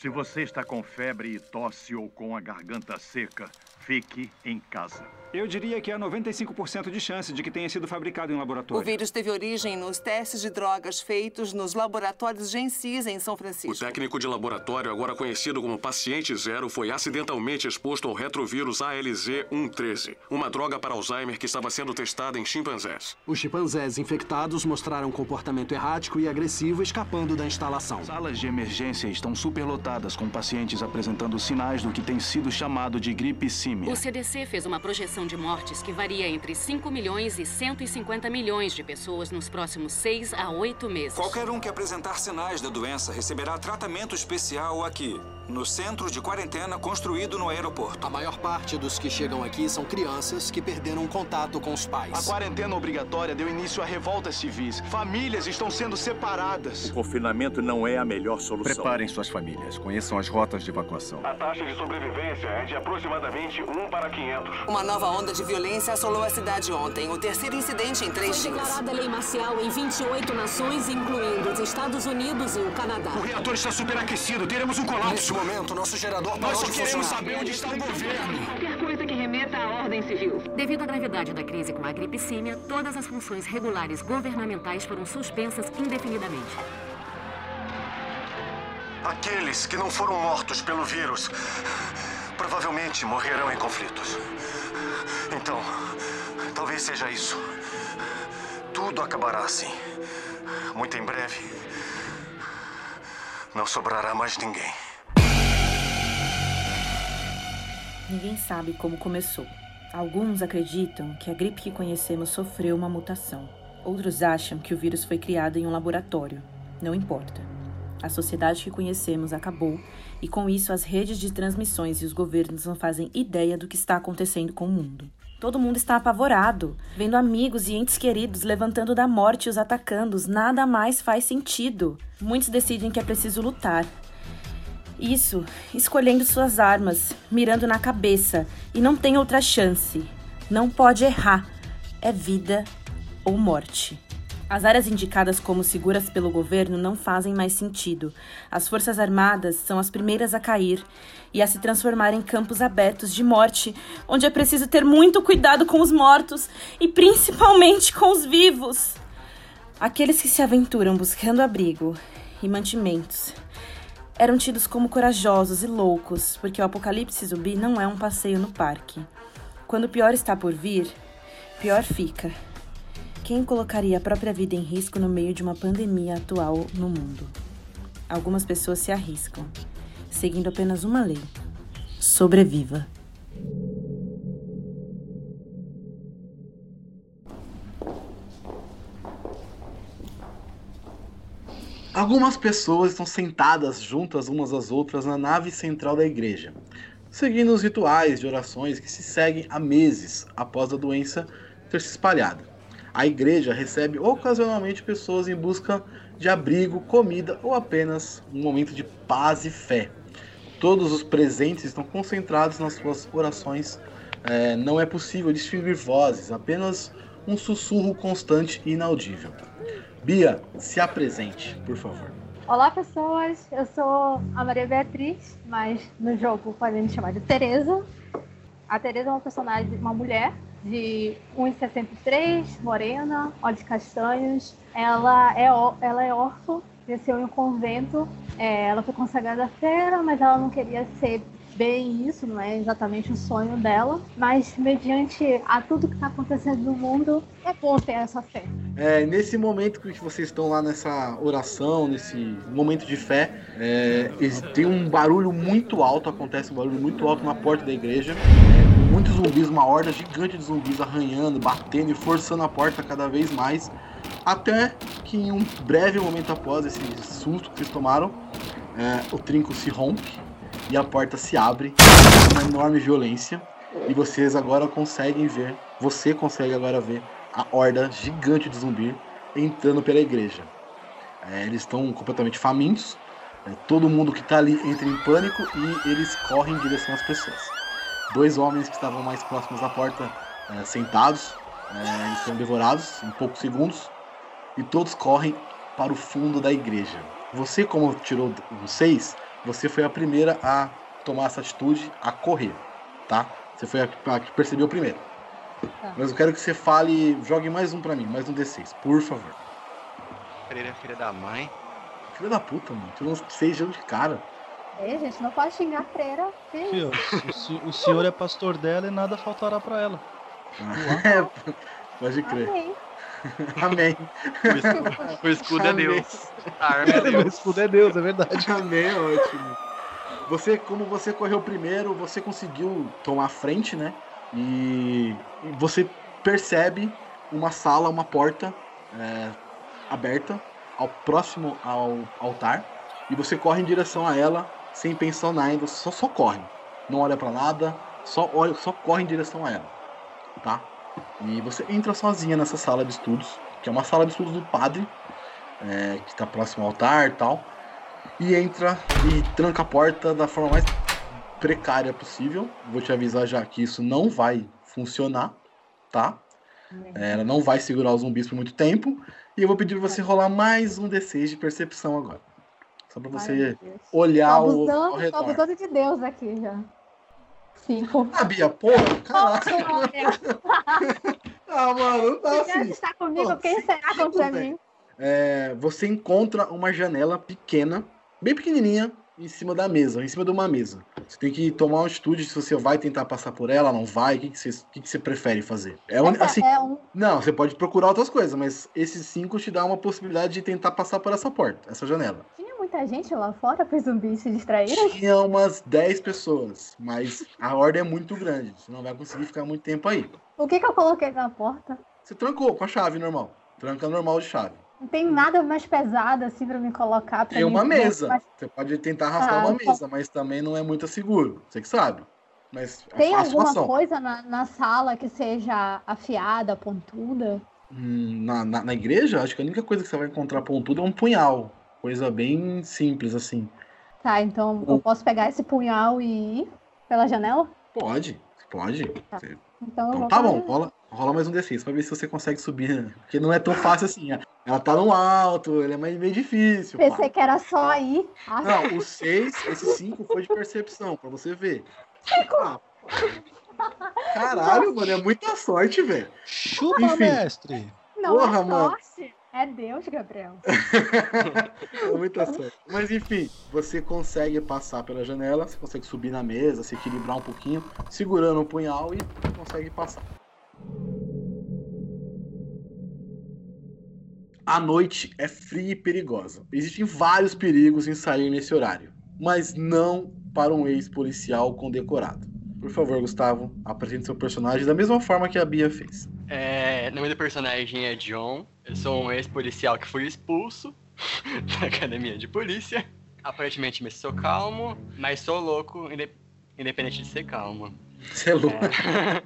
Se você está com febre e tosse ou com a garganta seca, fique em casa. Eu diria que há 95% de chance de que tenha sido fabricado em laboratório. O vírus teve origem nos testes de drogas feitos nos laboratórios Gensis em São Francisco. O técnico de laboratório, agora conhecido como paciente zero, foi acidentalmente exposto ao retrovírus ALZ-113, uma droga para Alzheimer que estava sendo testada em chimpanzés. Os chimpanzés infectados mostraram comportamento errático e agressivo escapando da instalação. Salas de emergência estão superlotadas com pacientes apresentando sinais do que tem sido chamado de gripe O CDC fez uma projeção de mortes que varia entre 5 milhões e 150 milhões de pessoas nos próximos 6 a 8 meses. Qualquer um que apresentar sinais da doença receberá tratamento especial aqui, no centro de quarentena construído no aeroporto. A maior parte dos que chegam aqui são crianças que perderam contato com os pais. A quarentena obrigatória deu início a revoltas civis. Famílias estão sendo separadas. O confinamento não é a melhor solução. Preparem suas famílias, conheçam as rotas de evacuação. A taxa de sobrevivência é de aproximadamente 1 para 500. Uma nova onda de violência assolou a cidade ontem, o terceiro incidente em três Foi dias. declarada lei marcial em 28 nações, incluindo os Estados Unidos e o Canadá. O reator está superaquecido, teremos um colapso. Momento, nosso gerador Nós parou só de queremos funcionar. saber onde está o governo. Qualquer coisa que remeta à ordem civil. Devido à gravidade da crise com a gripe símia, todas as funções regulares governamentais foram suspensas indefinidamente. Aqueles que não foram mortos pelo vírus provavelmente morrerão em conflitos. Então, talvez seja isso. Tudo acabará assim. Muito em breve. Não sobrará mais ninguém. Ninguém sabe como começou. Alguns acreditam que a gripe que conhecemos sofreu uma mutação. Outros acham que o vírus foi criado em um laboratório. Não importa. A sociedade que conhecemos acabou e, com isso, as redes de transmissões e os governos não fazem ideia do que está acontecendo com o mundo. Todo mundo está apavorado, vendo amigos e entes queridos levantando da morte e os atacando. Nada mais faz sentido. Muitos decidem que é preciso lutar, isso, escolhendo suas armas, mirando na cabeça e não tem outra chance. Não pode errar. É vida ou morte. As áreas indicadas como seguras pelo governo não fazem mais sentido. As Forças Armadas são as primeiras a cair e a se transformar em campos abertos de morte, onde é preciso ter muito cuidado com os mortos e principalmente com os vivos. Aqueles que se aventuram buscando abrigo e mantimentos eram tidos como corajosos e loucos, porque o apocalipse zumbi não é um passeio no parque. Quando o pior está por vir, pior fica. Quem colocaria a própria vida em risco no meio de uma pandemia atual no mundo? Algumas pessoas se arriscam, seguindo apenas uma lei: sobreviva. Algumas pessoas estão sentadas juntas umas às outras na nave central da igreja, seguindo os rituais de orações que se seguem há meses após a doença ter se espalhado. A igreja recebe ocasionalmente pessoas em busca de abrigo, comida ou apenas um momento de paz e fé. Todos os presentes estão concentrados nas suas orações. É, não é possível distinguir vozes, apenas um sussurro constante e inaudível. Bia, se apresente, por favor. Olá, pessoas. Eu sou a Maria Beatriz, mas no jogo podem me chamar de Teresa. A Teresa é uma personagem, uma mulher de 1,63, morena, olhos castanhos. Ela é, ela é órfã, cresceu em um convento. É, ela foi consagrada à mas ela não queria ser bem isso, não é exatamente o sonho dela. Mas, mediante a tudo que está acontecendo no mundo, é bom ter essa fé. É, nesse momento que vocês estão lá nessa oração, nesse momento de fé, é, tem um barulho muito alto, acontece um barulho muito alto na porta da igreja. É, muitos zumbis, uma horda gigante de zumbis arranhando, batendo e forçando a porta cada vez mais. Até que em um breve momento após esse susto que vocês tomaram, é, o trinco se rompe e a porta se abre com uma enorme violência. E vocês agora conseguem ver, você consegue agora ver a horda gigante de zumbi entrando pela igreja. É, eles estão completamente famintos, é, todo mundo que está ali entra em pânico e eles correm em direção às pessoas. Dois homens que estavam mais próximos da porta, é, sentados, é, eles são devorados em poucos segundos e todos correm para o fundo da igreja. Você, como tirou um 6, você foi a primeira a tomar essa atitude, a correr, tá? Você foi a, a que percebeu primeiro. Tá. Mas eu quero que você fale, jogue mais um pra mim, mais um D6, por favor. Freira, filha da mãe. Filha da puta, mano. Tirou uns seis jogos de cara. Ei, gente, não pode xingar a freira. Isso? o, o senhor é pastor dela e nada faltará pra ela. É, pode crer. Amém. Amém. O escudo, o escudo é. Deus. A arma é O Deus. escudo é Deus, é verdade. Amém, é ótimo. Você, como você correu primeiro, você conseguiu tomar a frente, né? E e você percebe uma sala, uma porta é, aberta ao próximo ao altar e você corre em direção a ela sem pensar nada, só só corre, não olha pra nada, só olha, só corre em direção a ela, tá? E você entra sozinha nessa sala de estudos, que é uma sala de estudos do padre, é, que está próximo ao altar e tal, e entra e tranca a porta da forma mais precária possível. Vou te avisar já que isso não vai funcionar, tá? É, Ela não vai segurar os zumbis por muito tempo. E eu vou pedir pra você rolar mais um D6 de percepção agora. Só pra Ai, você Deus. olhar tô o, ao abusando, tô redor. abusando de Deus aqui já. Cinco. Ah, Bia, porra, caraca. Ah, mano, não tá Se Deus assim. está comigo, Pô, quem será contra mim? É, você encontra uma janela pequena, bem pequenininha, em cima da mesa, em cima de uma mesa. Você tem que tomar uma atitude se você vai tentar passar por ela, não vai, o que, que, você, que, que você prefere fazer? É, um- assim, é um. Não, você pode procurar outras coisas, mas esses cinco te dá uma possibilidade de tentar passar por essa porta, essa janela. Tinha muita gente lá fora para os zumbis se distraírem? Tinha umas 10 pessoas, mas a ordem é muito grande. Você não vai conseguir ficar muito tempo aí. O que, que eu coloquei na porta? Você trancou com a chave normal. Tranca normal de chave. Não tem nada mais pesado assim pra me colocar. Pra Tem uma mesa. mas Você pode tentar arrastar Ah, uma tá. mesa, mas também não é muito seguro. Você que sabe. Mas é Tem alguma ação. coisa na, na sala que seja afiada, pontuda? Hum, Na, na, na igreja, acho que a única coisa que você vai encontrar pontudo é um punhal. Coisa bem simples, assim. Tá, então eu posso pegar esse punhal e ir pela janela? Pode, pode. Tá. Você- Então Então tá bom, rola, rola mais um D6 pra ver se você consegue subir. né? Porque não é tão fácil assim. Ela tá no alto, ele é meio meio difícil. pá. Pensei que era só aí. Ah, Não, o 6, esse 5 foi de percepção, pra você ver. Ah, Caralho, mano, é muita sorte, velho. Chupa, Enfim. mestre. não porra, é mano. sorte. É Deus, Gabriel. É muita sorte. Mas enfim, você consegue passar pela janela, você consegue subir na mesa, se equilibrar um pouquinho, segurando o punhal e consegue passar. A noite é fria e perigosa. Existem vários perigos em sair nesse horário, mas não para um ex-policial condecorado. Por favor, Gustavo, apresente seu personagem da mesma forma que a Bia fez. É, nome do personagem é John. Eu sou um ex-policial que foi expulso da academia de polícia. Aparentemente me sou calmo, mas sou louco, inde- independente de ser calmo. Você é louco. É.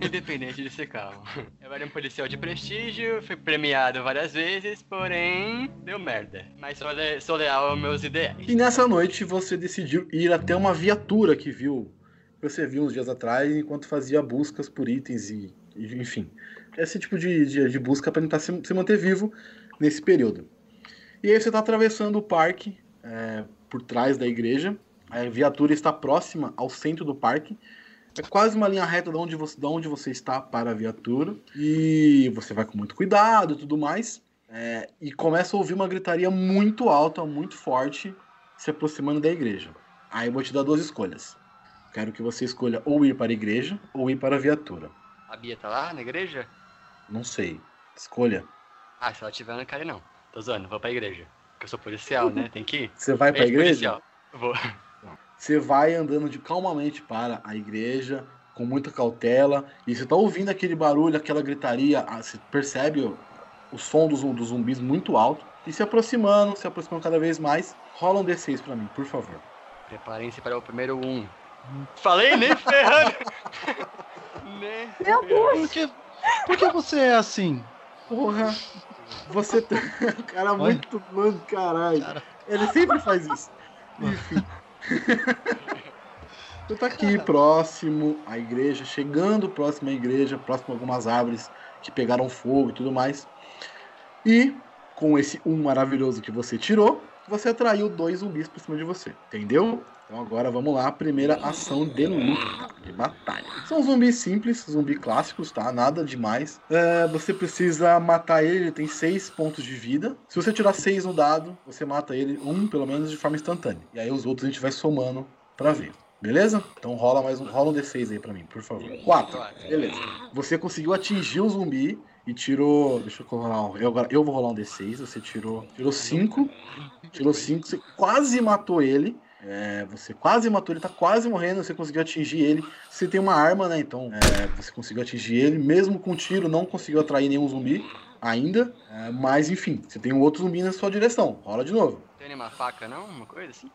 Independente de ser calmo. Eu era um policial de prestígio, fui premiado várias vezes, porém deu merda. Mas sou, le- sou leal aos meus ideais. E nessa noite você decidiu ir até uma viatura que viu, que você viu uns dias atrás enquanto fazia buscas por itens e, e, enfim, esse tipo de, de, de busca para tentar se, se manter vivo nesse período. E aí você está atravessando o parque é, por trás da igreja. A viatura está próxima ao centro do parque. É quase uma linha reta de onde você, de onde você está para a viatura. E você vai com muito cuidado e tudo mais. É, e começa a ouvir uma gritaria muito alta, muito forte, se aproximando da igreja. Aí eu vou te dar duas escolhas. Quero que você escolha ou ir para a igreja ou ir para a viatura. A Bia tá lá na igreja? Não sei. Escolha. Ah, se ela tiver, eu não quero não. Tô zoando, vou pra igreja. Porque eu sou policial, né? Tem que ir. Você vai pra igreja? Ex-policial. Vou. Você vai andando de calmamente para a igreja, com muita cautela, e você tá ouvindo aquele barulho, aquela gritaria, ah, você percebe o, o som dos, dos zumbis muito alto, e se aproximando, se aproximando cada vez mais. Rola um D6 pra mim, por favor. Preparem-se para o primeiro um. Falei, nem ferrando! nem Meu Por que, por que você é assim? Porra, você tá. Cara, muito. Mano, caralho. Ele sempre faz isso. Enfim. Você tá aqui próximo à igreja, chegando próximo à igreja, próximo a algumas árvores que pegaram fogo e tudo mais. E com esse um maravilhoso que você tirou, você atraiu dois zumbis por cima de você, entendeu? Então agora vamos lá, primeira ação de luta, de batalha. São zumbis simples, zumbi clássicos, tá? Nada demais. É, você precisa matar ele, ele tem seis pontos de vida. Se você tirar seis no dado, você mata ele, um pelo menos, de forma instantânea. E aí os outros a gente vai somando pra ver. Beleza? Então rola mais um, rola um D6 aí pra mim, por favor. Quatro. Beleza. Você conseguiu atingir o zumbi e tirou. Deixa eu rolar. Eu, agora, eu vou rolar um D6. Você tirou. Tirou cinco. Tirou cinco. Você quase matou ele. É, você quase matou ele, tá quase morrendo, você conseguiu atingir ele. Você tem uma arma, né? Então é, você conseguiu atingir ele, mesmo com tiro, não conseguiu atrair nenhum zumbi ainda. É, mas enfim, você tem um outro zumbi na sua direção. Rola de novo. Tem nenhuma faca, não? Uma coisa assim?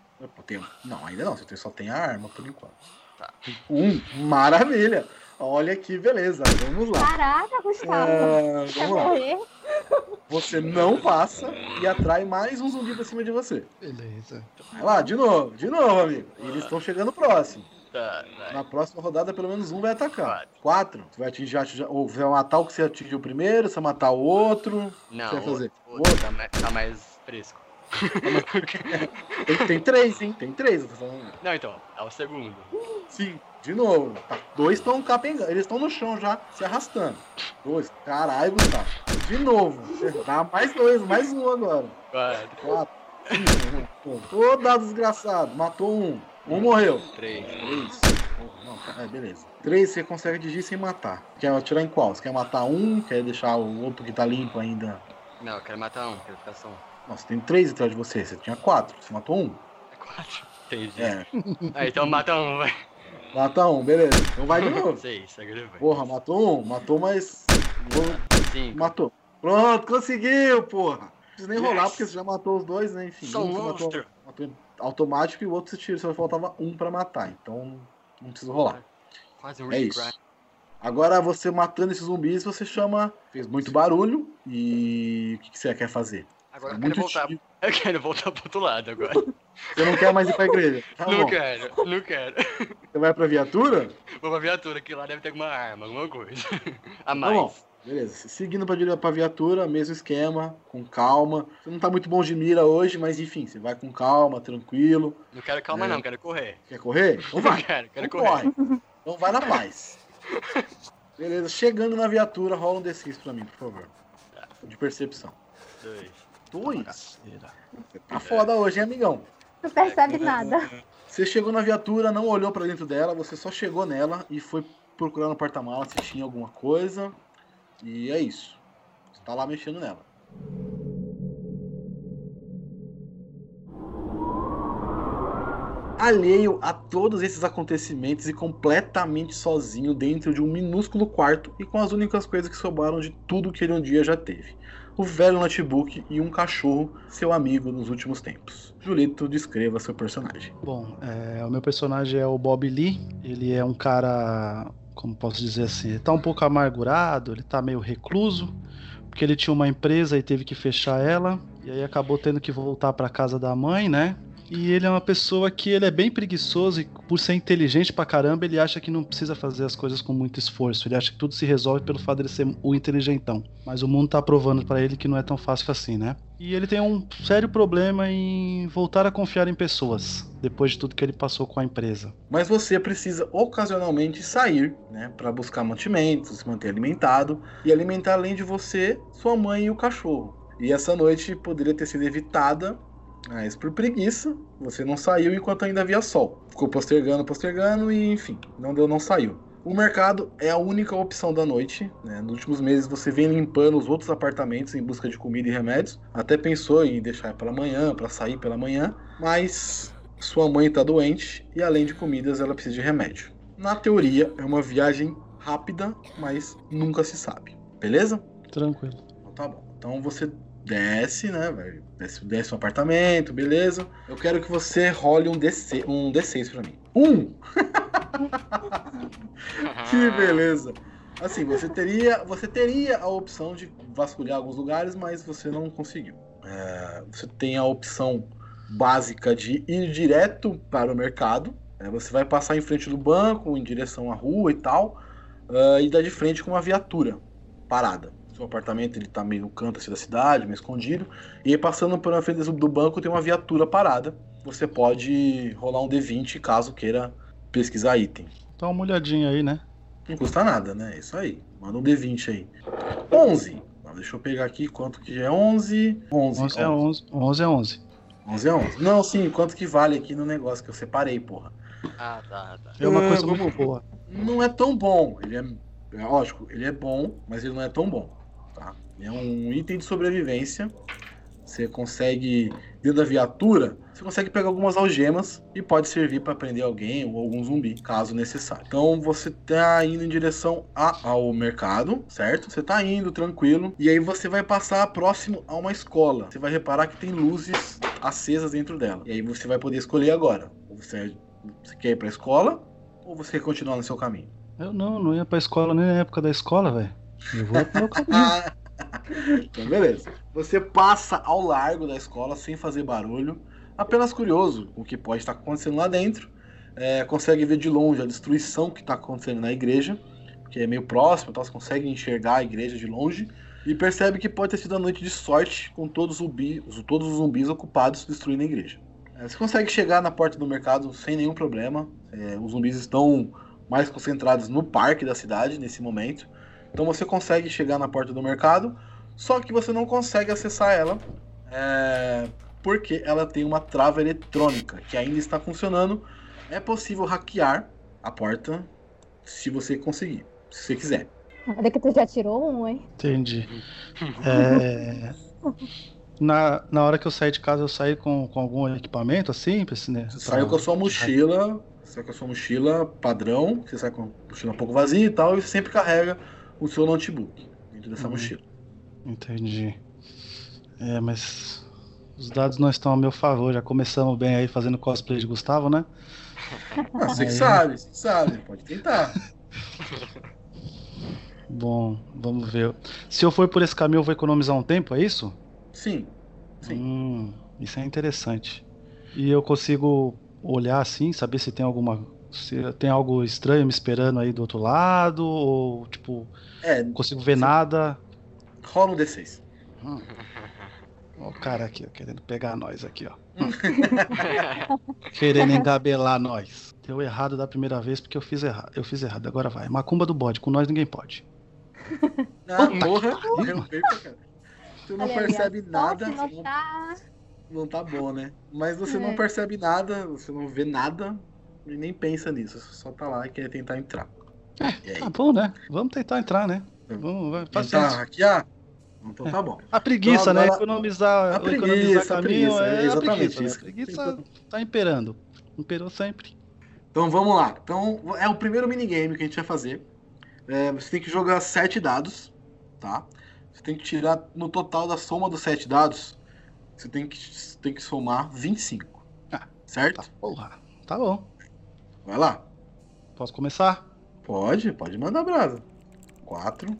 Tem, não, ainda não, você só tem a arma por enquanto. Tá. Um, maravilha! Olha que beleza, vamos lá. Caraca, Gustavo. É, vamos lá. Você não passa e atrai mais um zumbi pra cima de você. Beleza. Vai lá, de novo, de novo, amigo. Eles estão chegando próximo. Tá, Na próxima rodada, pelo menos um vai atacar. Quatro. Você vai atingir, ou vai matar o que você atingiu primeiro, você vai matar o outro. Não, o que você vai fazer? o outro tá, mais, tá mais fresco. Tem, tem três, hein? Tem três, eu tô falando. Não, então, é o segundo. Sim, de novo. Tá, dois estão capengando. Eles estão no chão já, se arrastando. Dois. Caralho, Gustavo. De novo. Dá mais dois, mais um agora. Quatro. Quatro. Ô, dado desgraçado. Matou um. Um morreu. Três. Três. Não, tá- é, beleza. Três você consegue atingir sem matar. Quer atirar em qual? Você quer matar um? Quer deixar o outro que tá limpo ainda? Não, eu quero matar um, quero ficar só um. Nossa, tem três atrás de você. Você tinha quatro. Você matou um? É quatro. Entendi. É. Ah, então mata um, vai. Mata um, beleza. Então vai de novo. Seis, agora vai. Porra, matou um? Matou, mas. Cinco. Matou. Pronto, conseguiu, porra. Não precisa nem rolar, porque você já matou os dois, né? Enfim. Sou um matou, matou automático e o outro você tira, só faltava um pra matar. Então não precisa rolar. Quase um É isso. Agora você matando esses zumbis, você chama. Fez muito barulho e. O que, que você quer fazer? Agora É eu quero voltar. Eu quero voltar pro outro lado agora. Você não quer mais ir pra igreja? Tá não bom. quero, não quero. Você vai pra viatura? Vou pra viatura, que lá deve ter alguma arma, alguma coisa. A Tá mais. bom. Beleza. Seguindo pra, viatura, mesmo esquema, com calma. Você não tá muito bom de mira hoje, mas enfim, você vai com calma, tranquilo. Não quero calma É. não, quero correr. Quer correr? Então vai. Não quero, quero Então correr. corre. Então vai na paz. Beleza, chegando na viatura, rola um D6 pra mim, por favor. De percepção. Dois. Dois? Tá foda hoje, hein, amigão? Não percebe nada. Você chegou na viatura, não olhou pra dentro dela, você só chegou nela e foi procurar no porta-malas se tinha alguma coisa. E é isso. Você tá lá mexendo nela. Alheio a todos esses acontecimentos e completamente sozinho dentro de um minúsculo quarto e com as únicas coisas que sobraram de tudo que ele um dia já teve. O velho notebook e um cachorro, seu amigo nos últimos tempos. Julito, descreva seu personagem. Bom, é, o meu personagem é o Bob Lee. Ele é um cara, como posso dizer assim, ele tá um pouco amargurado, ele tá meio recluso, porque ele tinha uma empresa e teve que fechar ela, e aí acabou tendo que voltar para casa da mãe, né? E ele é uma pessoa que ele é bem preguiçoso e por ser inteligente pra caramba, ele acha que não precisa fazer as coisas com muito esforço. Ele acha que tudo se resolve pelo fato de ele ser o inteligentão. Mas o mundo tá provando pra ele que não é tão fácil assim, né? E ele tem um sério problema em voltar a confiar em pessoas, depois de tudo que ele passou com a empresa. Mas você precisa ocasionalmente sair, né, para buscar mantimentos, se manter alimentado e alimentar além de você, sua mãe e o cachorro. E essa noite poderia ter sido evitada, mas por preguiça, você não saiu enquanto ainda havia sol. Ficou postergando, postergando e enfim, não deu, não saiu. O mercado é a única opção da noite. Né? Nos últimos meses você vem limpando os outros apartamentos em busca de comida e remédios. Até pensou em deixar pela manhã, para sair pela manhã, mas sua mãe está doente e além de comidas ela precisa de remédio. Na teoria é uma viagem rápida, mas nunca se sabe. Beleza? Tranquilo. Então tá bom. Então você desce, né? Vai, desce, desce no apartamento, beleza? Eu quero que você role um, DC, um D6 pra mim. Um! que beleza! Assim, você teria, você teria a opção de vasculhar alguns lugares, mas você não conseguiu. É, você tem a opção básica de ir direto para o mercado. né? você vai passar em frente do banco, em direção à rua e tal, ah, e dar de frente com uma viatura parada. Seu apartamento ele tá meio no canto assim, da cidade, meio escondido. E aí, passando por uma frente do banco, tem uma viatura parada. Você pode rolar um D20 caso queira pesquisar item. Dá uma olhadinha aí, né? Não custa nada, né? É isso aí. Manda um D20 aí. 11. Deixa eu pegar aqui quanto que é 11. 11, 11 é 11. 11 é 11. 11 é 11. Não, sim, quanto que vale aqui no negócio que eu separei, porra. Ah, tá, tá. É uma Ah, coisa muito boa. Não é tão bom. Ele é, é lógico, ele é bom, mas ele não é tão bom, é um item de sobrevivência. Você consegue, dentro da viatura, você consegue pegar algumas algemas e pode servir para prender alguém ou algum zumbi, caso necessário. Então você tá indo em direção a- ao mercado, certo? Você tá indo tranquilo e aí você vai passar próximo a uma escola. Você vai reparar que tem luzes acesas dentro dela. E aí você vai poder escolher agora. Ou você, você quer ir para a escola ou você quer continuar no seu caminho? Eu não, não ia pra escola nem na época da escola, velho. Eu vou pro meu caminho. Então, beleza. Você passa ao largo da escola sem fazer barulho, apenas curioso com o que pode estar acontecendo lá dentro. É, consegue ver de longe a destruição que está acontecendo na igreja, que é meio próximo, então você consegue enxergar a igreja de longe. E percebe que pode ter sido a noite de sorte com todos os, zumbi, todos os zumbis ocupados destruindo a igreja. É, você consegue chegar na porta do mercado sem nenhum problema. É, os zumbis estão mais concentrados no parque da cidade nesse momento. Então você consegue chegar na porta do mercado, só que você não consegue acessar ela é, porque ela tem uma trava eletrônica que ainda está funcionando. É possível hackear a porta se você conseguir, se você quiser. Olha que tu já tirou um, hein? Entendi. É, Na, na hora que eu saí de casa, eu saí com, com algum equipamento assim? Pra, esse, né, Você saiu com a sua mochila, sai com a sua mochila padrão, você sai com a mochila um pouco vazia e tal, e você sempre carrega o seu notebook dentro dessa Uhum. mochila. Entendi. É, mas os dados não estão a meu favor. Já começamos bem aí fazendo cosplay de Gustavo, né? Ah, você que Aí- sabe, você que sabe, pode tentar. Bom, vamos ver. Se eu for por esse caminho, eu vou economizar um tempo, é isso? Sim. Hum, isso é interessante. E eu consigo olhar assim, saber se tem alguma. Se tem algo estranho me esperando aí do outro lado, ou tipo, É, não consigo ver nada. rola um D6. Hum. O cara aqui, ó, querendo pegar nós aqui, ó. querendo engabelar nós. Deu errado da primeira vez porque eu fiz errado. Eu fiz errado, agora vai. Macumba do bode, com nós ninguém pode. Ah, Puta porra, que pariu. eu perco, cara. Você não Olha percebe nada, não não, tá- não tá bom, né? Mas você É. não percebe nada, você não vê nada nem pensa nisso. Só tá lá e quer tentar entrar. Aí? Tá bom, né? Vamos tentar entrar, né? Vamos, vai, Tentar hackear? Então tá bom. A preguiça, Então, né? Economizar, A economizar preguiça, a caminho preguiça, é é exatamente a preguiça, né? A preguiça tá imperando. Imperou sempre. Então vamos lá. Então é o primeiro minigame que a gente vai fazer. É, você tem que jogar sete dados, tá? Você tem que tirar no total da soma dos sete dados. Você tem que, tem que somar 25. certo? Porra, tá bom. Vai lá. Posso começar? Pode, pode mandar brasa. Quatro.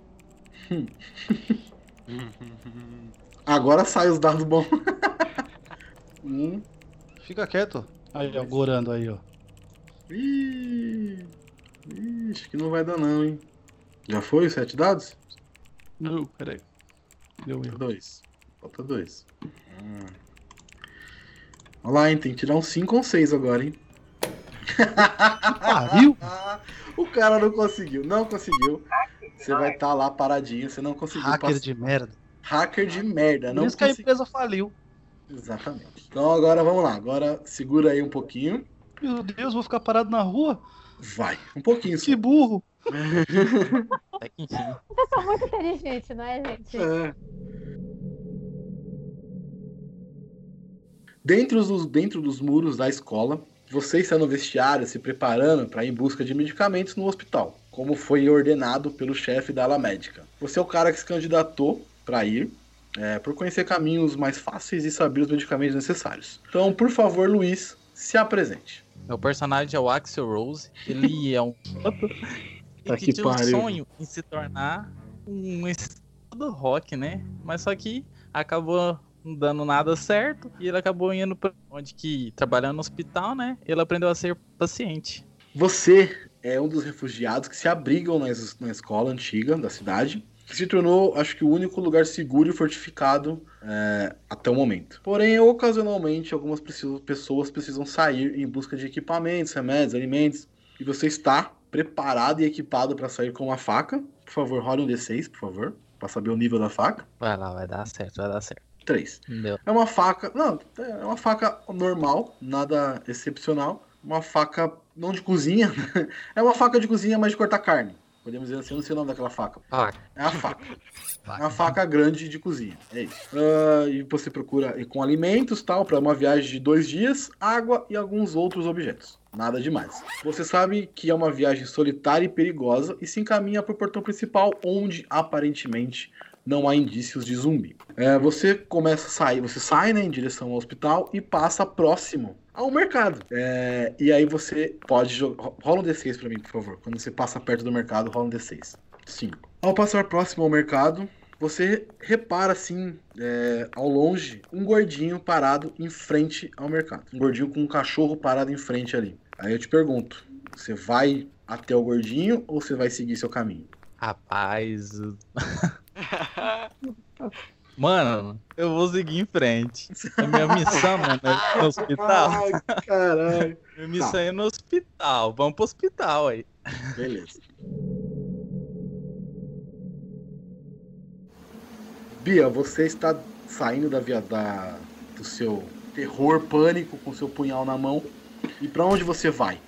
Agora sai os dados bons. um. Fica quieto. Aí, ó, gorando aí, ó. Ih, acho que não vai dar não, hein? Já foi os sete dados? Não, peraí. Deu Falta erro. dois. Falta dois. Hum. Olha lá, hein? Tem que tirar um 5 ou 6 agora, hein? Pariu? o cara não conseguiu. Não conseguiu. Você vai estar lá paradinho. Você não conseguiu Hacker passar. de merda. Hacker de merda. Por Não isso que a empresa faliu. Exatamente. Então agora vamos lá. Agora segura aí um pouquinho. Meu Deus, vou ficar parado na rua? Vai. Um pouquinho só. Que burro. Vocês são muito inteligentes, não é, gente? É. Dentro dos, dentro dos muros da escola, você está no vestiário se preparando para ir em busca de medicamentos no hospital, como foi ordenado pelo chefe da ala médica. Você é o cara que se candidatou para ir, é, por conhecer caminhos mais fáceis e saber os medicamentos necessários. Então, por favor, Luiz, se apresente. Meu personagem é o Axel Rose. Ele é um. Tá Ele que tinha um sonho em se tornar um do rock, né? Mas só que acabou não dando nada certo e ele acabou indo pra onde que trabalhando no hospital, né? Ele aprendeu a ser paciente. Você é um dos refugiados que se abrigam na, es- na escola antiga da cidade. se tornou, acho que, o único lugar seguro e fortificado é, até o momento. Porém, ocasionalmente, algumas precisam, pessoas precisam sair em busca de equipamentos, remédios, alimentos. E você está preparado e equipado para sair com uma faca. Por favor, role um D6, por favor, para saber o nível da faca. Vai lá, vai dar certo, vai dar certo. 3. Deu. É uma faca. Não, é uma faca normal, nada excepcional. Uma faca não de cozinha. é uma faca de cozinha, mas de cortar carne. Podemos dizer assim, eu não sei o nome daquela faca. Faca. É a faca. É uma faca grande de cozinha. É isso. Ah, e você procura com alimentos tal, para uma viagem de dois dias, água e alguns outros objetos. Nada demais. Você sabe que é uma viagem solitária e perigosa e se encaminha para o portão principal, onde aparentemente não há indícios de zumbi. É, você começa a sair, você sai né, em direção ao hospital e passa próximo ao mercado. É, e aí você pode jogar. Rola um D6 pra mim, por favor. Quando você passa perto do mercado, rola um D6. 5. Ao passar próximo ao mercado, você repara assim, é, ao longe, um gordinho parado em frente ao mercado. Um gordinho com um cachorro parado em frente ali. Aí eu te pergunto: você vai até o gordinho ou você vai seguir seu caminho? Rapaz. Mano, eu vou seguir em frente. A minha missão, mano, é no hospital. Ai, caralho. Minha missão Tá. é no hospital. Vamos pro hospital aí. Beleza. Bia, você está saindo da via da, do seu terror, pânico, com seu punhal na mão. E pra onde você vai?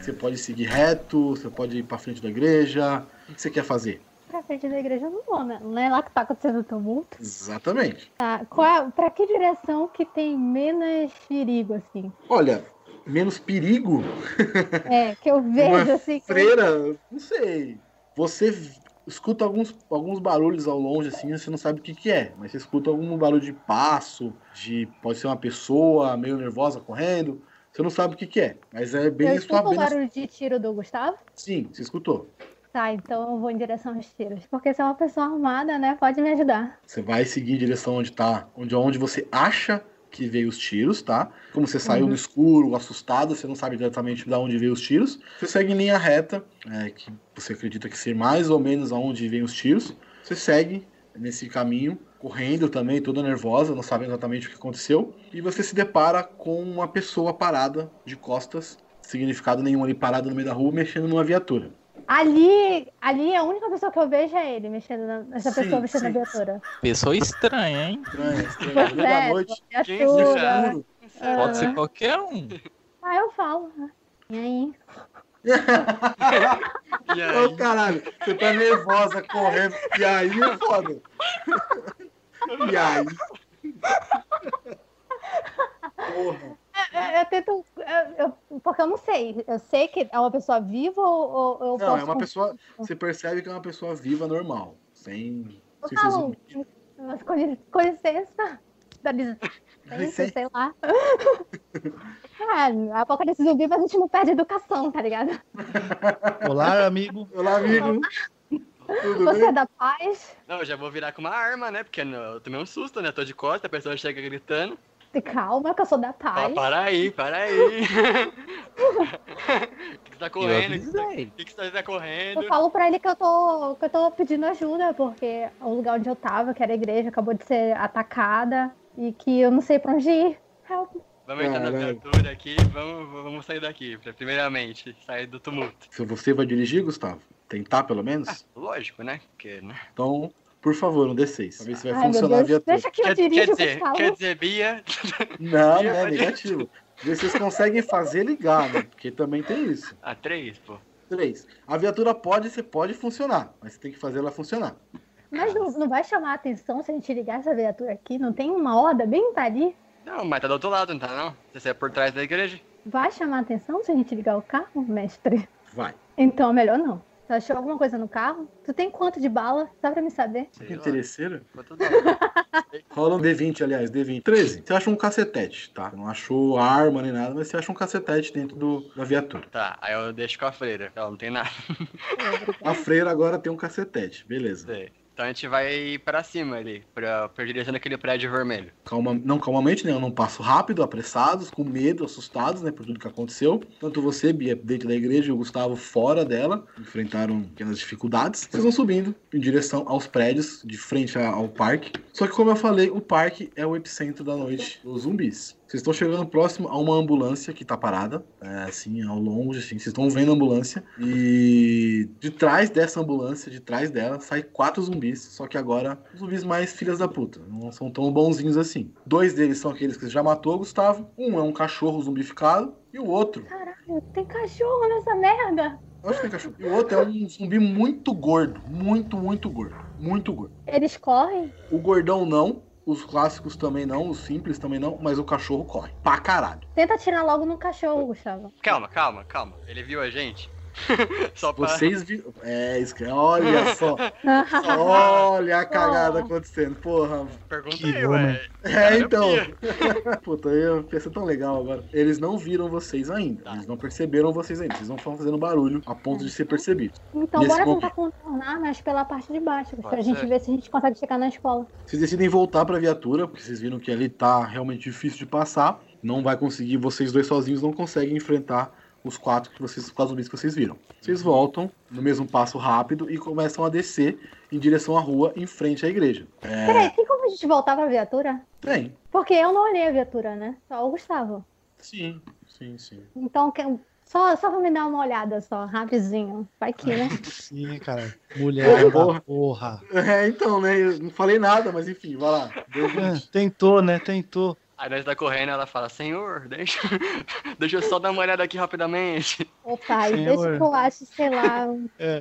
Você pode seguir reto, você pode ir pra frente da igreja. O que você quer fazer? Pra frente da igreja eu não vou, né? Não é lá que tá acontecendo o tumulto. Exatamente. Tá. Qual é, pra que direção que tem menos perigo, assim? Olha, menos perigo. É, que eu vejo Uma assim. que- freira, não sei. Você escuta alguns, alguns barulhos ao longe, assim, você não sabe o que, que é. Mas você escuta algum barulho de passo, de. Pode ser uma pessoa meio nervosa correndo. Você não sabe o que, que é. Mas é bem Eu na escuto sua o bem na- barulho de tiro do Gustavo? Sim, você escutou. Tá, então eu vou em direção aos tiros. Porque se é uma pessoa armada, né, pode me ajudar. Você vai seguir em direção onde tá. Onde, onde você acha que veio os tiros, tá? Como você saiu Uhum. no escuro, assustado, você não sabe exatamente de onde veio os tiros. Você segue em linha reta, é, que você acredita que ser mais ou menos aonde vêm os tiros. Você segue nesse caminho, correndo também, toda nervosa, não sabe exatamente o que aconteceu. E você se depara com uma pessoa parada de costas, significado nenhum ali parado no meio da rua, mexendo numa viatura. Ali, ali a única pessoa que eu vejo é ele mexendo na, essa Sim, pessoa mexendo sim. na viatura. Pessoa estranha, hein? Pois No meio da é, noite, viatura. Pode ser qualquer um. Ah, eu falo. né? E aí? Ô, caralho, você tá nervosa correndo. E aí é foda. E aí? Porra. Eu, eu tento. eu- eu- porque eu não sei. Eu sei que é uma pessoa viva ou, ou eu Não, posso. é uma pessoa. Você percebe que é uma pessoa viva normal. Sem. Mas com, com licença. Dá licença, sei lá. É, apocalipse zumbi, mas a gente não perde educação, tá ligado? Olá, amigo. Olá, amigo. Tudo Você é da paz? Não, eu já vou virar com uma arma, né? Porque eu tomei um susto, né? Tô de costa, a pessoa chega gritando. Calma, que eu sou da Ah, paz. para aí, para aí. O que, que você tá correndo? O que, que, você- tá correndo? Eu falo pra ele que eu tô, que eu tô pedindo ajuda, porque o lugar onde eu tava, que era a igreja, acabou de ser atacada e que eu não sei pra onde ir. Help. Vamos entrar na viatura aqui, vamos, vamos sair daqui. Primeiramente, sair do tumulto. Se você vai dirigir, Gustavo? Tentar, pelo menos? Lógico, né? Porque, né? Então, por favor, um D6. Pra ver se vai Ai, funcionar a viatura. deixa que eu Quer, dirijo, quer dizer, Gustavo. quer dizer, Bia. Não, Bia é pode- negativo. Ver se vocês conseguem fazer ligar, né? Porque também tem isso. Ah, três, pô. Três. A viatura pode, você pode funcionar, mas você tem que fazer ela funcionar. Mas não, não vai chamar a atenção se a gente ligar essa viatura aqui? Não tem uma horda bem ali? Não, mas tá do outro lado, não tá não? Você é por trás da igreja? Vai chamar a atenção se a gente ligar o carro, mestre? Vai. Então, é melhor não. Tu achou alguma coisa no carro? Tu tem quanto de bala? Só pra me saber. Quanto dá? Rola um D20, aliás, D20. 13. Você acha um cacetete, tá? Não achou arma nem nada, mas você acha um cacetete dentro do, da viatura. Tá, aí eu deixo com a freira, ela não tem nada. A freira agora tem um cacetete, beleza. Sei. Então a gente vai pra cima ali, pra, pra direção daquele prédio vermelho. Calma, não calmamente, né? Eu não passo rápido, apressados, com medo, assustados, né? Por tudo que aconteceu. Tanto você, Bia, dentro da igreja, e o Gustavo fora dela, enfrentaram pequenas dificuldades. Vocês vão subindo em direção aos prédios, de frente ao parque. Só que, como eu falei, o parque é o epicentro da noite dos zumbis. Vocês estão chegando próximo a uma ambulância que tá parada, é, assim, ao longe, assim, vocês estão vendo a ambulância. E de trás dessa ambulância, de trás dela, sai quatro zumbis, só que agora zumbis mais filhas da puta, não são tão bonzinhos assim. Dois deles são aqueles que você já matou, Gustavo. Um é um cachorro zumbificado e o outro. Caralho, tem cachorro nessa merda. Acho que tem cachorro. E o outro é um zumbi muito gordo, muito, muito gordo, muito gordo. Eles correm? O gordão não, os clássicos também não, os simples também não, mas o cachorro corre. Pra caralho. Tenta atirar logo no cachorro, Gustavo. Calma, calma, calma. Ele viu a gente? só pra... Vocês viram. É, isso que. Olha só. Olha a cagada acontecendo. Porra. Perguntei, ué. É, então. Puta, eu pensei tão legal agora. Eles não viram vocês ainda. Eles não perceberam vocês ainda. Vocês não estão fazendo barulho a ponto de ser percebidos. Então Nesse bora momento- tentar contornar, mas pela parte de baixo, pra Pode gente ser. ver se a gente consegue chegar na escola. Vocês decidem voltar pra viatura, porque vocês viram que ali tá realmente difícil de passar. Não vai conseguir, vocês dois sozinhos não conseguem enfrentar os quatro que vocês, os quatro zumbis que vocês viram. Vocês voltam no mesmo passo rápido e começam a descer em direção à rua em frente à igreja. É, Peraí, tem como a gente voltar pra viatura? tem. Porque eu não olhei a viatura, né? Só o Gustavo. Sim, sim, sim. Então, só, só pra me dar uma olhada só, rapidinho. Vai que, né? Sim, cara. Mulher Porra. da porra. É, então, né? Eu não falei nada, mas enfim, vai lá. Deu É, tentou, né? Tentou. Aí nós tá correndo, ela fala, senhor, deixa, deixa eu só dar uma olhada aqui rapidamente. Ô pai, Senhor. deixa que eu acho, sei lá. um- É.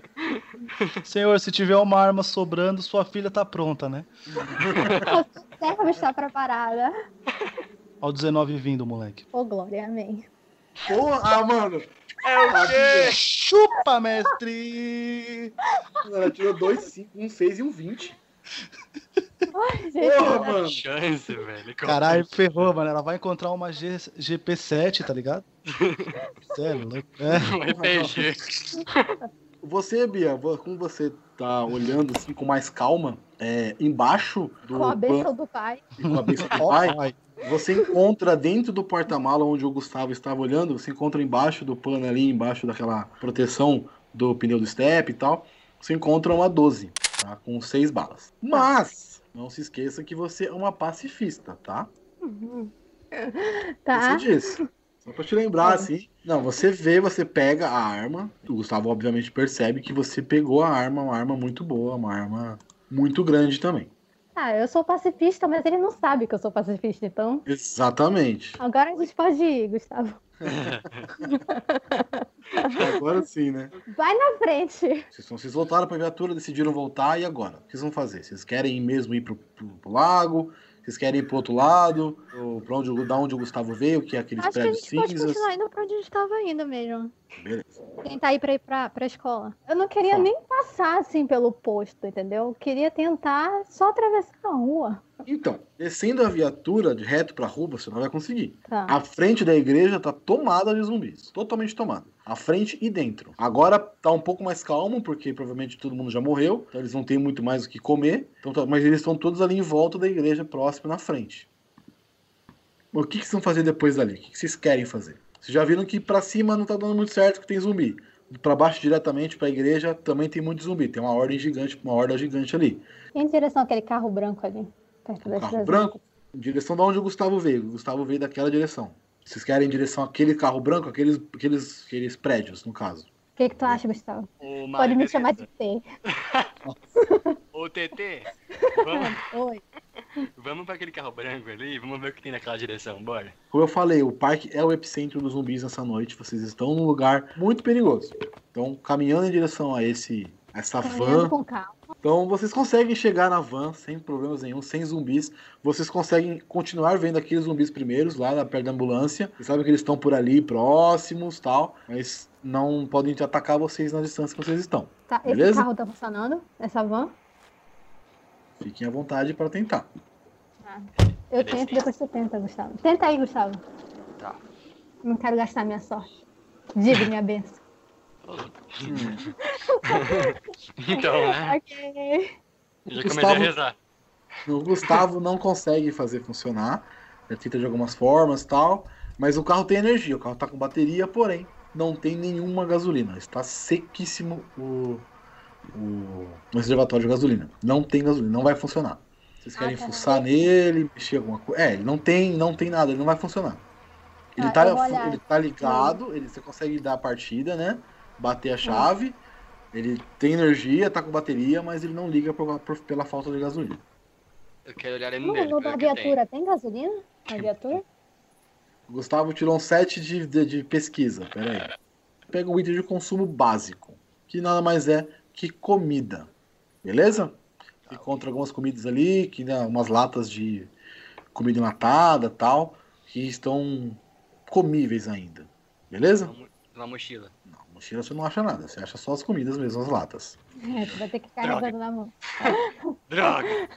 Senhor, se tiver uma arma sobrando, sua filha tá pronta, né? Serva está preparada. Ao 19 vindo, moleque. Ô, Glória, amém. Porra, ah, mano. É o quê? Chupa, mestre! Ela tirou dois, cinco, um 6 e um 20. Ai, Porra, mano. Chance, velho. Caralho, ferrou, mano. Ela vai encontrar uma G- GP7, tá ligado? Sério, louco. É. Um RPG. Você, Bia, como você tá olhando assim com mais calma, é, embaixo do Com a bênção do pai. com a bênção do pai, você encontra dentro do porta-mala onde o Gustavo estava olhando, você encontra embaixo do pano ali, embaixo daquela proteção do pneu do step e tal, você encontra uma 12, tá? Com seis balas. Mas, não se esqueça que você é uma pacifista, tá? Tá. Você disse. Só pra te lembrar, assim. Não, você vê, você pega a arma. O Gustavo, obviamente, percebe que você pegou a arma, uma arma muito boa, uma arma muito grande também. Ah, eu sou pacifista, mas ele não sabe que eu sou pacifista, então. Exatamente. Agora a gente pode ir, Gustavo. Agora sim, né? Vai na frente. Vocês, vocês voltaram pra viatura, decidiram voltar, e agora? O que vocês vão fazer? Vocês querem mesmo ir pro, pro- pro lago? Vocês querem ir pro outro lado? Ou pra onde, o- da onde o Gustavo veio, que é aqueles Acho que a prédios gente pode cinzas? continuar indo pra onde a gente tava indo mesmo. Beleza. Tentar ir pra ir pra, pra escola. Eu não queria nem passar assim pelo posto, entendeu? Eu queria tentar só atravessar a rua. Então, descendo a viatura de reto pra rua, você não vai conseguir. Tá. A frente da igreja tá tomada de zumbis. Totalmente tomada. A frente e dentro. Agora tá um pouco mais calmo, porque provavelmente todo mundo já morreu. Então eles não têm muito mais o que comer. Então, tá- mas eles estão todos ali em volta da igreja, próximo na frente. O que, que vocês vão fazer depois dali? O que, que vocês querem fazer? Vocês já viram que pra cima não tá dando muito certo, que tem zumbi. Pra baixo, diretamente pra igreja, também tem muito zumbi. Tem uma ordem gigante, uma horda gigante ali. E em direção àquele carro branco ali, perto da carro branco, em direção de onde o Gustavo veio. O Gustavo veio daquela direção. Vocês querem em direção àquele carro branco, aqueles, aqueles, aqueles prédios, no caso. O que, que tu acha, Gustavo? Ô, Pode me chamar de. T. Ô, TT, vamos, Oi. vamos pra aquele carro branco ali, vamos ver o que tem naquela direção, bora. Como eu falei, o parque é o epicentro dos zumbis nessa noite. Vocês estão num lugar muito perigoso. Então, caminhando em direção a esse, essa Caminhando van. Então, vocês conseguem chegar na van sem problemas nenhum, sem zumbis. Vocês conseguem continuar vendo aqueles zumbis primeiros lá na perto da ambulância. Vocês sabem que eles estão por ali, próximos, tal, mas não podem te atacar vocês na distância que vocês estão. Tá, esse Beleza? carro tá funcionando? Essa van? Fiquem à vontade para tentar. Eu tento, depois você tenta, Gustavo. Tenta aí, Gustavo. Tá. Não quero gastar minha sorte. Diga minha benção. Então, né? ok. Eu já comecei Gustavo- a rezar. O Gustavo não consegue fazer funcionar. Ele tenta de algumas formas e tal. Mas o carro tem energia, o carro tá com bateria, porém, não tem nenhuma gasolina. Está sequíssimo o, o, o reservatório de gasolina. Não tem gasolina, não vai funcionar. Vocês querem Ah, tá. fuçar nele, mexer alguma coisa? É, ele não tem, não tem nada, ele não vai funcionar. Ele, Ah, tá, olhar. ele tá ligado, ele, você consegue dar a partida, né? Bater a chave. Ele tem energia, tá com bateria, mas ele não liga por- por- pela falta de gasolina. Eu quero olhar ele No, nele. no da que tem. viatura tem gasolina? Na viatura? O Gustavo tirou um 7 de, de, de pesquisa. Pera aí. Pega o item de consumo básico, que nada mais é que comida. Beleza? Encontra algumas comidas ali, que né, umas latas de comida enlatada tal, que estão comíveis ainda. Beleza? Uma mochila. Mochila você não acha nada, você acha só as comidas mesmo, as latas. É, tu vai ter que ficar carregando na mão. Droga!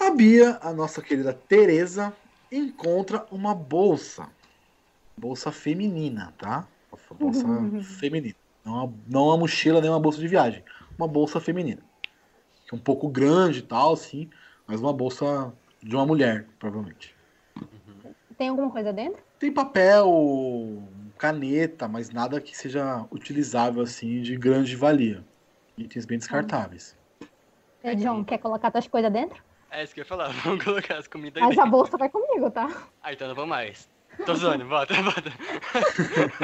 A Bia, a nossa querida Teresa, encontra uma bolsa. Bolsa feminina, tá? Bolsa feminina. Não uma, não uma mochila nem uma bolsa de viagem. Uma bolsa feminina. Que é um pouco grande e tal, sim. Mas uma bolsa de uma mulher, provavelmente. Tem alguma coisa dentro? Tem papel, caneta, mas nada que seja utilizável assim de grande valia. Itens bem descartáveis. É, John, quer colocar tuas coisas dentro? É isso que eu ia falar. Vamos colocar as comidas Mas aí. a bolsa vai comigo, tá? Ah, então não vou mais. Tô zoando, bota, bota.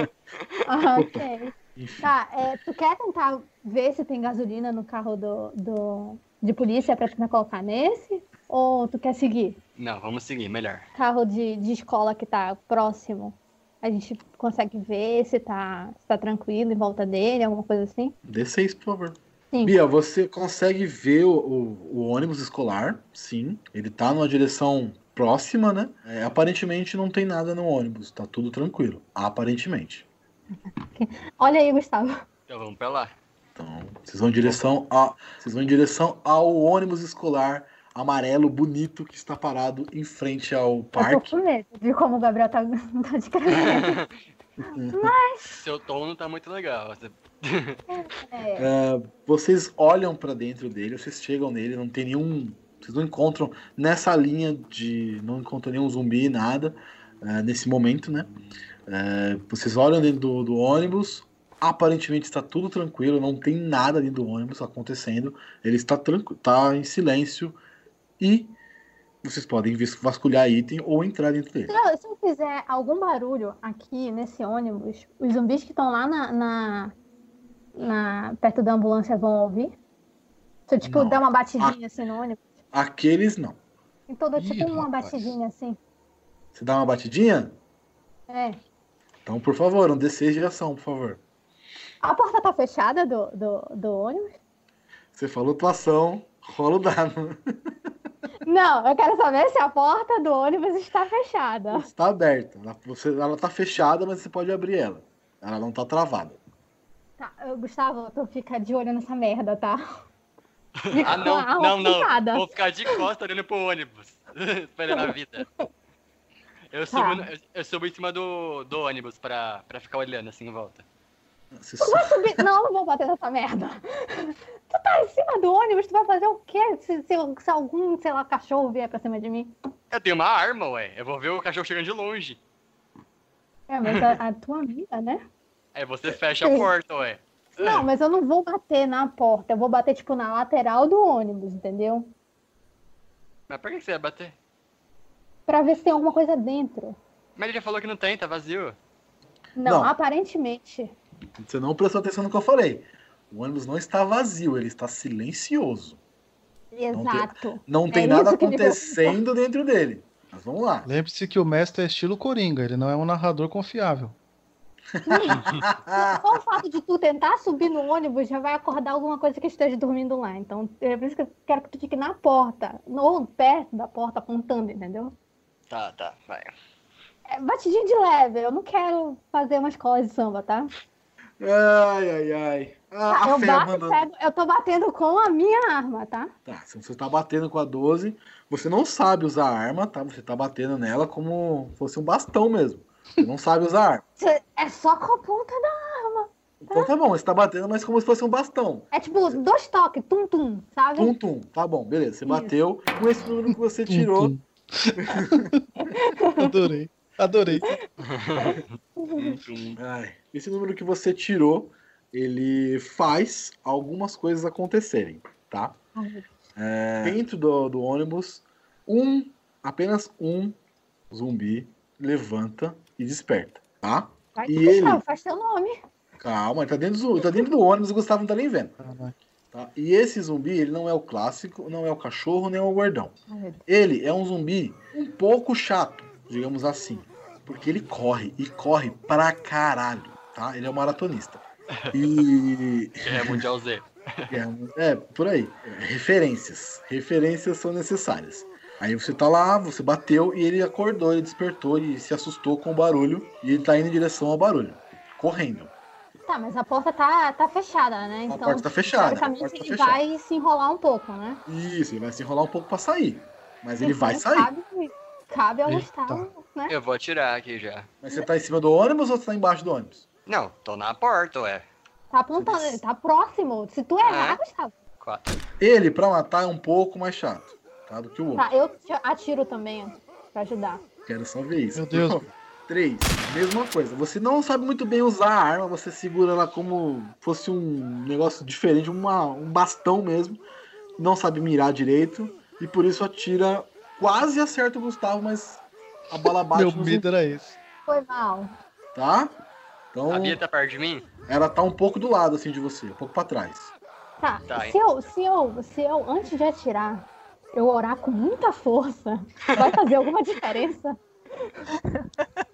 Ah, ok. Tá, é, tu quer tentar ver se tem gasolina no carro do, do, de polícia pra tentar colocar nesse? Ou tu quer seguir? Não, vamos seguir, melhor. Carro de, de escola que tá próximo. A gente consegue ver se tá, se tá tranquilo em volta dele, alguma coisa assim? D6, por favor. Sim. Bia, você consegue ver o, o- o ônibus escolar, sim. Ele tá numa direção próxima, né? É, aparentemente não tem nada no ônibus, tá tudo tranquilo. Aparentemente. Olha aí, Gustavo. Então vamos pra lá. Vocês vão em direção a, vocês vão em direção ao ônibus escolar amarelo bonito que está parado em frente ao Eu tô parque. com medo de como o Gabriel tá, tá descrevendo. Mas, Seu tom não tá muito legal. Você- é, É, vocês olham pra dentro dele, vocês chegam nele, não tem nenhum. Vocês não encontram nessa linha de. Não encontram nenhum zumbi, nada, é, nesse momento, né? É, vocês olham dentro do, do ônibus, aparentemente está tudo tranquilo, não tem nada dentro do ônibus acontecendo, ele está tranquilo, tá em silêncio e vocês podem vasculhar item ou entrar dentro dele. se, eu, se eu fizer algum barulho aqui nesse ônibus, os zumbis que estão lá na, na, na- perto da ambulância vão ouvir? Se eu, tipo, Não. der uma batidinha assim no ônibus? Aqueles não. Então, dou tipo Ih, uma rapaz. batidinha assim. Você dá uma batidinha? É. Então, por favor, um D6 de ação, por favor. A porta tá fechada do, do, do ônibus? Você falou tua ação, rola o dado. Não, eu quero saber se a porta do ônibus está fechada. Está aberta. Ela, você, ela tá fechada, mas você pode abrir ela. Ela não tá travada. Tá, ô, Gustavo, tu fica de olho nessa merda, tá? Ah, não, não, não. Vou ficar de costa olhando pro ônibus. Esperando a vida. Eu subo, Tá. eu, eu subo em cima do, do ônibus pra, pra ficar olhando assim em volta. Você Tu vai subir. Não, eu não vou bater nessa merda. Tu tá em cima do ônibus, tu vai fazer o quê? Se, se, se algum, sei lá, cachorro vier pra cima de mim. Eu tenho uma arma, ué. Eu vou ver o cachorro chegando de longe. É, mas a, a tua amiga, né? Aí você fecha a porta, ué. Não, mas eu não vou bater na porta. Eu vou bater, tipo, na lateral do ônibus, entendeu? Mas por que você ia bater? Pra ver se tem alguma coisa dentro. Mas ele já falou que não tem, tá vazio. Não, Não. aparentemente. Você não prestou atenção no que eu falei. O ônibus não está vazio, ele está silencioso. Exato. Não tem É nada isso que me acontecendo dentro dele. Mas vamos lá. Lembre-se que o mestre é estilo Coringa, ele não é um narrador confiável. Só o fato de tu tentar subir no ônibus já vai acordar alguma coisa que esteja dormindo lá. Então, é por isso que eu quero que tu fique na porta, ou perto da porta, apontando, entendeu? Tá, tá, vai. É batidinho de leve, eu não quero fazer uma escola de samba, tá? Ai, ai, ai. Tá, A, a eu bato mandando. pego, eu tô batendo com a minha arma, tá? Tá, se você tá batendo com a 12, você não sabe usar a arma, tá? Você tá batendo nela como fosse um bastão mesmo. Você não sabe usar a arma. É só com a ponta da arma. Então tá bom, você tá batendo, mas como se fosse um bastão. É tipo dois toques, tum-tum, sabe? Tum, tum. Tá bom, beleza. Você bateu com esse número que você tirou. Adorei. Adorei. Ai, esse número que você tirou, ele faz algumas coisas acontecerem, tá? É, dentro do, do ônibus, um, apenas um zumbi levanta e desperta, tá? Vai, e ele, faz teu nome. calma, ele tá dentro, do, tá dentro do ônibus e o Gustavo não tá nem vendo. Tá? E esse zumbi, ele não é o clássico, não é o cachorro, nem é o gordão. Ele é um zumbi um pouco chato, digamos assim. Porque ele corre, e corre pra caralho, tá? Ele é um maratonista. E. É Mundial Z. É, é, por aí. É, Referências. Referências são necessárias. Aí você tá lá, você bateu e ele acordou, ele despertou e se assustou com o barulho. E ele tá indo em direção ao barulho. Correndo. Tá, mas a porta tá, tá fechada, né? Então, porta tá fechada, a teoricamente, tá ele fechada. vai se enrolar um pouco, né? Isso, ele vai se enrolar um pouco pra sair. Mas ele Então, vai sair. Cabe, cabe ao Eita. Gustavo, né? Eu vou atirar aqui já. Mas você tá em cima do ônibus ou você tá embaixo do ônibus? Não, tô na porta, ué. Tá apontando, ele tá próximo. Se tu É. errar, Gustavo. Quatro. Ele, pra matar, é um pouco mais chato, tá? Do que o outro. Tá, eu atiro também pra ajudar. Quero só ver isso. Meu Deus. Três, mesma coisa. Você não sabe muito bem usar a arma, você segura ela como fosse um negócio diferente, uma, um bastão mesmo. Não sabe mirar direito. E por isso atira, quase acerta o Gustavo, mas a bala bate Meu medo era esse. Foi mal. Tá? Então, A Bia tá perto de mim? ela tá um pouco do lado assim de você, um pouco pra trás. Tá, Tá, se, eu, se, eu, se eu, antes de atirar, eu orar com muita força, vai fazer alguma diferença?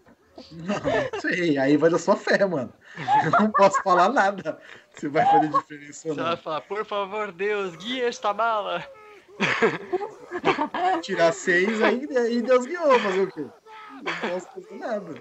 Não sei, aí vai da sua fé, mano. Eu não posso falar nada se vai fazer diferença ou Você vai não. falar, por favor, Deus, guia esta bala. Tirar seis, aí, aí Deus guiou, fazer o quê? Não posso fazer nada.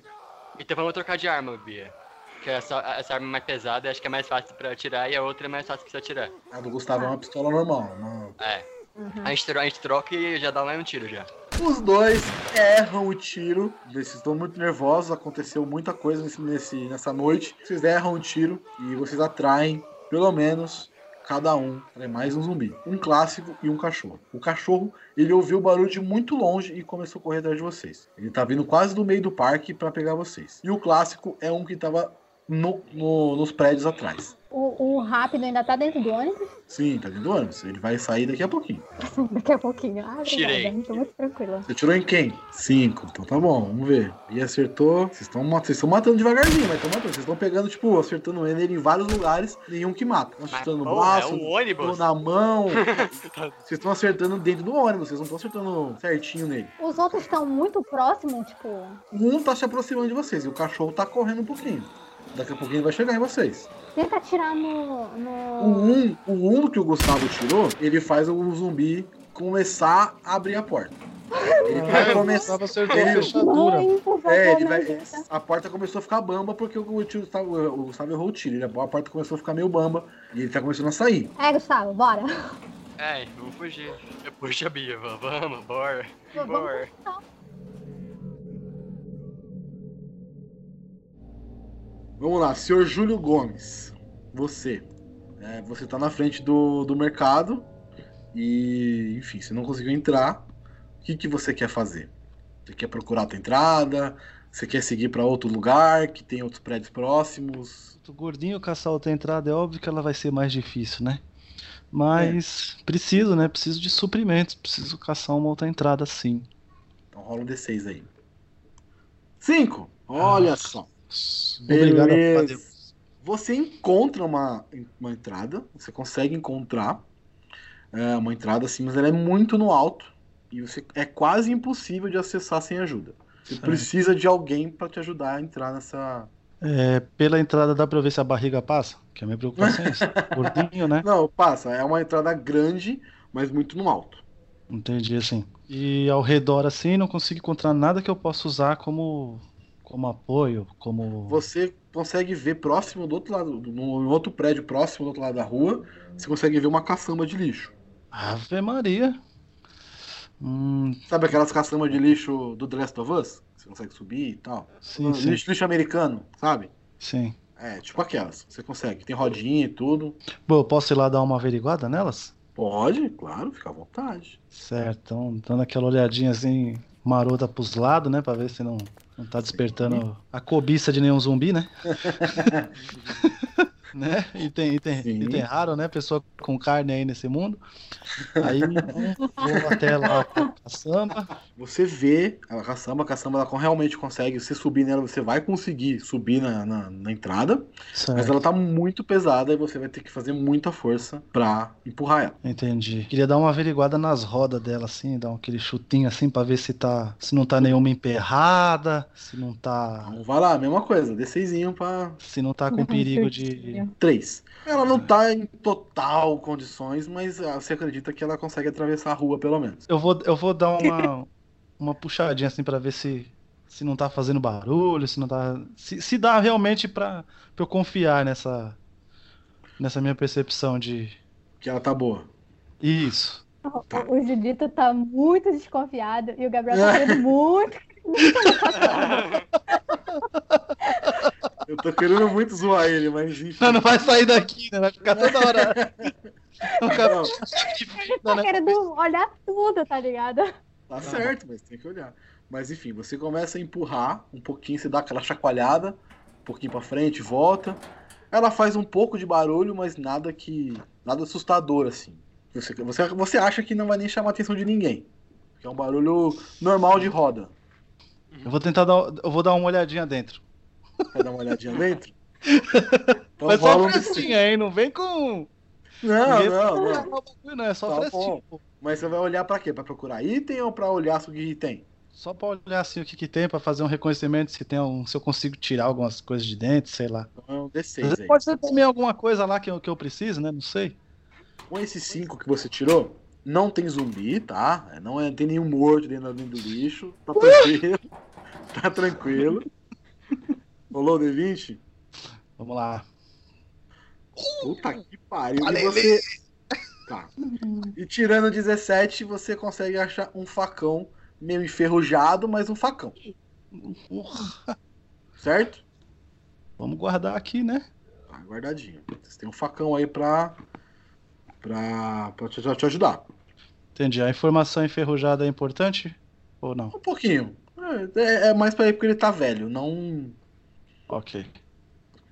Então vamos trocar de arma, Bia. Que essa, essa arma é mais pesada, acho que é mais fácil pra atirar e a outra é mais fácil pra você atirar. A do Gustavo é uma pistola normal. não. É. Uhum. A, gente, a gente troca e já dá mais um tiro já. Os dois erram o tiro. Vocês estão muito nervosos, aconteceu muita coisa nesse, nesse- nessa noite. Vocês erram o tiro e vocês atraem, pelo menos, cada um. É mais um zumbi. Um clássico e um cachorro. O cachorro, ele ouviu o barulho de muito longe e começou a correr atrás de vocês. Ele tá vindo quase do meio do parque para pegar vocês. E o clássico é um que tava no- no- nos prédios atrás. O, o rápido ainda tá dentro do ônibus? Sim, tá dentro do ônibus. Ele vai sair daqui a pouquinho. Daqui a pouquinho. Ah, Tirei. tô muito tranquila. Você tirou em quem? Cinco. Então tá bom, vamos ver. E acertou. Vocês estão matando devagarzinho, mas estão matando. Vocês estão pegando, tipo, acertando ele em vários lugares, nenhum que mata. Estão acertando no porra, braço, é um ônibus. na mão. vocês estão acertando dentro do ônibus, vocês não estão acertando certinho nele. Os outros estão muito próximos, tipo. Um tá se aproximando de vocês e o cachorro tá correndo um pouquinho. Daqui a pouquinho ele vai chegar em vocês. Tenta atirar no. O no... um, o um que o Gustavo tirou, ele faz o zumbi começar a abrir a porta. Ele vai Ah, começar. Gustavo acertou a fechadura. É, ele vai, a porta começou a ficar bamba porque o, tio Gustavo, o Gustavo errou o tiro. Ele- A porta começou a ficar meio bamba e ele tá começando a sair. É, Gustavo, bora. É, vamos fugir. Eu puxo a Bia, vamos, vamos, bora. Vamos Bora. Vamos lá, senhor Júlio Gomes. Você. É, você tá na frente do, do mercado e, enfim, você não conseguiu entrar. O que, que você quer fazer? Você quer procurar outra entrada? Você quer seguir pra outro lugar que tem outros prédios próximos? O gordinho caçar outra entrada é óbvio que ela vai ser mais difícil, né? Mas preciso, né? Preciso de suprimentos, preciso caçar uma outra entrada sim. Então rola um D6 aí. Cinco! Olha só. Obrigado. Adeus. Você encontra uma, uma entrada, você consegue encontrar é, uma entrada assim, mas ela é muito no alto e você é quase impossível de acessar sem ajuda. Você Certo. precisa de alguém para te ajudar a entrar nessa. É, pela entrada dá pra ver se a barriga passa? Que a minha preocupação é essa. Gordinho, né? Não, passa. É uma entrada grande, mas muito no alto. Entendi assim. E ao redor assim não consigo encontrar nada que eu possa usar como como apoio, como Você consegue ver próximo do outro lado, no outro prédio próximo do outro lado da rua, você consegue ver uma caçamba de lixo. Ave Maria. Hum, Sabe aquelas caçambas de lixo do The Last of Us? Você consegue subir e tal? Sim, sim. lixo, lixo americano, sabe? sim. É, tipo aquelas. Você consegue. Tem rodinha e tudo. Bom, eu posso ir lá dar uma averiguada nelas? Pode, claro, fica à vontade. Certo, então dando aquela olhadinha assim, marota pros lados, né? Pra ver se não, não tá despertando a cobiça de nenhum zumbi, né? né? Item, item, item raro, né? Pessoa com carne aí nesse mundo. Aí vou até lá com a caçamba. Você vê a caçamba, a caçamba ela realmente consegue, você subir nela, você vai conseguir subir na, na, na entrada, Certo. mas ela tá muito pesada e você vai ter que fazer muita força pra empurrar ela. Entendi. Queria dar uma averiguada nas rodas dela, assim, dar aquele chutinho assim pra ver se tá. Se não tá nenhuma emperrada, se não tá. Então vai lá, mesma coisa, D6zinho pra. Se não tá com perigo de. 3. Ela não tá em total condições, mas ah, você acredita que ela consegue atravessar a rua pelo menos. Eu vou, eu vou dar uma, uma puxadinha assim pra ver se, se não tá fazendo barulho, se não tá. Se, se dá realmente pra, pra eu confiar nessa. Nessa minha percepção de. Que ela tá boa. Isso. O, o Judito tá muito desconfiado e o Gabriel tá querendo muito. Eu tô querendo muito zoar ele, mas enfim. Não, não vai sair daqui, né? Vai ficar toda hora. Não, Ele tá querendo olhar tudo, tá ligado? Tá certo, mas tem que olhar. Mas enfim, você começa a empurrar um pouquinho, você dá aquela chacoalhada, um pouquinho pra frente, volta. Ela faz um pouco de barulho, mas nada que. nada assustador, assim. Você, você, você acha que não vai nem chamar a atenção de ninguém. Que é um barulho normal de roda. Eu vou tentar dar. Eu vou dar uma olhadinha dentro. Quer dar uma olhadinha dentro? Então Mas só rola um fresquinha, hein? Não vem com. Não, Ninguém não, não. bagulho, não. É só Tá. Mas você vai olhar pra quê? Pra procurar item ou pra olhar o que tem? Só pra olhar assim o que, que tem, pra fazer um reconhecimento se tem um, se eu consigo tirar algumas coisas de dentro, sei lá. Então é um Às D6 vezes aí. pode ser também alguma coisa lá que eu, que eu preciso, né? Não sei. Com esses 5 que você tirou, não tem zumbi, tá? É, Não é, tem nenhum morto dentro, dentro do lixo. Tá tranquilo. tá tranquilo. Rolou o D20? Vamos lá. Puta que pariu. E você. Tá. E tirando 17, você consegue achar um facão meio enferrujado, mas um facão. Certo? Vamos guardar aqui, né? Tá, guardadinho. Você tem um facão aí pra. pra, pra te, te ajudar. Entendi. A informação enferrujada é importante? Ou não? Um pouquinho. É, é mais pra ele porque ele tá velho, não. Ok.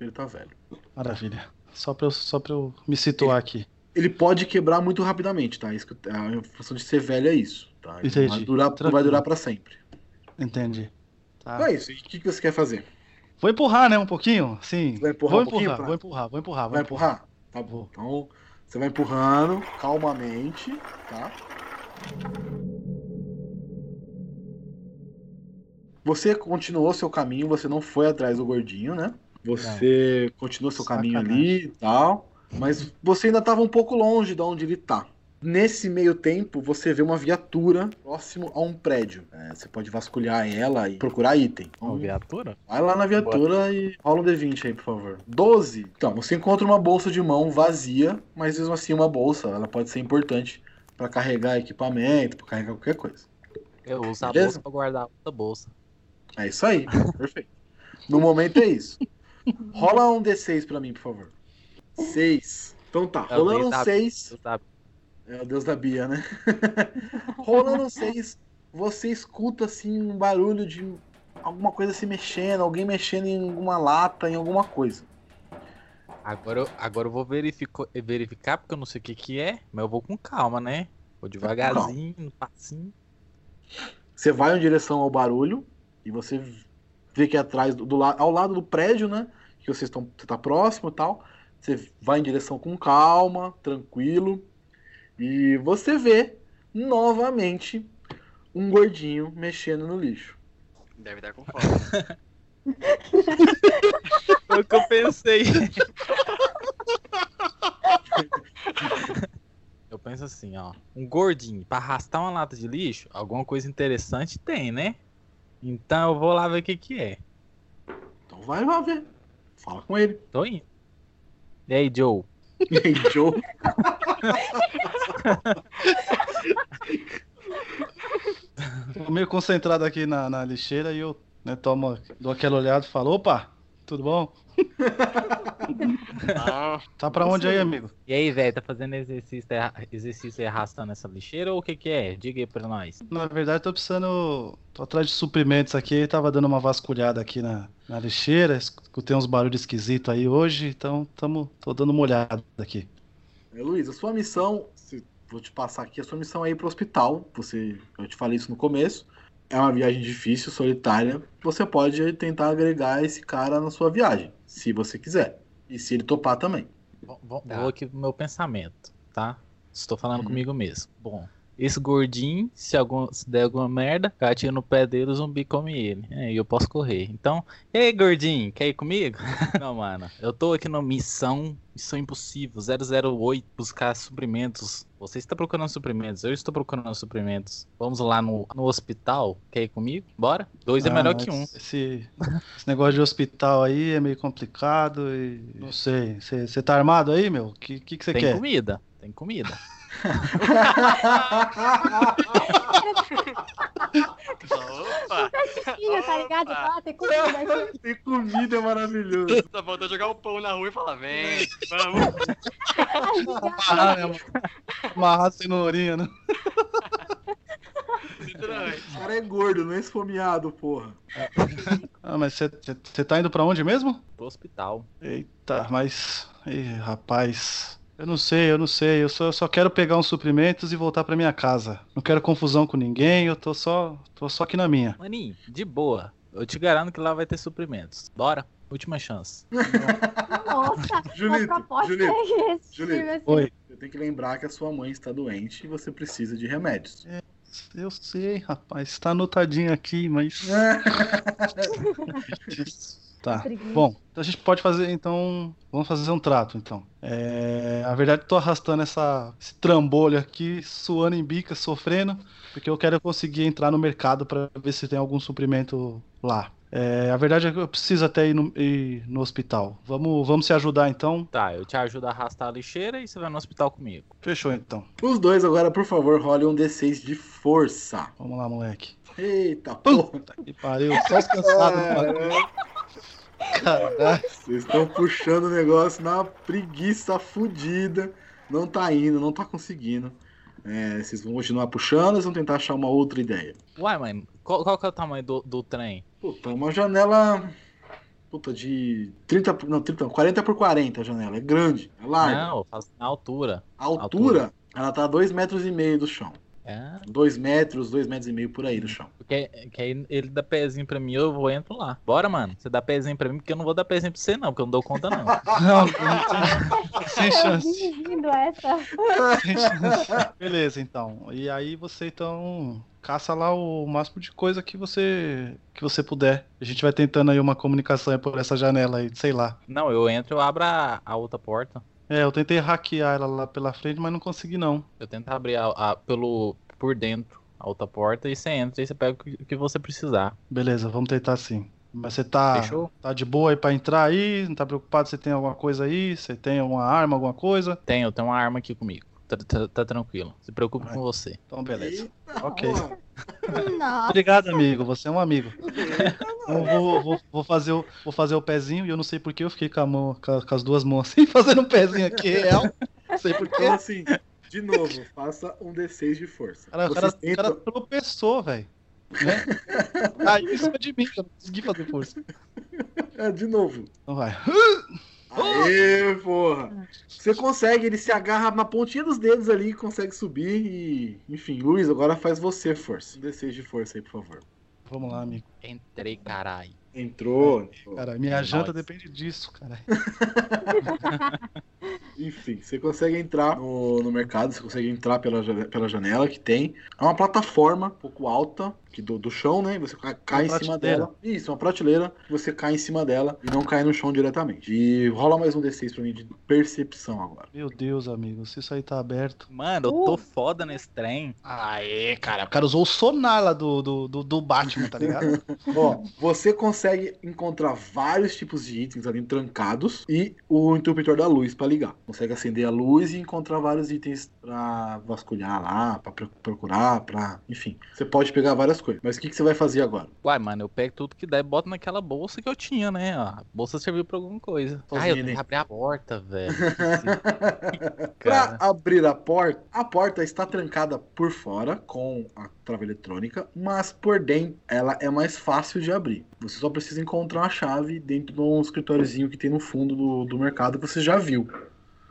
ele tá velho. Maravilha. Só pra eu, só pra eu me situar aqui. Ele pode quebrar muito rapidamente, tá? Isso que- a função de ser velho é isso. Tá? Ele Entendi. Vai durar, vai durar pra sempre. Entendi. Tá. Então é isso. E o que, que você quer fazer? Vou empurrar, né? Um pouquinho? Sim. Vai empurrar vou um empurrar, pra- vou empurrar, vou empurrar. vou Vai empurrar? Tá bom. Então você vai empurrando calmamente, tá? Você continuou seu caminho, você não foi atrás do gordinho, né? Você continuou seu caminho ali e tal, mas você ainda estava um pouco longe de onde ele tá. Nesse meio tempo, você vê uma viatura próximo a um prédio. É, você pode vasculhar ela e procurar item. Uma viatura? Vai lá na viatura e rola um D20 aí, por favor. 12. Então, você encontra uma bolsa de mão vazia, mas mesmo assim uma bolsa. Ela pode ser importante pra carregar equipamento, pra carregar qualquer coisa. Eu uso a Beleza? bolsa pra guardar outra bolsa. É isso aí. Perfeito. No momento é isso. Rola um D6 pra mim, por favor. 6. Então tá, É rolando um da- 6. Deus da- É o Deus da Bia, né? rolando um 6, você escuta assim um barulho de alguma coisa se mexendo, alguém mexendo em alguma lata, em alguma coisa. Agora, eu- agora eu vou verifico- verificar, porque eu não sei o que que é, mas eu vou com calma, né? Vou devagarzinho, no passinho. Você vai em direção ao barulho e você vê que é atrás do, do ao lado do prédio, né? Que vocês estão, você tá próximo e tal. Você vai em direção com calma, tranquilo. E você vê novamente um gordinho mexendo no lixo. Deve estar com fome. Foi o que eu pensei. Eu penso assim, ó. Um gordinho, pra arrastar uma lata de lixo, alguma coisa interessante tem, né? Então eu vou lá ver o que que é. Então vai lá ver. Fala com ele. Tô indo. E aí, Joe? E aí, Joe? Tô meio concentrado aqui na, na lixeira e eu né, tomo, dou aquela olhada e falo, opa, Tudo bom? Ah, Tá pra onde aí, amigo? E aí, velho, tá fazendo exercício, e exercício arrastando essa lixeira ou o que que é? Diga aí pra nós. Na verdade, tô precisando. Tô atrás de suprimentos aqui. Tava dando uma vasculhada aqui na, na lixeira. Escutei uns barulhos esquisitos aí hoje. Então, tamo, tô dando uma olhada aqui. É, Luiz, a sua missão, se- vou te passar aqui, a sua missão é ir pro hospital. Você, eu te falei isso no começo. É uma viagem difícil, solitária. Você pode tentar agregar esse cara na sua viagem, se você quiser. E se ele topar também. Vou, vou- vou aqui pro meu pensamento, tá? Estou falando comigo mesmo. Bom, esse gordinho, se, algum, se der alguma merda, atiro no pé dele, o zumbi come ele. É, e eu posso correr. Então, e aí, gordinho, quer ir comigo? Não, mano. Eu tô aqui na missão, missão impossível, 008, buscar suprimentos. Você está procurando suprimentos, eu estou procurando suprimentos. Vamos lá no, no hospital, quer ir comigo? Bora? Dois é Ah, melhor que um. Esse, esse negócio de hospital aí é meio complicado e. Não sei. Você tá armado aí, meu? O que que você Tem quer? comida, tem comida. Opa! Tá ligado? Ah, tem comida aqui. Tem comida maravilhosa. Só faltou jogar o pão na rua e falar, vem, vamos. Amarrar, né, mano? Amarrar a cenourinha, né? O cara é gordo, não é esfomeado, porra. Ah, mas você tá indo pra onde mesmo? Pro hospital. Eita, mas. Ih, rapaz. Eu não sei, eu não sei. Eu só, eu só quero pegar uns suprimentos e voltar pra minha casa. Não quero confusão com ninguém, eu tô só. tô só aqui na minha. Maninho, de boa. Eu te garanto que lá vai ter suprimentos. Bora? Última chance. Nossa, Julito, a proposta Julito, é esse. Julito. assim. Oi. Você tem que lembrar que a sua mãe está doente e você precisa de remédios. Eu sei, rapaz. Tá anotadinho aqui, mas. Tá. Preguiça. Bom, então a gente pode fazer, então. Vamos fazer um trato, então. É, na verdade, tô arrastando essa, esse trambolho aqui, suando em bica, sofrendo, porque eu quero conseguir entrar no mercado para ver se tem algum suprimento lá. É, a verdade é que eu preciso até ir no, ir no hospital. Vamos, vamos se ajudar então? Tá, eu te ajudo a arrastar a lixeira e você vai no hospital comigo. Fechou então. Os dois agora, por favor, rolem um D6 de força. Vamos lá, moleque. Eita, porra. Que pariu, só os cansados. Caralho. Vocês estão puxando o negócio na preguiça fudida. Não tá indo, não tá conseguindo. É, vocês vão continuar puxando, vocês vão tentar achar uma outra ideia. Uai, mano, qual, qual que é o tamanho do, do trem? Puta, uma janela. Puta, de 30. por- Não, 30, não, 40 por 40 a janela. É grande, é larga. Não, na altura. A altura, ela tá a 2 metros e meio do chão. É, 2 metros, 2 metros e meio por aí do chão. porque que aí ele dá pezinho pra mim, eu vou entro lá. Bora, mano. Você dá pezinho pra mim, porque eu não vou dar pezinho pra você, não, porque eu não dou conta, não. Não, não sem Eu chance. rindo essa. Beleza, então. E aí você então caça lá o máximo de coisa que você que você puder. A gente vai tentando aí uma comunicação aí por essa janela aí, sei lá. Não, eu entro, eu abro a, a outra porta. É, eu tentei hackear ela lá pela frente, mas não consegui não. Eu tento abrir a, a- pelo, por dentro a outra porta e você entra e você pega o que, você precisar. Beleza, vamos tentar assim. Mas você tá, Fechou? tá de boa aí pra entrar aí? Não tá preocupado se tem alguma coisa aí? Você tem alguma arma, alguma coisa? Tenho, eu tenho uma arma aqui comigo. Tá, tá- tá tranquilo. Se preocupe com você. Então, beleza. Ok. Nossa. Obrigado, amigo. Você é um amigo. Eu vou, vou, vou fazer o, vou fazer o pezinho e eu não sei porque eu fiquei com, a mão, com, com as duas mãos assim, fazendo um pezinho aqui real. Não sei porquê. Então, assim, de novo, faça um D6 de força. Cara, o cara, o tentam- cara tropeçou, velho. Né? Caiu em cima de mim, eu não consegui fazer força. É, de novo. Então vai. Aê, porra! Você consegue, ele se agarra na pontinha dos dedos ali, consegue subir e. Enfim, Luiz, agora faz você força. Um D6 de força aí, por favor. Vamos lá, amigo. Entrei, caralho. Entrou. Cara, minha janta Nós. depende disso, cara. Enfim, você consegue entrar no, no mercado, você consegue entrar pela, pela janela que tem. É uma plataforma um pouco alta que do, do chão, né? Você cai, cai em cima dela. Isso, uma prateleira. Você cai em cima dela e não cai no chão diretamente. E rola mais um D6 pra mim de percepção agora. Meu Deus, amigo, se isso aí tá aberto. Mano, eu tô foda nesse trem. Aê, cara, o cara usou o sonar lá do, do, do, do Batman, tá ligado? Ó, você consegue encontrar vários tipos de itens ali trancados e o interruptor da luz pra ligar. ligar. Consegue acender a luz e encontrar vários itens pra vasculhar lá, pra procurar, pra. Enfim. Você pode pegar várias coisas. Mas o que, que você vai fazer agora? Uai, mano, eu pego tudo que der e boto naquela bolsa que eu tinha, né? A bolsa serviu pra alguma coisa. Ah, eu tenho que abrir a porta, velho. pra abrir a porta, a porta está trancada por fora com a trava eletrônica, mas por dentro ela é mais fácil de abrir. Você só precisa encontrar uma chave dentro de um escritóriozinho que tem no fundo do, do mercado que você já viu.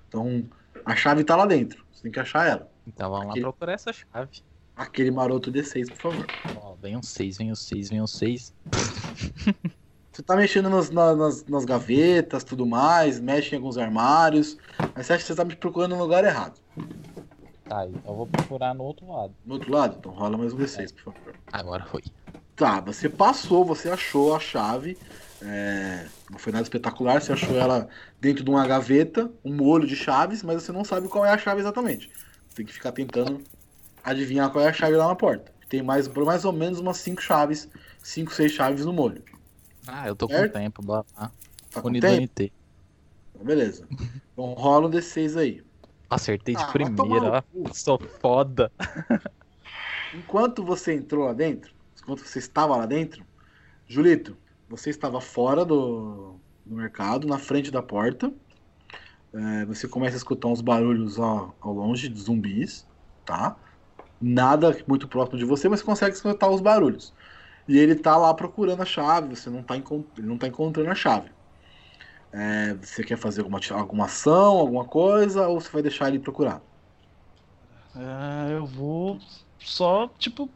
Então, a chave está lá dentro. Você tem que achar ela. Então vamos lá procurar essa chave. Aquele maroto D6, por favor. Ó, vem um 6, vem um 6, vem um 6. Você tá mexendo nas, nas, nas, gavetas, tudo mais, mexe em alguns armários, mas você acha que você tá me procurando no lugar errado. Tá, então eu vou procurar no outro lado. No outro lado? Então rola mais um D6, por favor. Agora foi. Tá, você passou, você achou a chave. É, não foi nada espetacular, você achou ela dentro de uma gaveta, um molho de chaves, mas você não sabe qual é a chave exatamente. Tem que ficar tentando adivinhar qual é a chave lá na porta. Tem mais, mais ou menos umas 5 chaves, 5, 6 chaves no molho. Ah, eu tô certo? com tempo, blá blá. Tá com tempo? NT. Então, beleza. Então rola um D6 aí. Acertei de ah, primeira. Sou foda. Enquanto você entrou lá dentro, enquanto você estava lá dentro, Julito, você estava fora do, do mercado, na frente da porta. É, você começa a escutar uns barulhos ao, ao longe de zumbis, tá? Nada muito próximo de você, mas consegue escutar os barulhos. E ele tá lá procurando a chave, você não tá, ele não tá encontrando a chave. É, você quer fazer alguma, alguma ação, alguma coisa, ou você vai deixar ele procurar? É, eu vou só, tipo,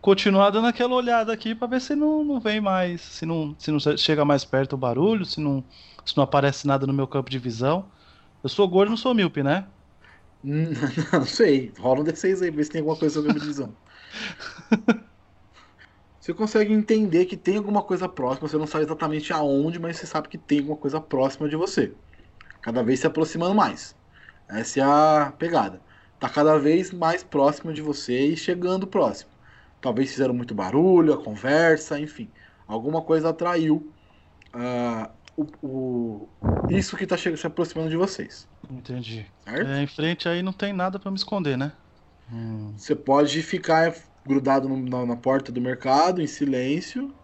continuar dando aquela olhada aqui para ver se não, não vem mais, se não, se não chega mais perto o barulho, se não, se não aparece nada no meu campo de visão. Eu sou gordo, não sou míope, né? não sei. Rola um D6 aí, ver se tem alguma coisa sobre a minha visão. você consegue entender que tem alguma coisa próxima, você não sabe exatamente aonde, mas você sabe que tem alguma coisa próxima de você. Cada vez se aproximando mais. Essa é a pegada. Tá cada vez mais próximo de você e chegando próximo. Talvez fizeram muito barulho, a conversa, enfim. Alguma coisa atraiu uh, o, o, isso que está se aproximando de vocês. Entendi. É, em frente aí não tem nada para me esconder, né? Hum. Você pode ficar grudado no, na, na, porta do mercado, em silêncio,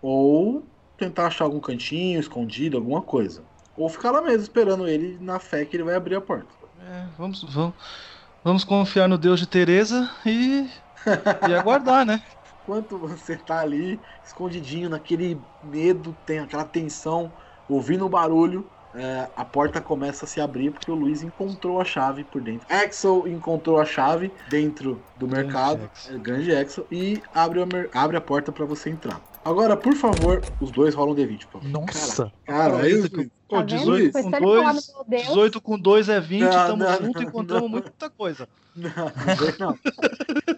ou tentar achar algum cantinho, escondido, alguma coisa. Ou ficar lá mesmo esperando ele na fé que ele vai abrir a porta. É, vamos, vamos, vamos confiar no Deus de Teresa e, e aguardar, né? Enquanto você tá ali, escondidinho, naquele medo, tem aquela tensão, ouvindo o barulho, é, a porta começa a se abrir porque o Luiz encontrou a chave por dentro. Axel encontrou a chave dentro do grande mercado, Axel. É, grande Axel, e abre a, abre a porta para você entrar. Agora, por favor, os dois rolam D20. Pô. Nossa! Cara, cara isso, Pô, 18 tá com 2, 18 com 2 é 20, estamos juntos e encontramos muita coisa. Não, não.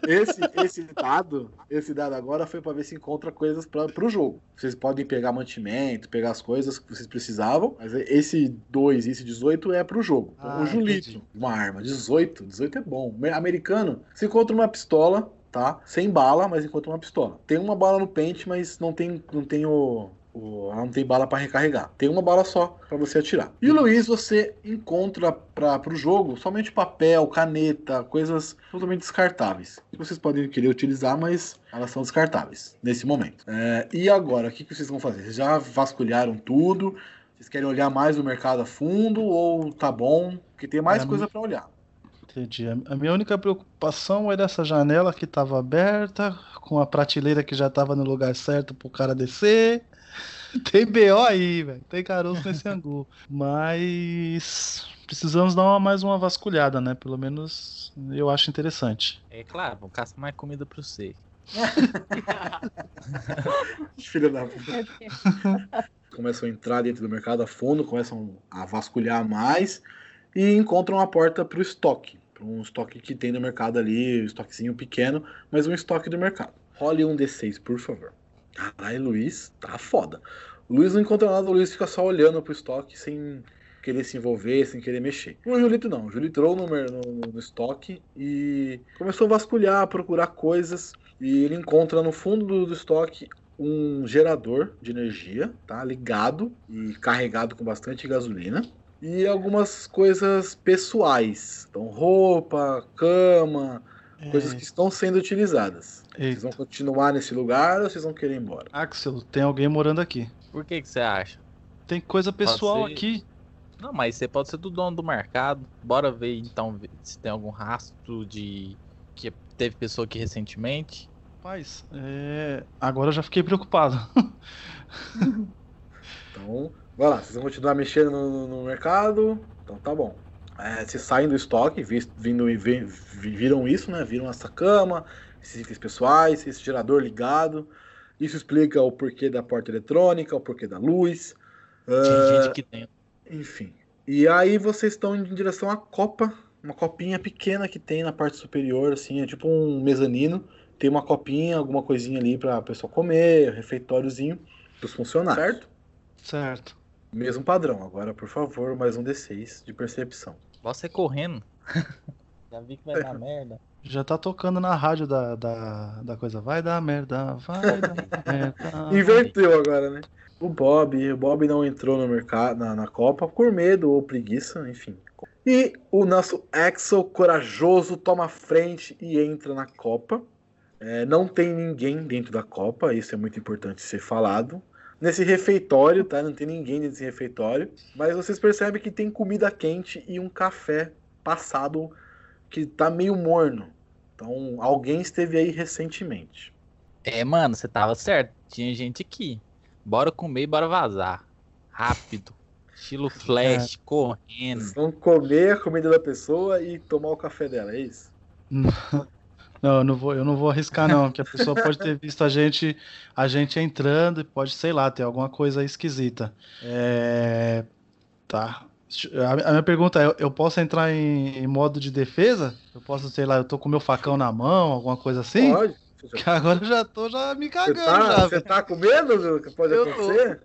Esse, esse dado, esse dado agora foi para ver se encontra coisas para o jogo. Vocês podem pegar mantimento, pegar as coisas que vocês precisavam, mas esse 2 e esse 18 é para o jogo. Então, ah, o Julito, entendi. uma arma, 18, 18 é bom. Americano, se encontra uma pistola, tá? Sem bala, mas encontra uma pistola. Tem uma bala no pente, mas não tem, não tem o, o, ela não tem bala para recarregar. Tem uma bala só para você atirar. E o Luiz, você encontra para o jogo somente papel, caneta, coisas totalmente descartáveis. Que vocês podem querer utilizar, mas elas são descartáveis nesse momento. É, e agora, o que, que vocês vão fazer? Vocês já vasculharam tudo? Vocês querem olhar mais o mercado a fundo ou tá bom? Porque tem mais é, coisa para olhar. Entendi. A minha única preocupação era essa janela que estava aberta, com a prateleira que já estava no lugar certo para o cara descer. Tem BO aí, velho. Tem caroço nesse angu. Mas precisamos dar uma, mais uma vasculhada, né? Pelo menos eu acho interessante. É claro, vou caçar mais comida para você. Filha da puta. começam a entrar dentro do mercado a fundo, começam a vasculhar mais e encontram a porta para o estoque. Para um estoque que tem no mercado ali, um estoquezinho pequeno, mas um estoque do mercado. Role um D6, por favor. Caralho, Luiz, tá foda. Luiz não encontra nada, o Luiz fica só olhando pro estoque sem querer se envolver, sem querer mexer. O Julito não, o Julito entrou no, no, no estoque e começou a vasculhar, a procurar coisas. E ele encontra no fundo do, do estoque um gerador de energia, tá? Ligado e carregado com bastante gasolina. E algumas coisas pessoais. Então, roupa, cama, coisas que estão sendo utilizadas. Vocês vão continuar nesse lugar ou vocês vão querer ir embora? Axel, tem alguém morando aqui. Por que, que você acha? Tem coisa pessoal ser- aqui. Não, mas você pode ser do dono do mercado. Bora ver então se tem algum rastro de que teve pessoa aqui recentemente. Rapaz, é... agora eu já fiquei preocupado. Então, vai lá, vocês vão continuar mexendo no, no mercado. Então tá bom. É, vocês saem do estoque, vindo e vi- vi- viram isso, né? Viram essa cama, esses itens pessoais, esse gerador ligado. Isso explica o porquê da porta eletrônica, o porquê da luz. Tem Ah, gente aqui dentro. Enfim. E aí vocês estão indo em direção à copa, uma copinha pequena que tem na parte superior, assim, é tipo um mezanino. Tem uma copinha, alguma coisinha ali para pessoal comer, refeitóriozinho pros funcionários. Certo? Certo. Mesmo padrão. Agora, por favor, mais um D6 de percepção. Você correndo. Já vi que vai dar merda. Já tá tocando na rádio da, da, da coisa. Vai dar merda, vai dar merda. Inverteu agora, né? O Bob, o Bob não entrou no mercado, na, na Copa por medo ou preguiça, enfim. E o nosso Axel corajoso toma a frente e entra na Copa. É, não tem ninguém dentro da Copa, isso é muito importante ser falado. Nesse refeitório, tá? Não tem ninguém nesse refeitório. Mas vocês percebem que tem comida quente e um café passado que tá meio morno. Então, alguém esteve aí recentemente. É, mano, você tava certo. Tinha gente aqui. Bora comer e bora vazar. Rápido. Estilo flash, correndo. Vocês vão comer a comida da pessoa e tomar o café dela, é isso? Não, eu não vou, eu não vou arriscar não, porque a pessoa pode ter visto a gente, a gente entrando e pode, sei lá, ter alguma coisa esquisita. É, tá. A, minha pergunta é, eu, posso entrar em, em modo de defesa? Eu posso, sei lá, eu tô com meu facão na mão, alguma coisa assim? Pode. Que agora eu já tô já me Você cagando tá, já, você tá com medo do que pode Eu- acontecer?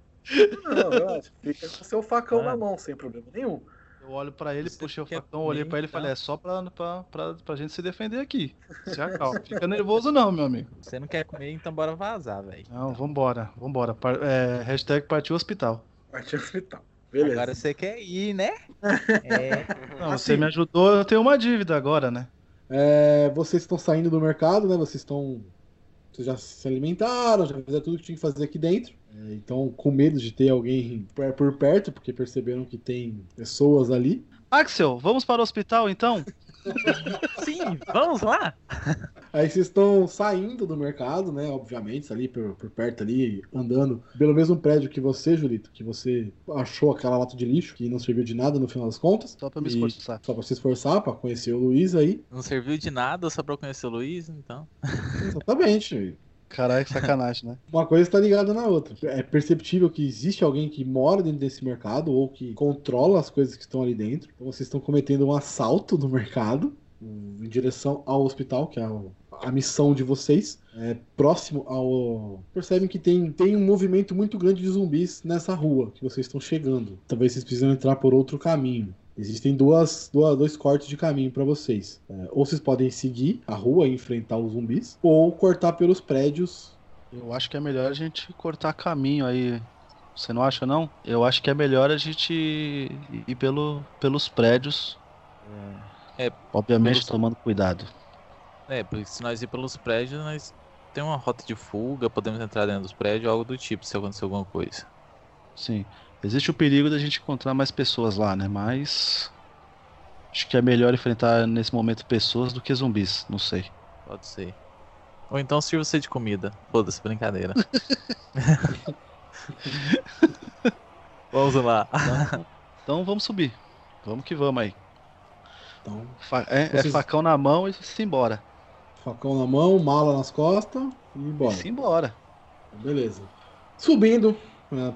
Não, relaxa. Fica com seu facão na mão, sem problema nenhum. Eu olho pra ele, puxei o facão, olhei pra ele e falei, é só pra, pra, pra, pra gente se defender aqui. Se acalma. Fica nervoso não, meu amigo. Você não quer comer, então bora vazar, velho. Não, vambora, vambora. É, hashtag partiu hospital. Partiu hospital. Beleza. Agora você quer ir, né? É. Não, você me ajudou, eu tenho uma dívida agora, né? É, vocês estão saindo do mercado, né? Vocês estão. Vocês já se alimentaram, já fizeram tudo que tinha que fazer aqui dentro. É, então, com medo de ter alguém por perto, porque perceberam que tem pessoas ali. Axel, vamos para o hospital então? Sim, vamos lá! Aí vocês estão saindo do mercado, né? Obviamente, ali por, por perto ali, andando pelo mesmo prédio que você, Julito, que você achou aquela lata de lixo que não serviu de nada no final das contas. Só pra me esforçar. Só pra se esforçar, pra conhecer o Luiz aí. Não serviu de nada só pra eu conhecer o Luiz, então. Exatamente. Caralho, que sacanagem, né? Uma coisa está ligada na outra. É perceptível que existe alguém que mora dentro desse mercado ou que controla as coisas que estão ali dentro. Então vocês estão cometendo um assalto no mercado em direção ao hospital, que é a missão de vocês. É, próximo ao. Percebem que tem, tem um movimento muito grande de zumbis nessa rua que vocês estão chegando. Talvez vocês precisam entrar por outro caminho. Existem duas, duas- dois cortes de caminho para vocês. É, ou vocês podem seguir a rua e enfrentar os zumbis, ou cortar pelos prédios Eu acho que é melhor a gente cortar caminho aí. Você não acha, não? Eu acho que é melhor a gente ir pelo, pelos prédios. É, Obviamente pelos- tomando cuidado. É, porque se nós ir pelos prédios, nós temos uma rota de fuga, podemos entrar dentro dos prédios, algo do tipo, se acontecer alguma coisa. Sim. Existe o perigo da gente encontrar mais pessoas lá, né? Mas. Acho que é melhor enfrentar nesse momento pessoas do que zumbis. Não sei. Pode ser. Ou então sirva você de comida. Foda-se, brincadeira. Vamos lá. Então, então vamos subir. Vamos que vamos aí. Então, Fa- é, é vocês- facão na mão e se embora. Facão na mão, mala nas costas e embora. Se embora. Beleza. Subindo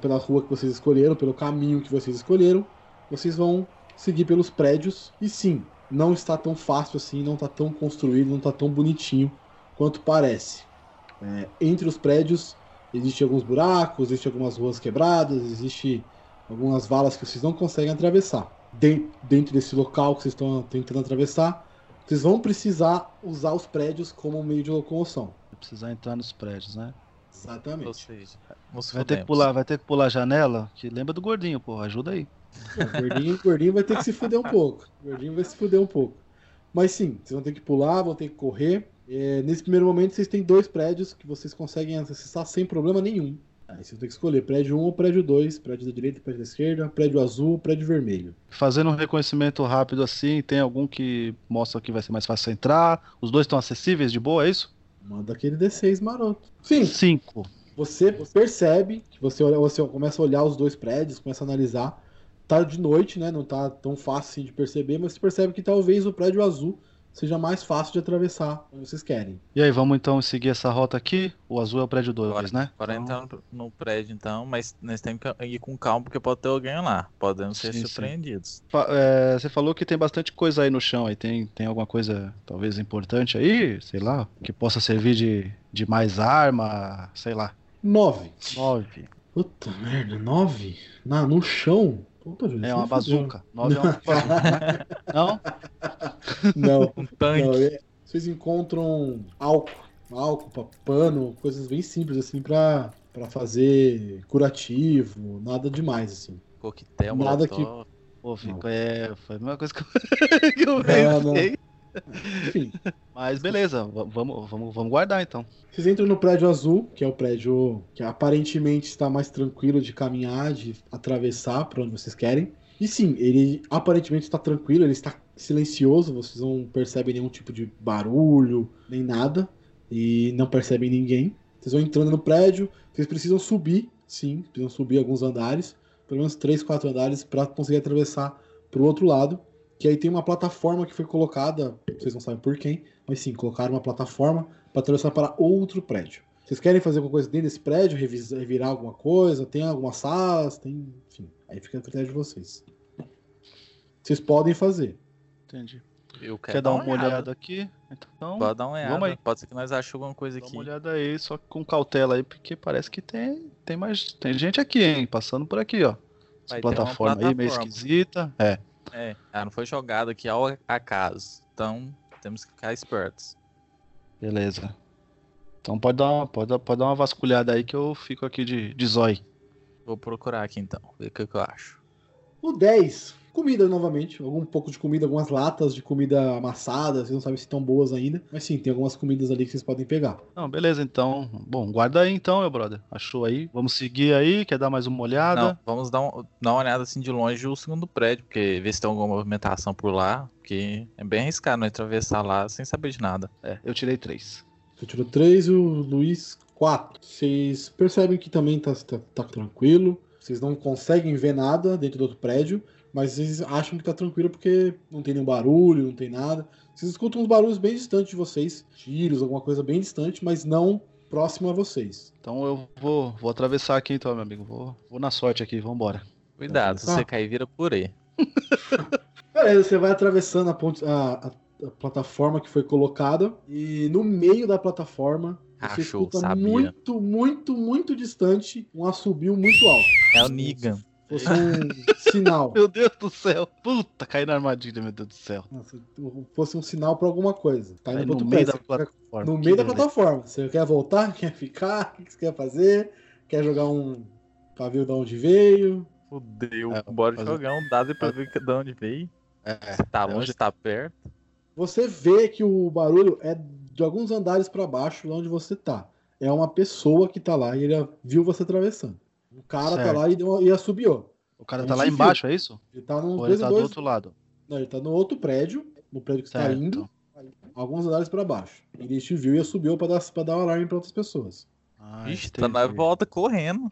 pela rua que vocês escolheram, pelo caminho que vocês escolheram, vocês vão seguir pelos prédios. E sim, não está tão fácil assim, não está tão construído, não está tão bonitinho quanto parece. É, entre os prédios existem alguns buracos, existem algumas ruas quebradas, existe algumas valas que vocês não conseguem atravessar. Den- Dentro desse local que vocês estão tentando atravessar, vocês vão precisar usar os prédios como meio de locomoção. Precisar entrar nos prédios, né? Exatamente. Ou seja, nos Vai ter que pular, vai ter que pular a janela. Que lembra do gordinho, porra. Ajuda aí. O gordinho, gordinho vai ter que se fuder um pouco. O gordinho vai se fuder um pouco. Mas sim, vocês vão ter que pular, vão ter que correr. É, nesse primeiro momento, vocês têm dois prédios que vocês conseguem acessar sem problema nenhum. Aí vocês vão ter que escolher prédio 1 ou prédio 2, prédio da direita, prédio da esquerda, prédio azul ou prédio vermelho. Fazendo um reconhecimento rápido assim, tem algum que mostra que vai ser mais fácil entrar? Os dois estão acessíveis de boa, é isso? Manda aquele D6 maroto. Sim. Cinco. Você percebe que você, olha, você começa a olhar os dois prédios, começa a analisar. Tá de noite, né? Não tá tão fácil assim de perceber, mas você percebe que talvez o prédio azul seja mais fácil de atravessar onde vocês querem. E aí, vamos então seguir essa rota aqui? O azul é o prédio 2, né? Agora entrar no- prédio então, mas nós temos que ir com calma porque pode ter alguém lá. Podemos ser Sim, sim. surpreendidos. Fa- é, você falou que tem bastante coisa aí no chão. Aí tem, tem alguma coisa talvez importante aí, sei lá, que possa servir de, de mais arma, sei lá. Nove. Nove. Puta merda, nove? Na, no chão? Puta, Júlio, É uma bazuca. Nove é uma bazuca. Não? Não. Um tanque. Não, é- vocês encontram álcool, álcool, pa- pano, coisas bem simples assim pra, pra fazer curativo, nada demais assim. Coquetel, Nada que- molotov. Pô, fico, é, foi a mesma coisa que eu, que eu não. pensei. Enfim, Mas beleza, va- vamos, vamos, vamos guardar então. vocês entram no prédio azul, que é o prédio que aparentemente está mais tranquilo de caminhar, de atravessar para onde vocês querem. E sim, ele aparentemente está tranquilo, ele está silencioso, vocês não percebem nenhum tipo de barulho, nem nada, e não percebem ninguém. Vocês vão entrando no prédio, vocês precisam subir, sim, precisam subir alguns andares, pelo menos 3, 4 andares, para conseguir atravessar para o outro lado. Que aí tem uma plataforma que foi colocada, vocês não sabem por quem, mas sim, colocaram uma plataforma para atravessar para outro prédio. Vocês querem fazer alguma coisa dentro desse prédio, revirar alguma coisa? Tem algumas salas? Tem. Enfim, aí fica a critério de vocês. Vocês podem fazer. Entendi. Eu quero Quer dar uma olhada aqui? Então, Pode dar uma olhada. Vamos aí. Pode ser que nós achemos alguma coisa Dá aqui. uma olhada aí, só com cautela aí, porque parece que tem, tem mais. Tem gente aqui, hein? Passando por aqui, ó. Essa uma plataforma aí meio plataforma. esquisita. É. É, ela não foi jogada aqui ao acaso. Então, temos que ficar espertos. Beleza. Então pode dar, uma, pode, dar- pode dar uma vasculhada aí que eu fico aqui de, de zói. Vou procurar aqui então, ver o que, que eu acho. O 10, comida novamente. Algum pouco de comida, algumas latas de comida amassada. Vocês não sabem se estão boas ainda. Mas sim, tem algumas comidas ali que vocês podem pegar. Não, beleza, então. Bom, guarda aí então, meu brother. Achou aí? Vamos seguir aí, quer dar mais uma olhada? Não, vamos dar, um- dar uma olhada assim de longe o segundo prédio, porque ver se tem alguma movimentação por lá, porque é bem arriscado nós atravessar lá sem saber de nada. É, eu tirei três. Você tirou 3 e o Luiz 4. Vocês percebem que também tá, tá, tá tranquilo. Vocês não conseguem ver nada dentro do outro prédio, mas vocês acham que tá tranquilo porque não tem nenhum barulho, não tem nada. Vocês escutam uns barulhos bem distantes de vocês, tiros, alguma coisa bem distante, mas não próximo a vocês. Então eu vou, vou atravessar aqui então, meu amigo. Vou, vou na sorte aqui, vambora. Cuidado, se Tá. você cair, vira purê. Beleza, você vai atravessando a, ponte, a, a- a plataforma que foi colocada e no meio da plataforma você escuta sabia. muito, muito, muito distante um assobio muito alto. É o Negan. Fosse um sinal. Meu Deus do céu. Puta, caí na armadilha, meu Deus do céu. Nossa, fosse um sinal pra alguma coisa. Tá indo no outro meio prédio, da plataforma. No meio da plataforma. Você quer voltar? Quer ficar? O que você quer fazer? Quer jogar um pavio de onde veio? Fudeu. É, Bora fazer- jogar um dado pra ver que- de onde veio. É, tá é longe, onde- se tá perto. Você vê que o barulho é de alguns andares pra baixo, lá onde você tá. É uma pessoa que tá lá e ele viu você atravessando. Um cara tá Certo. lá e, deu, e assobiou. O cara tá lá viu. embaixo, é isso? Ele tá no Ou ele e tá do outro lado? Não, ele tá no outro prédio, no prédio que você tá indo, alguns andares pra baixo. Ele te viu e assobiou pra dar, pra dar um alarme pra outras pessoas. Ah, Ixi, tá na volta correndo.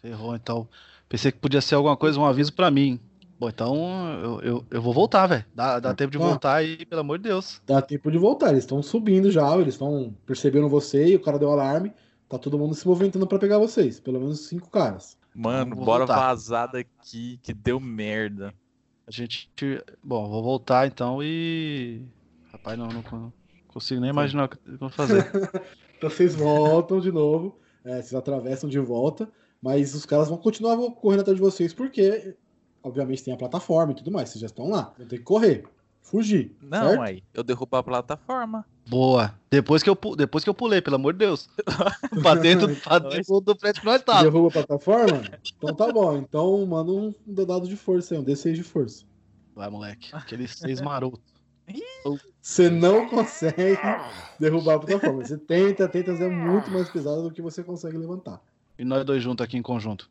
Ferrou, então. Pensei que podia ser alguma coisa, um aviso pra mim. Bom, então eu, eu, eu vou voltar, velho. Dá, dá tempo de Ah. voltar aí, pelo amor de Deus. Dá tempo de voltar, eles estão subindo já, eles estão percebendo você e o cara deu alarme. Tá todo mundo se movimentando pra pegar vocês, pelo menos cinco caras. Mano, Vou bora voltar. vazar daqui, que deu merda. A gente. Bom, vou voltar então e. Rapaz, não, não con- consigo nem imaginar o que eu vou fazer. Então vocês voltam de novo, é, vocês atravessam de volta, mas os caras vão continuar correndo atrás de vocês porque, obviamente, tem a plataforma e tudo mais, vocês já estão lá, vão ter que correr. Fugir. Não, certo? aí. Eu derrubo a plataforma. Boa. Depois que eu, depois que eu pulei, pelo amor de Deus. pra dentro, pra dentro do prédio que nós tava. Derruba a plataforma? Então tá bom. Então manda um dado de força aí, um D6 de força. Vai, moleque. Aquele seis maroto. Você não consegue derrubar a plataforma. Você tenta, tenta, mas é muito mais pesado do que você consegue levantar. E nós dois juntos aqui em conjunto.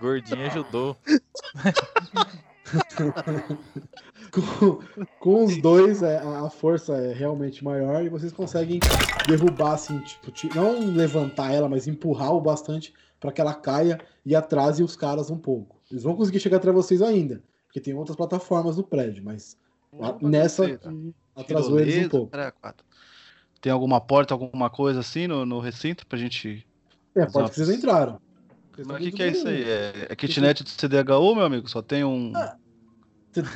Gordinho ajudou. com, com os dois, é, a a força é realmente maior e vocês conseguem derrubar, assim, tipo, ti- não levantar ela, mas empurrar o bastante para que ela caia e atrase os caras um pouco. Eles vão conseguir chegar até vocês ainda, porque tem outras plataformas no prédio, mas nessa que atrasou eles um Tirolesa, pouco. Tem alguma porta, alguma coisa assim no, no recinto pra gente. É, porta que vocês entraram. Mas o que, que é isso aí? É, é kitnet do CDHU, meu amigo? Só tem um. É,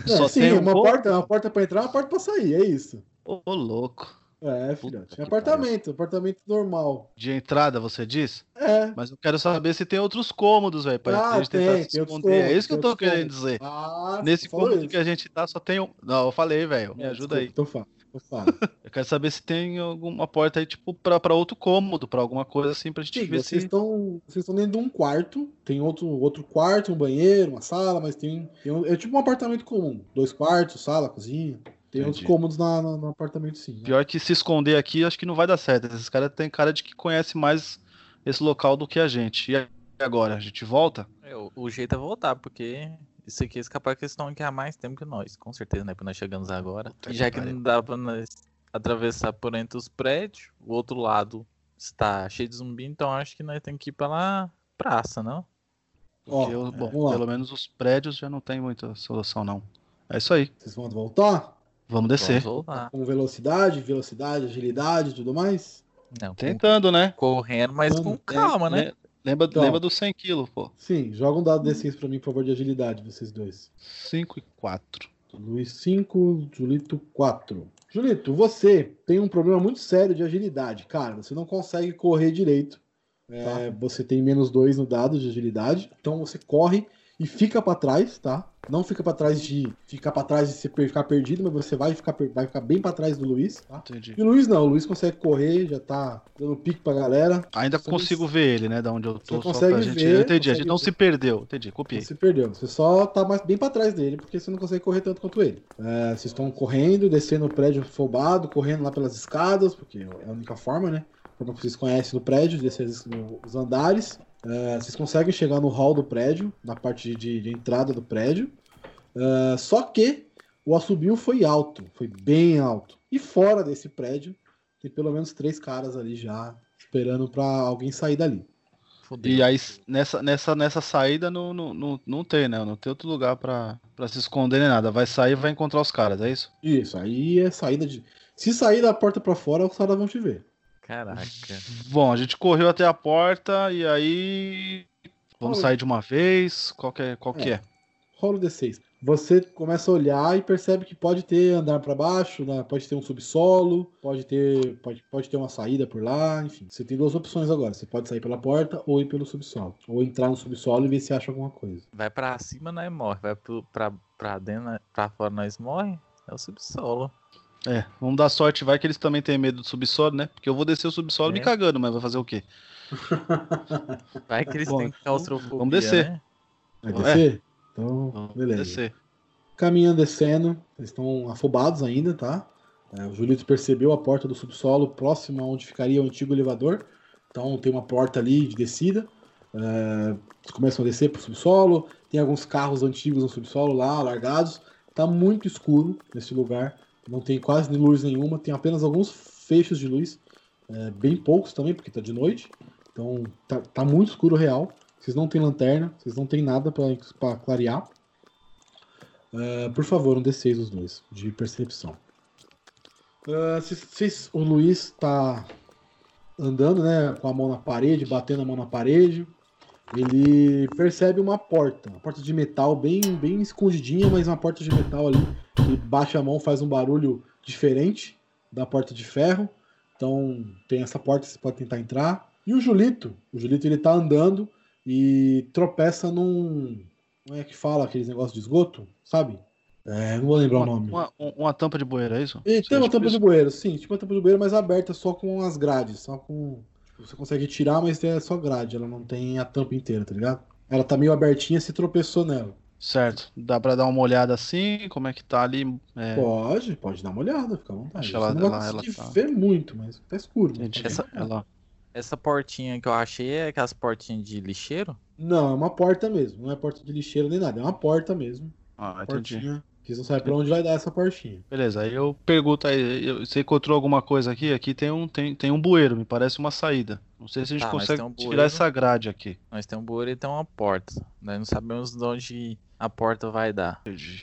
Só sim, tem um uma porta, uma porta para entrar, uma porta para sair, é isso. Ô, louco. É, filhote. É apartamento, apartamento normal. De entrada, você diz? É. Mas eu quero saber se tem outros cômodos, velho, pra Ah, gente tem, tentar se tem esconder. É cômodos, isso que eu tô querendo cômodos. dizer. Ah, Nesse cômodo isso. que a gente tá, só tem um. Não, eu falei, velho. Me ajuda aí. Então fala, então fala. Eu quero saber se tem alguma porta aí, tipo, pra, pra outro cômodo, pra alguma coisa assim, pra gente Sim, ver vocês se. estão vocês estão dentro de um quarto, tem outro, outro quarto, um banheiro, uma sala, mas tem, tem um- é tipo um apartamento comum, dois quartos, sala, cozinha. Tem outros Entendi. cômodos na, na- no apartamento sim. né? Pior que se esconder aqui, acho que não vai dar certo. Esses caras têm cara de que conhece mais esse local do que a gente. E agora? A gente volta? É, o, o jeito é voltar, porque isso aqui é escapar que eles estão aqui há mais tempo que nós. Com certeza, né? Porque nós chegamos agora. E já que não dá pra nós atravessar por entre os prédios, o outro lado está cheio de zumbi, então acho que nós temos que ir pela praça, não? Ó, Porque eu- bom, lá. pelo menos os prédios já não tem muita solução, não. É isso aí. Vocês vão voltar? Vamos descer. Vamos voltar. Com velocidade, velocidade, agilidade e tudo mais? Não, Tentando, né? Correndo, mas com calma, né? Lembra, Então. lembra dos 100 quilos, pô. Sim, joga um dado D6 pra mim, por favor, de agilidade, vocês dois. 5 e 4. Luiz 5, Julito 4. Julito, você tem um problema muito sério de agilidade. Cara, você não consegue correr direito. É, Você tem menos 2 no dado de agilidade. Então você corre e fica pra trás, tá? Não fica pra trás de ficar pra trás de você per- ficar perdido, mas você vai ficar, vai ficar bem pra trás do Luiz, tá? Entendi. E o Luiz não, o Luiz consegue correr, já tá dando pique pra galera. Ainda Você consigo ver ele, né? Da onde eu tô. Você consegue pra gente. ver, eu entendi, a gente não ver. se perdeu. Entendi, copiei. Você perdeu. Você só tá mais bem pra trás dele, porque você não consegue correr tanto quanto ele. É, vocês estão correndo, descendo o prédio afobado, correndo lá pelas escadas, porque é a única forma, né? Como vocês conhecem no prédio, descer as- os andares. É, vocês conseguem chegar no hall do prédio, na parte de, de entrada do prédio. É, só que o assobio foi alto, foi bem alto. E fora desse prédio, tem pelo menos três caras ali já esperando pra alguém sair dali. E aí, nessa, nessa, nessa saída, não, não, não, não tem, né? Não tem outro lugar pra se esconder nem nada. Vai sair e vai encontrar os caras, é isso? Isso, aí é saída de. Se sair da porta pra fora, os caras vão te ver. Caraca. Bom, a gente correu até a porta e aí. Vamos sair de uma vez? Qual que é? Qual que é? Rola o D6. Você começa a olhar e percebe que pode ter andar pra baixo, né? pode ter um subsolo, pode ter, pode, pode ter uma saída por lá, enfim. Você tem duas opções agora. Você pode sair pela porta ou ir pelo subsolo. Ou entrar no subsolo e ver se acha alguma coisa. Vai pra cima, nós morre. Vai pro, pra, pra dentro, pra fora, nós morre. É o subsolo. É, vamos dar sorte, vai que eles também têm medo do subsolo, né? Porque eu vou descer o subsolo me É. cagando, mas vai fazer o quê? Vai que eles Bom, têm claustrofobia, vamos descer. né? Vai É. descer? Então, beleza. descer. Caminhando descendo, eles estão afobados ainda, tá? É, o Julito percebeu a porta do subsolo próxima onde ficaria o antigo elevador. Então tem uma porta ali de descida. É, eles começam a descer pro subsolo. Tem alguns carros antigos no subsolo lá, largados. Tá muito escuro nesse lugar. Não tem quase luz nenhuma. Tem apenas alguns fechos de luz. é, bem poucos também, porque tá de noite. Então tá, tá muito escuro real. Vocês não têm lanterna, vocês não têm nada para clarear. É, por favor, um D6 os dois, de percepção. É, vocês- vocês- o Luiz tá andando, né, com a mão na parede, batendo a mão na parede. Ele percebe uma porta, uma porta de metal bem, bem escondidinha, mas uma porta de metal ali. Ele baixa a mão, faz um barulho diferente da porta de ferro. Então tem essa porta, você pode tentar entrar. E o Julito, o Julito ele tá andando e tropeça num, como é que fala aqueles negócios de esgoto, sabe? É, não vou lembrar uma, o nome. Uma, uma, tampa de bueiro, é isso? E tem uma tampa de bueiro, sim. Tipo uma tampa de bueiro, mas aberta só com as grades. Só com. Você consegue tirar, mas é só grade. Ela não tem a tampa inteira, tá ligado? Ela tá meio abertinha, se tropeçou nela. Certo. Dá pra dar uma olhada assim? Como é que tá ali? É... Pode, pode dar uma olhada, fica à vontade. Acho ela, não ela, vai ela tá... ver muito, mas tá escuro. mas tá Essa, ela... essa portinha que eu achei é aquelas portinhas de lixeiro? Não, é uma porta mesmo. Não é porta de lixeira nem nada. É uma porta mesmo. Ah, entendi. Portinha. Que você não sabe pra onde vai dar essa portinha. Beleza, aí eu pergunto aí, eu- você encontrou alguma coisa aqui? Aqui tem um, tem, tem um bueiro, me parece uma saída. Não sei se a gente Tá, mas consegue tem um tirar bueiro. essa grade aqui. Nós temos um bueiro e tem uma porta. Nós não sabemos de onde a porta vai dar.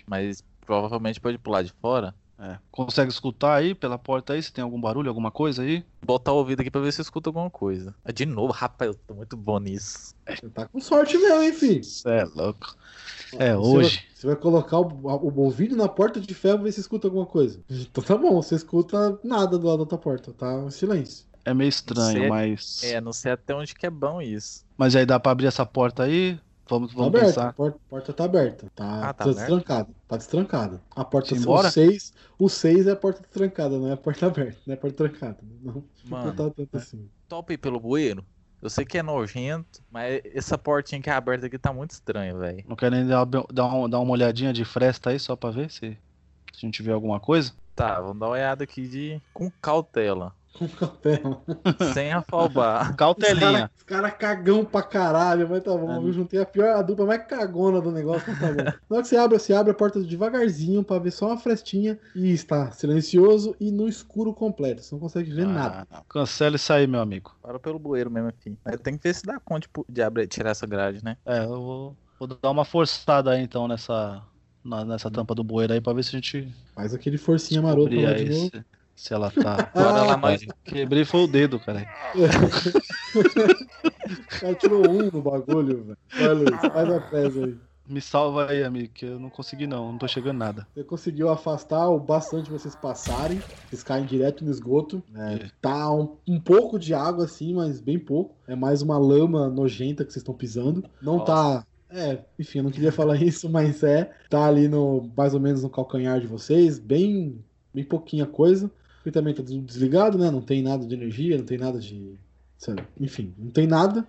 Mas provavelmente pode pular de fora. É. Consegue escutar aí pela porta aí? Se tem algum barulho, alguma coisa aí? Botar o ouvido aqui pra ver se eu escuto alguma coisa. Ah, De novo, rapaz, eu tô muito bom nisso. Você tá com sorte mesmo, hein, filho? Você é louco. É, Você hoje. vai- Você vai colocar o, o ouvido na porta de ferro e ver se escuta alguma coisa. Então tá bom, você escuta nada do lado da tua porta, tá em silêncio. É meio estranho, Sei- mas. É, não sei até onde que é bom isso. Mas aí dá pra abrir essa porta aí? Vamos, Tá vamos a pensar. porta, a porta tá aberta. Tá, Ah, tá tá destrancada. Tá destrancada. A porta o 6, o 6 é a porta destrancada, não é a porta aberta, não é a porta trancada. Não, Mano, não tá tanto assim. Top pelo bueiro? Eu sei que é nojento, mas essa portinha que é aberta aqui tá muito estranha, velho. Não querem dar, dar, uma, dar uma olhadinha de fresta aí só pra ver se, se a gente vê alguma coisa? Tá, vamos dar uma olhada aqui de com cautela. Com cautela. Sem afobar. Cautelinha. Os caras cagão pra caralho, mas tá bom. Eu juntei a pior, a dupla mais cagona do negócio, mas tá bom. Na hora que você abre, você abre a porta devagarzinho pra ver só uma frestinha e está silencioso e no escuro completo. Você não consegue ver nada. Ah, cancela isso aí, meu amigo. Para pelo bueiro mesmo, enfim. Tem que ver se dá conta de, pu- de abrir, tirar essa grade, né? É, eu vou, vou dar uma forçada aí então nessa, nessa tampa do bueiro aí pra ver se a gente Faz aquele forcinha maroto de novo. Se, ela tá. Bora lá, nós. Quebrei foi o dedo, cara. O cara tirou um no bagulho, velho. Luiz, faz a presa aí. Me salva aí, amigo, que eu não consegui não, não tô chegando nada. Você conseguiu afastar o bastante vocês passarem. Vocês caem direto no esgoto. É, tá um, um pouco de água assim, mas bem pouco. É mais uma lama nojenta que vocês estão pisando. Não tá. É, enfim, eu não queria falar isso, mas é. Tá ali no mais ou menos no calcanhar de vocês, bem, bem pouquinha coisa. E também tá tudo desligado, né? Não tem nada de energia, não tem nada de. lá, Enfim, não tem nada.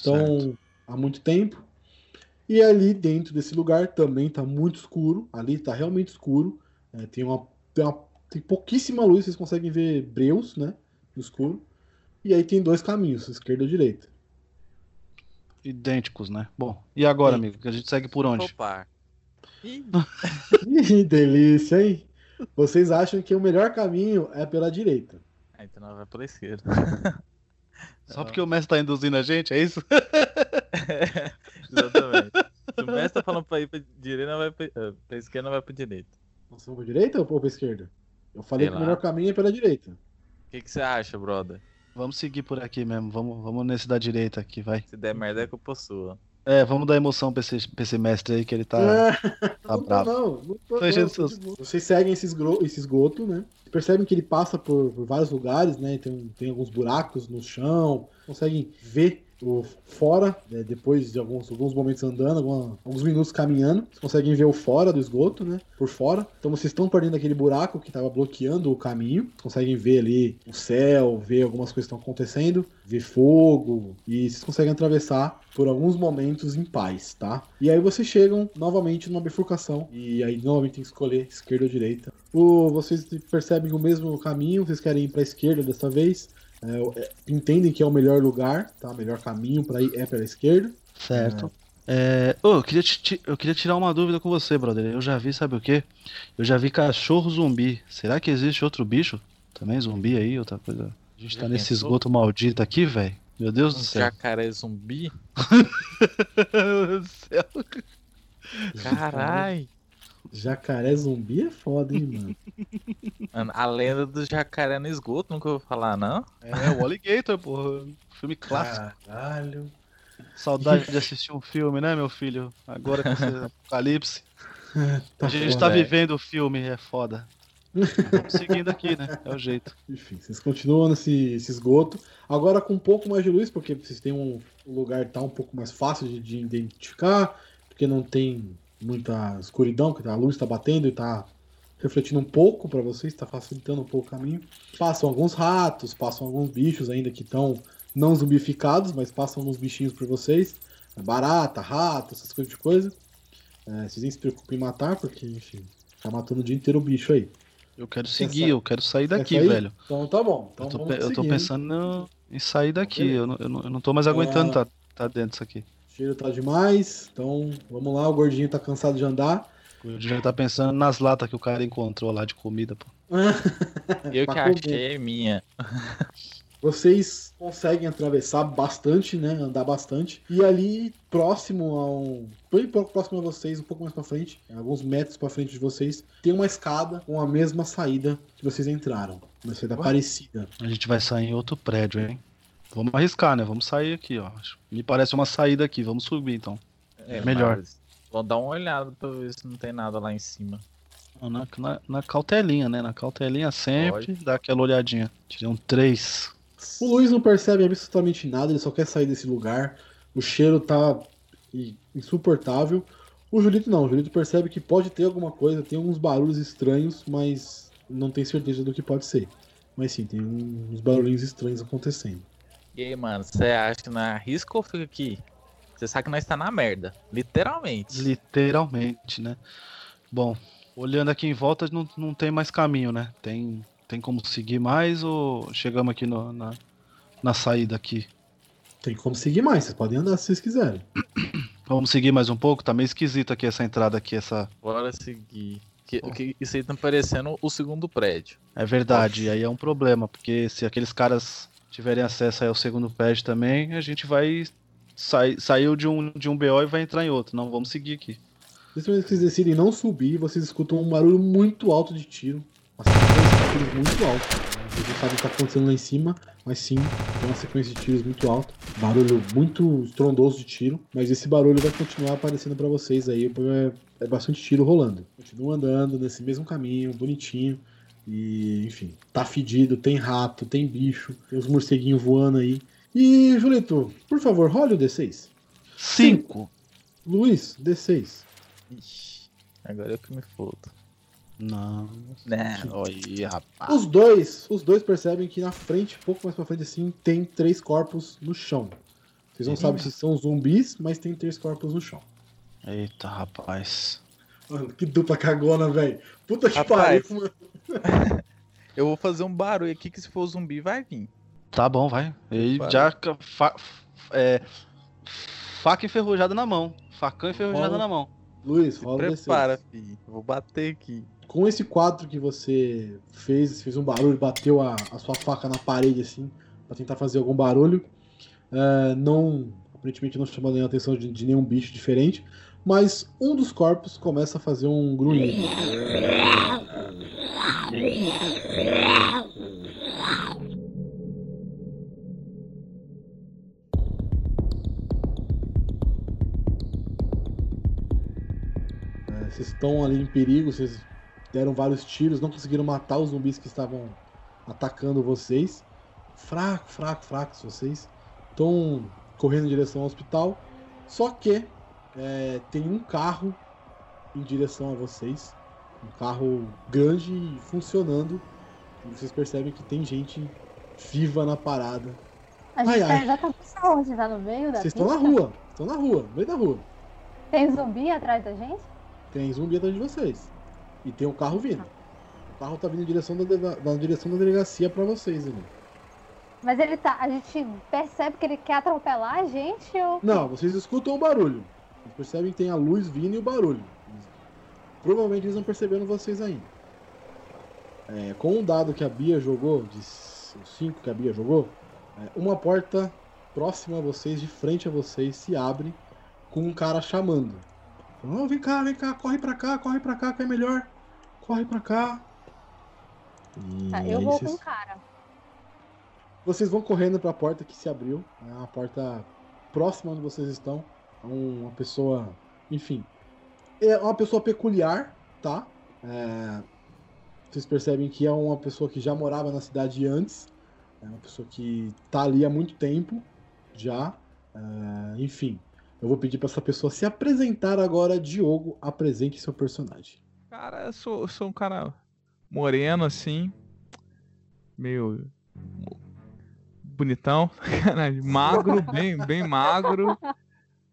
Então, há muito tempo. E ali dentro desse lugar também tá muito escuro. Ali tá realmente escuro. É, tem, uma, tem, uma- tem pouquíssima luz, vocês conseguem ver breus, né? No escuro. E aí tem dois caminhos, esquerda ou direita. Idênticos, né? Bom, e agora, amigo? Que a gente segue por onde? Ih, Ih, delícia, hein? Vocês acham que o melhor caminho é pela direita. ah, então nós vai pela esquerda. Só porque o mestre tá induzindo a gente, é isso? Exatamente. Se o mestre tá falando pra ir pra direita, nós vai pra, eh, pra esquerda, nós vai pra direita. Vocês vão pra direita ou pra esquerda? Eu falei Sei que o lá. melhor caminho é pela direita. O que, que você acha, brother? Vamos seguir por aqui mesmo, vamos, vamos nesse da direita aqui, vai. Se der merda é culpa sua. É, vamos dar emoção pra esse, pra esse mestre aí que ele tá, tá não, bravo. não, não não, seus-. Vocês seguem esse esgro- esse esgoto, né? Percebem que ele passa por, por vários lugares, né? Tem, tem alguns buracos no chão, conseguem ver o fora, né? depois de alguns, alguns momentos andando, alguns minutos caminhando, vocês conseguem ver o fora do esgoto, né? Por fora. Então vocês estão perdendo aquele buraco que estava bloqueando o caminho, conseguem ver ali o céu, ver algumas coisas que estão acontecendo, ver fogo, e vocês conseguem atravessar por alguns momentos em paz, tá? E aí vocês chegam novamente numa bifurcação, e aí novamente tem que escolher esquerda ou direita. O, vocês percebem o mesmo caminho, vocês querem ir para a esquerda dessa vez, é, é, entendem que é o melhor lugar, tá? O melhor caminho para ir é pela esquerda. Certo. É, ô, eu, queria ti- eu queria tirar uma dúvida com você, brother. Eu já vi, sabe o quê? Eu já vi cachorro zumbi. Será que existe outro bicho? Também zumbi aí, outra coisa? A gente Já tá nesse pensou? esgoto maldito aqui, velho. Meu Deus do Um céu. jacaré zumbi? Meu Deus do céu. Carai! Jacaré zumbi é foda, hein, mano? Mano, a lenda do jacaré no esgoto, nunca ouviu falar, não? É, o Alligator, porra. Filme clássico. Caralho. Saudade de assistir um filme, né, meu filho? Agora com esse apocalipse. Tá a gente foda, tá é. vivendo o filme, é foda. Vamos seguindo aqui, né? É o jeito. Enfim, vocês continuam nesse esse esgoto. Agora com um pouco mais de luz, porque vocês têm um lugar tá um pouco mais fácil de, de identificar, porque não tem muita escuridão, que a luz está batendo e está refletindo um pouco para vocês, está facilitando um pouco o caminho. Passam alguns ratos, passam alguns bichos ainda que estão não zumbificados, mas passam alguns bichinhos para vocês. Barata, rato, essas coisas de coisa. É, vocês nem se preocupem em matar, porque, enfim, tá matando o dia inteiro o bicho aí. Eu quero seguir, Essa... eu quero sair daqui, sair? velho. Então tá bom. Então eu, tô, eu tô pensando em sair daqui. Eu não, eu, não, eu não tô mais aguentando tá, tá dentro disso aqui. O cheiro tá demais. Então vamos lá, o gordinho tá cansado de andar. O gordinho tá pensando nas latas que o cara encontrou lá de comida, pô. eu que achei minha. Vocês conseguem atravessar bastante, né? Andar bastante. E ali, próximo ao. Bem pouco próximo a vocês, um pouco mais pra frente, alguns metros pra frente de vocês, tem uma escada com a mesma saída que vocês entraram. Uma saída Ué? parecida. A gente vai sair em outro prédio, hein? Vamos arriscar, né? Vamos sair aqui, ó. Me parece uma saída aqui. Vamos subir então. É, melhor. Vou dar uma olhada pra ver se não tem nada lá em cima. Na, na, na cautelinha, né? Na cautelinha sempre, Pode. dá aquela olhadinha. Tirei um 3. O Luiz não percebe absolutamente nada, ele só quer sair desse lugar. O cheiro tá insuportável. O Julito não, o Julito percebe que pode ter alguma coisa, tem uns barulhos estranhos, mas não tem certeza do que pode ser. Mas sim, tem uns barulhinhos estranhos acontecendo. E aí, mano, você acha que não arrisca ou fica aqui? Você sabe que nós está na merda. Literalmente. Literalmente, né? Bom, olhando aqui em volta, não, não tem mais caminho, né? Tem tem como seguir mais ou chegamos aqui no, na, na saída aqui? Tem como seguir mais, vocês podem andar se vocês quiserem. Vamos seguir mais um pouco? Tá meio esquisito aqui essa entrada aqui, essa. Bora seguir. Que, que, isso aí tá parecendo o segundo prédio. É verdade, e aí é um problema, porque se aqueles caras tiverem acesso ao segundo prédio também, a gente vai. Sai, saiu de um, de um BO e vai entrar em outro. Não, vamos seguir aqui. Principalmente que vocês decidem não subir, vocês escutam um barulho muito alto de tiro. Uma sequência de tiros muito alto. Vocês não sabem o que está acontecendo lá em cima, mas sim, tem uma sequência de tiros muito alto. Barulho muito estrondoso de tiro, mas esse barulho vai continuar aparecendo para vocês aí, é, é bastante tiro rolando. Continua andando nesse mesmo caminho, bonitinho. E, enfim, tá fedido, tem rato, tem bicho, tem os morceguinhos voando aí. E, Julito, por favor, role o D6. 5. Luiz, D6. Ixi, agora eu que me fodo. Não. Né? Oi, rapaz. Os dois, os dois percebem que na frente, um pouco mais pra frente assim, tem três corpos no chão. Vocês não Sim. sabem se são zumbis, mas tem três corpos no chão. Eita, rapaz. Mano, que dupla cagona, velho. Puta que pariu, mano. Eu vou fazer um barulho aqui que se for zumbi vai vir. Tá bom, vai. E já fa é, faca enferrujada na mão. Facão enferrujada na mão. Luiz, rola Prepara, filho. Vou bater aqui. Com esse quadro que você fez, fez um barulho, bateu a, a sua faca na parede assim, para tentar fazer algum barulho. Uh, não, aparentemente não chamou a atenção de, de, nenhum bicho diferente, mas um dos corpos começa a fazer um grunhido. Vocês estão ali em perigo, vocês deram vários tiros, não conseguiram matar os zumbis que estavam atacando vocês. Fraco, fraco, fracos vocês. Estão correndo em direção ao hospital. Só que é, tem um carro em direção a vocês. Um carro grande e funcionando. E vocês percebem que tem gente viva na parada. A gente ai, tá ai. exatamente onde? Tá no meio da Vocês estão na rua. Estão na rua, no meio da rua. Tem zumbi atrás da gente? Tem zumbi atrás de vocês. E tem um carro vindo. O carro tá vindo em direção da, da direção da delegacia para vocês ali. Mas ele tá. A gente percebe que ele quer atropelar a gente ou. Não, vocês escutam o barulho. Vocês percebem que tem a luz vindo e o barulho. Provavelmente eles não percebendo vocês ainda. É, com um dado que a Bia jogou, de 5 que a Bia jogou, é, uma porta próxima a vocês, de frente a vocês, se abre com um cara chamando. Oh, vem cá, vem cá, corre pra cá, corre pra cá que é melhor. Corre pra cá. E tá, eu vou vocês... com o cara. Vocês vão correndo pra porta que se abriu. É uma porta próxima onde vocês estão. Uma pessoa. Enfim. É uma pessoa peculiar, tá? É... Vocês percebem que é uma pessoa que já morava na cidade antes. É uma pessoa que tá ali há muito tempo já. É... Enfim. Eu vou pedir pra essa pessoa se apresentar agora. Diogo, apresente seu personagem. Cara, eu sou, sou um cara moreno, assim. Meio. Bonitão, sacanagem, magro, bem, bem magro,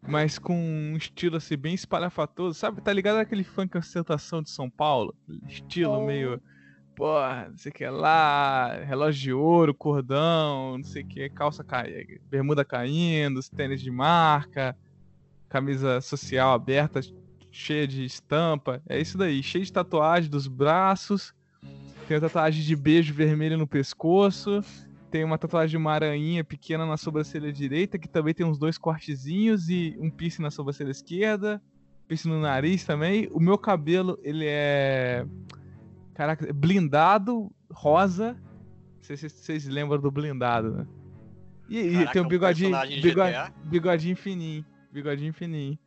mas com um estilo assim bem espalhafatoso, sabe? Tá ligado aquele funk ostentação de São Paulo? Estilo Oh. meio, porra, não sei o que lá, relógio de ouro, cordão, não sei o que, calça cai, bermuda caindo, tênis de marca, camisa social aberta, cheia de estampa, é isso daí, cheio de tatuagem dos braços, tem uma tatuagem de beijo vermelho no pescoço, tem uma tatuagem de uma aranha pequena na sobrancelha direita, que também tem uns dois cortezinhos e um piercing na sobrancelha esquerda, piercing no nariz também. O meu cabelo, ele é. Caraca, blindado, rosa. Não sei se vocês lembram do blindado, né? E, e Caraca, tem um um bigodinho, personagem de bigo- GTA? bigodinho fininho. Bigodinho fininho.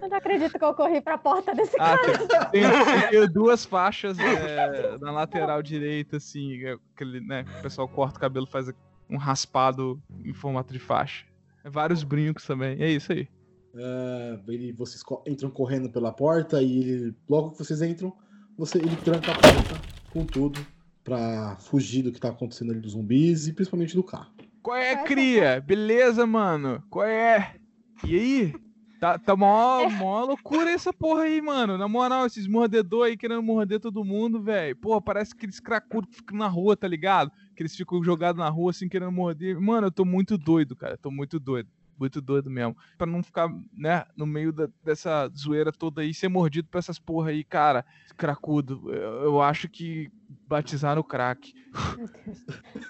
Eu não acredito que eu corri pra porta desse Ah, cara. tem, tem- duas faixas é, na lateral direita, assim, é aquele, né, o pessoal corta o cabelo, faz um raspado em formato de faixa. É vários brincos também, é isso aí. Ah, ele, vocês entram correndo pela porta e ele, logo que vocês entram, você, ele tranca a porta com tudo pra fugir do que tá acontecendo ali dos zumbis e principalmente do carro. Qual é, cria? Beleza, mano? Qual é? E aí? Tá, tá mó, mó loucura essa porra aí, mano. Na moral, esses mordedores aí querendo morder todo mundo, velho. Porra, parece aqueles cracudos que ficam na rua, tá ligado? Que eles ficam jogados na rua assim, querendo morder. Mano, eu tô muito doido, cara. Tô muito doido. Muito doido mesmo. Pra não ficar, né, no meio da- dessa zoeira toda aí, ser mordido por essas porra aí, cara. Cracudo. Eu, eu acho que batizaram o crack.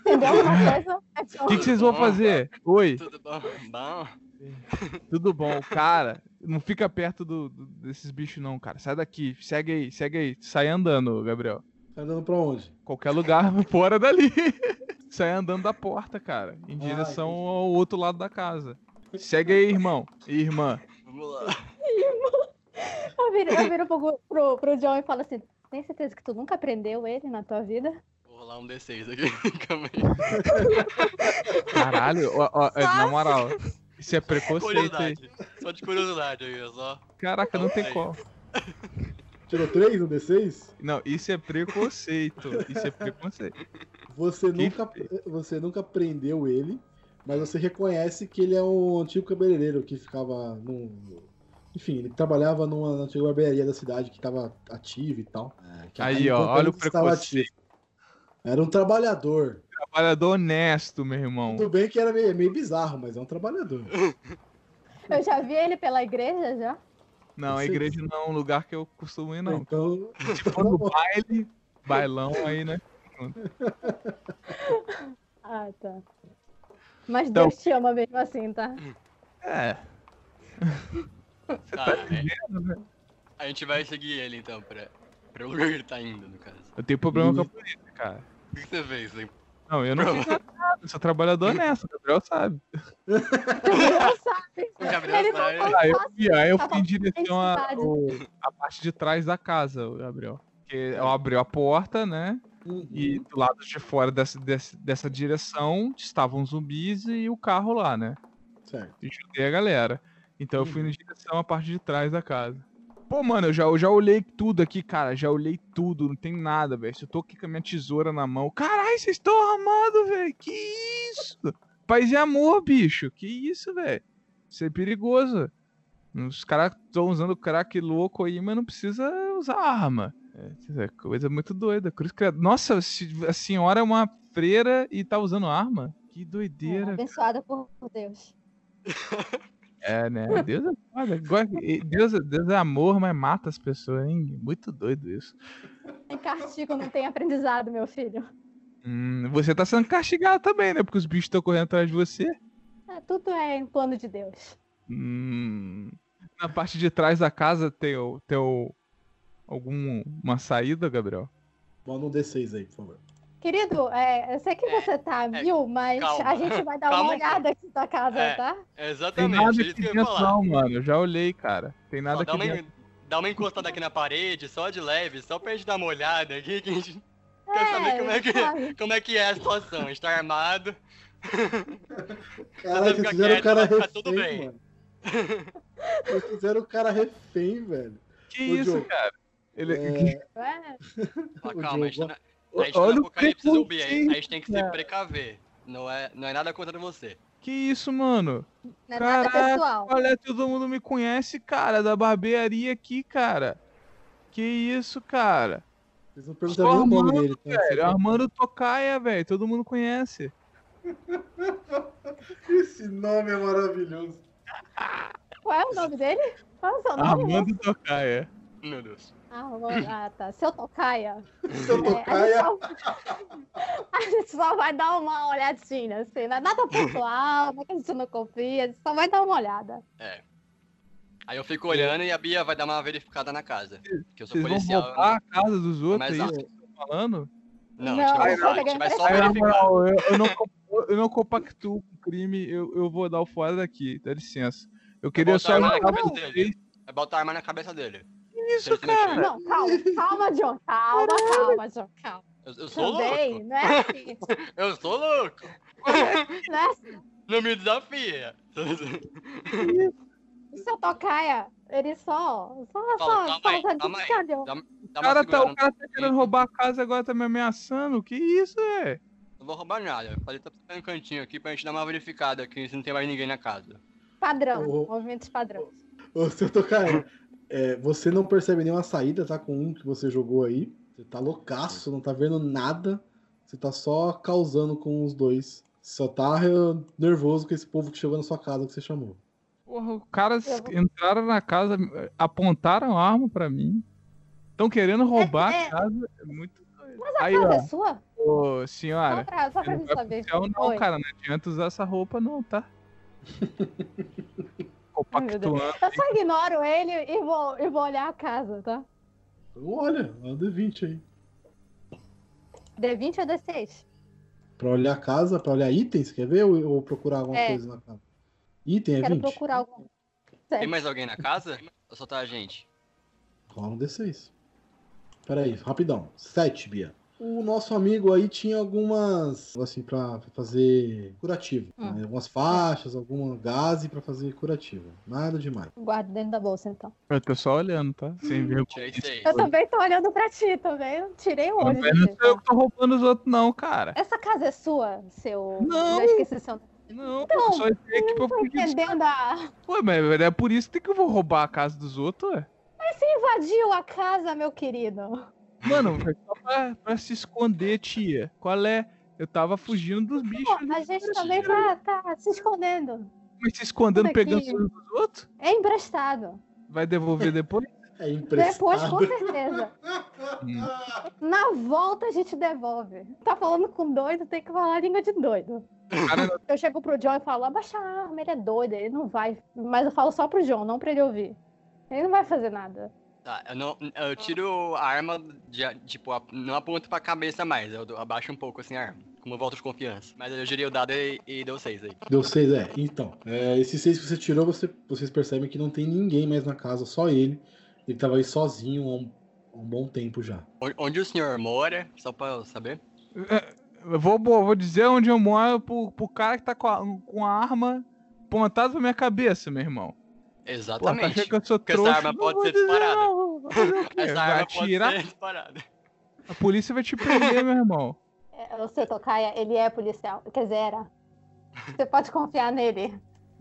Entendeu coisa? O que, que vocês vão fazer? Oi. Tudo bom? Bom. Tudo bom, cara. Não fica perto do, do- desses bichos, não, cara. Sai daqui, segue aí, segue aí. Sai andando, Gabriel. Sai andando pra onde? Qualquer lugar fora dali. Sai andando da porta, cara. Em direção ao outro lado da casa. Segue aí, irmão. E irmã. Vamos lá. Eu viro, eu viro pro, pro, pro John e falo assim: tem certeza que tu nunca aprendeu ele na tua vida? Vou rolar um D6 aqui. Calma aí. Caralho, ó, ó, é, na moral. Isso é preconceito aí. Só de curiosidade aí, ó, só. Caraca, não tem como. Tirou 3 no D6? Não, isso é preconceito. Isso é preconceito. Você nunca, você nunca prendeu ele, mas você reconhece que ele é um antigo cabeleireiro que ficava num. Enfim, ele trabalhava numa antiga barbearia da cidade que estava ativa e tal. É, que Aí, ó, olha o preconceito. ativo. Era um trabalhador. Trabalhador honesto, meu irmão. Tudo bem que era meio, meio bizarro, mas é um trabalhador. Eu já vi ele pela igreja já. Não, a Você- igreja não é um lugar que eu costumo ir, não. Então, for no baile, bailão aí, né? Ah, tá. Mas Então- Deus te ama mesmo assim, tá? É. Tá, é- A gente vai seguir ele então pra, pra o lugar que ele tá indo, no caso. Eu tenho problema com a polícia, cara. O que você fez, hein? Não, eu não fiz nada. Eu sou trabalhador honesto, o Gabriel sabe. Gabriel sabe. O Gabriel Ele sabe. não Ah, eu faz fui, aí eu fui em direção à parte de trás da casa, o Gabriel. Porque eu abri a porta, né? E do lado de fora dessa, dessa, dessa direção estavam zumbis e o carro lá, né? Certo. E chutei a galera. Então eu fui em direção à parte de trás da casa. Pô, mano, eu já, eu já olhei tudo aqui, cara. Já olhei tudo, não tem nada, velho. Eu tô aqui com a minha tesoura na mão. Caralho, vocês estão armados, velho. Que isso? Paz e amor, bicho. Que isso, velho. Isso é perigoso. Os caras estão usando crack louco aí, mas não precisa usar arma. É, é coisa muito doida. Cruz. Nossa, se- a senhora é uma freira e tá usando arma? Que É, doideira. abençoada por Deus. É, né? Deus é foda. Deus, Deus é amor, mas mata as pessoas, hein? Muito doido isso. Tem castigo, não tem aprendizado, meu filho. Hum, você tá sendo castigado também, né? Porque os bichos estão correndo atrás de você. É, tudo é em plano de Deus. Hum, na parte de trás da casa tem, o- tem o- alguma saída, Gabriel? Manda um D6 aí, por favor. Querido, é, eu sei que você tá a mil, mas calma. a gente vai dar Calma uma um olhada aqui na casa, É. tá? Tem Exatamente, nada é isso aqui que eu ia dentro, falar. não, mano. Eu já olhei, cara. Tem nada Só dá, aqui uma, dá uma encostada aqui na parede, só de leve, só pra gente dar uma olhada aqui, que a gente quer É, saber como é, que, sabe? como é que é a situação. A gente tá armado. Caralho, fica vocês fizeram o quieto, cara vai ficar tudo refém, bem. mano. Eles fizeram o cara refém, velho. Que Ô, isso, Diogo, cara? Ele... É... Ué, Ô, calma, a gente tá na, a gente tá olha no o apocalipse zumbi, a gente tem que se precaver. Não é, não é nada contra você. Que isso, mano? não é nada pessoal. olha, todo mundo me conhece, cara, da barbearia aqui, cara. Que isso, cara? Vocês não perguntaram nem o nome Armando, dele. tá? velho. Armando Tocaia, velho. Todo mundo conhece. Esse nome é maravilhoso. Qual é o nome dele? Qual é o seu nome? Armando Tocaia. Meu Deus. Ah, ah, tá. Seu Tocaia. Seu É, Tocaia. a, gente só, a gente só vai dar uma olhadinha, assim, não é nada pessoal, não é que a gente não confia, a gente só vai dar uma olhada. É. Aí eu fico olhando e a Bia vai dar uma verificada na casa. Que eu sou Vocês vão policial. roubar a casa dos outros, Mas é a- isso que vocês estão falando? Não, Não, a gente vai, eu vou roubar, a gente vai só Aí, verificar. moral, eu, eu não, eu não compactuo com crime, eu, eu vou dar o fora daqui, dá licença. Eu queria só a arma na cabeça dele. Vai botar a arma na cabeça dele. Isso, cara? Não, calma, calma, John, calma, calma, John, calma. Eu, eu sou Também, louco. não é assim, Eu sou louco. não é assim. Não me desafia. O seu Tocaia, ele só, só, Fala, só, calma só, só calma aí. descansou. Dá, dá O cara, tá, o cara tá querendo roubar a casa e agora tá me ameaçando. Que isso, é? Não vou roubar nada. Falei, tá ficando um cantinho aqui pra gente dar uma verificada aqui se não tem mais ninguém na casa. Padrão, Ô. movimentos padrão. Ô, seu Tocaia, é, você não percebe nenhuma saída, tá? Com um que você jogou aí. Você tá loucaço, não tá vendo nada. Você tá só causando com os dois. Só tá é, nervoso com esse povo que chegou na sua casa que você chamou. Porra, os caras vou- entraram na casa, apontaram a arma pra mim. Estão querendo roubar É, é. a casa. É muito doido. Mas a Aí, casa ó. é sua? Ô, Só senhora. pra, só pra não mim vai saber. não, Oi. cara. Não adianta usar essa roupa, não, tá? Ai. Compactuando. Eu só ignoro ele e vou, e vou olhar a casa, tá? Olha, é o D20 aí. D20 ou D6? Pra olhar a casa, pra olhar itens, quer ver? Ou, ou procurar alguma É. coisa na casa? Item é Quero 20? procurar algum. Tem mais alguém na casa? Ou só tá a gente? Rola um D6. Pera aí, rapidão. 7, Bia. O nosso amigo aí tinha algumas, assim, pra fazer curativo. Hum. né? Algumas faixas, alguma gase pra fazer curativo. Nada demais. Guardo dentro da bolsa, então. Eu tô só olhando, tá? Sem seis. Eu também tô olhando pra ti também. Eu tirei o olho. Mas de não sou eu que tô roubando os outros, não, cara. Essa casa é sua, seu. Não. Já esqueci seu. Não, Então, eu só entrei aqui pra Tô fugir entendendo a. Ué, mas é por isso que eu vou roubar a casa dos outros, ué. Mas você invadiu a casa, meu querido. Mano, foi só pra, pra se esconder, tia. Qual é? Eu tava fugindo dos bichos. Pô, a gente também tá, tá se escondendo. Mas se escondendo, Tudo aqui. pegando os dos outros? É emprestado. Vai devolver depois? É Depois, com certeza. Hum. Na volta a gente devolve. Tá falando com doido, tem que falar a língua de doido. Cara, Eu chego pro John e falo, abaixa a arma, ele é doido, ele não vai. Mas eu falo só pro John, não pra ele ouvir. Ele não vai fazer nada. Tá, eu, não, eu tiro a arma, de, tipo, a- não aponto pra cabeça mais, eu abaixo um pouco assim a arma, como voto de confiança. Mas eu girei o dado e, e deu seis aí. Deu 6, é. Então, é, esses 6 que você tirou, você- vocês percebem que não tem ninguém mais na casa, só ele. Ele tava aí sozinho há um, há um bom tempo já. Onde, onde o senhor mora, só pra eu saber? Eu vou, vou vou dizer onde eu moro pro, pro cara que tá com a, com a arma apontada pra minha cabeça, meu irmão. Pô, tá Exatamente. que eu sou Porque essa arma pode ser disparada. não, o? Essa arma atirar? pode ser disparada. A polícia vai te prender, meu irmão. É, O seu Tocaia, ele é policial. Quer dizer, era. Você pode confiar nele.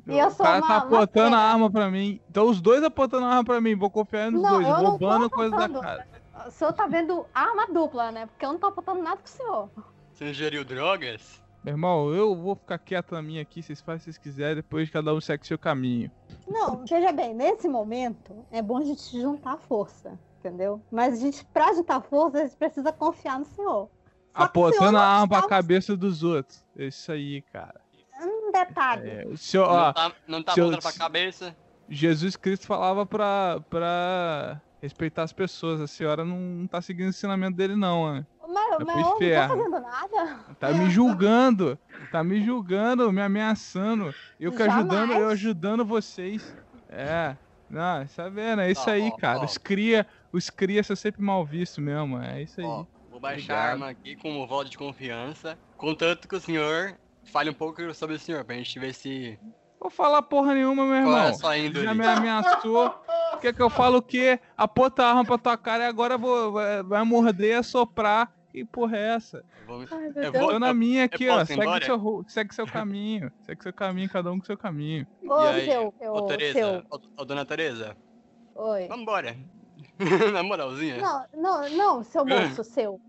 E eu o sou cara uma, tá uma apontando fera. a arma pra mim. Então os dois apontando a arma pra mim. Vou confiar nos Não, dois, roubando coisa da casa. O senhor tá vendo arma dupla, né? Porque eu não tô apontando nada pro senhor. Você ingeriu drogas? Meu irmão, eu vou ficar quieto na minha aqui, vocês fazem o que vocês quiserem, depois cada um segue seu caminho. Não, veja bem, nesse momento é bom a gente juntar força, entendeu? Mas a gente, pra juntar força, a gente precisa confiar no senhor. Só senhor Apontando a arma pra cabeça dos outros. É isso aí, cara. Um detalhe. É, o senhor, ó, não tá, não tá se eu- apontando pra cabeça? Jesus Cristo falava pra, pra respeitar as pessoas. A senhora não, não tá seguindo o ensinamento dele, não, né? Mas, Vai mas eu não tô fazendo nada. Tá me julgando, tá me julgando, me ameaçando. Eu que ajudando, eu ajudando vocês. É, não, tá vendo? É isso Ó, aí, ó, cara. ó. Os cria, os cria são sempre mal vistos mesmo. É isso aí. Ó, vou baixar Obrigado. a arma aqui com um voto de confiança, contanto que o senhor fale um pouco sobre o senhor, pra gente ver se Vou falar porra nenhuma, meu Qual é irmão. sua índole? Já me ameaçou. Quer que eu falo o quê? Aponta a arma pra tua cara e agora vou, vai, vai morder, assoprar. Que porra é essa? Vou- Ai, Eu Deus. Tô na minha aqui, eu ó. ir Segue seu, segue seu caminho. Segue seu caminho, cada um com seu caminho. Ô, E aí, seu, seu, ô Tereza, seu. ô, ô dona Tereza, Oi. vambora. Na moralzinha. Não, não, não, seu moço, seu.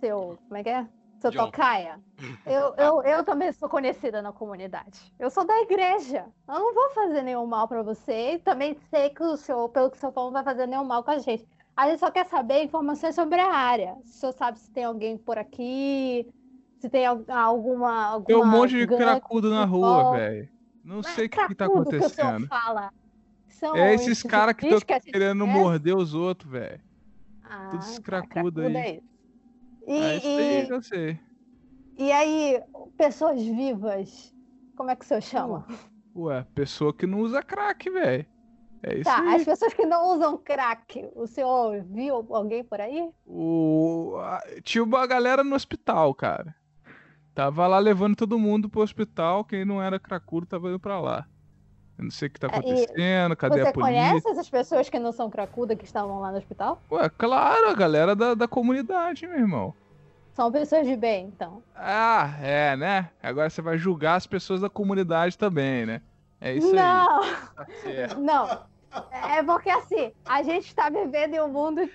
Seu. Como é que é? Seu John. tocaia. Eu, eu, eu também sou conhecida na comunidade. Eu sou da igreja. Eu não vou fazer nenhum mal pra você. E também sei que o senhor, pelo que o senhor falou, não vai fazer nenhum mal com a gente. A gente só quer saber informações sobre a área. Se o senhor sabe se tem alguém por aqui, se tem al- alguma. alguma Tem um monte de cracudo na rua, velho. Não sei o que, que tá que acontecendo. fala. São É esses caras que estão a gente querendo conhece? morder os outros, velho. Ah, Tudo esses tá, cracudo cracudo aí. é isso. E, É isso aí, e- eu sei. E aí, pessoas vivas, como é que o senhor chama? Ué, pessoa que não usa crack, velho. É isso Tá, aí. as pessoas que não usam crack, o senhor viu alguém por aí? O... Tinha uma galera no hospital, cara. Tava lá levando todo mundo pro hospital. Quem não era cracudo tava indo pra lá. Eu não sei o que tá É, e acontecendo, cadê Você a polícia? conhece essas pessoas que não são cracudas que estavam lá no hospital? Ué, claro, a galera da, da comunidade, meu irmão. São pessoas de bem, então. Ah, é, né? Agora você vai julgar as pessoas da comunidade também, né? É isso não, aí. Tá certo. não. É porque assim, a gente está vivendo em um mundo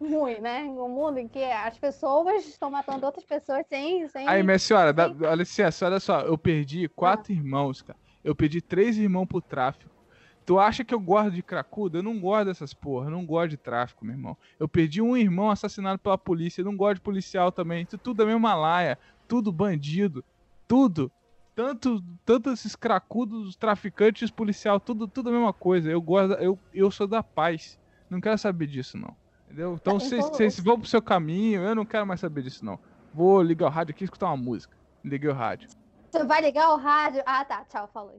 ruim, né? Um mundo em que as pessoas estão matando outras pessoas sem. sem... Aí, minha senhora, dá, dá licença, olha só. Eu perdi quatro irmãos, cara. Eu perdi três irmãos pro tráfico. Tu acha que eu gosto de cracudo? Eu não gosto dessas porra. Eu não gosto de tráfico, meu irmão. Eu perdi um irmão assassinado pela polícia. Eu não gosto de policial também. Isso tudo é mesma laia. Tudo bandido. Tudo. Tanto, tanto esses cracudos, traficantes, policial, tudo, tudo a mesma coisa. Eu gosto, eu, eu sou da paz. Não quero saber disso, não. Entendeu? Então vocês então- vão pro seu caminho, eu não quero mais saber disso, não. Vou ligar o rádio aqui e escutar uma música. Liguei o rádio. Você vai ligar o rádio? Ah, tá, tchau, falou.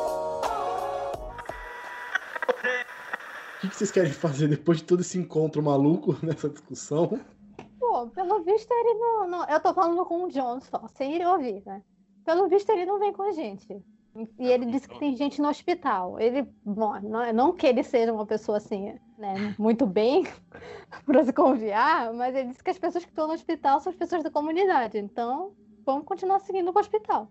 Que, vocês querem fazer depois de todo esse encontro maluco nessa discussão? Pô, pelo visto ele não, não- Eu tô falando com o John só, sem ele ouvir, né? Pelo visto ele não vem com a gente. E ele disse que tem gente no hospital. Ele, bom, não, não que ele seja uma pessoa assim, né, muito bem pra se confiar, mas ele disse que as pessoas que estão no hospital são as pessoas da comunidade. Então, vamos continuar seguindo o hospital.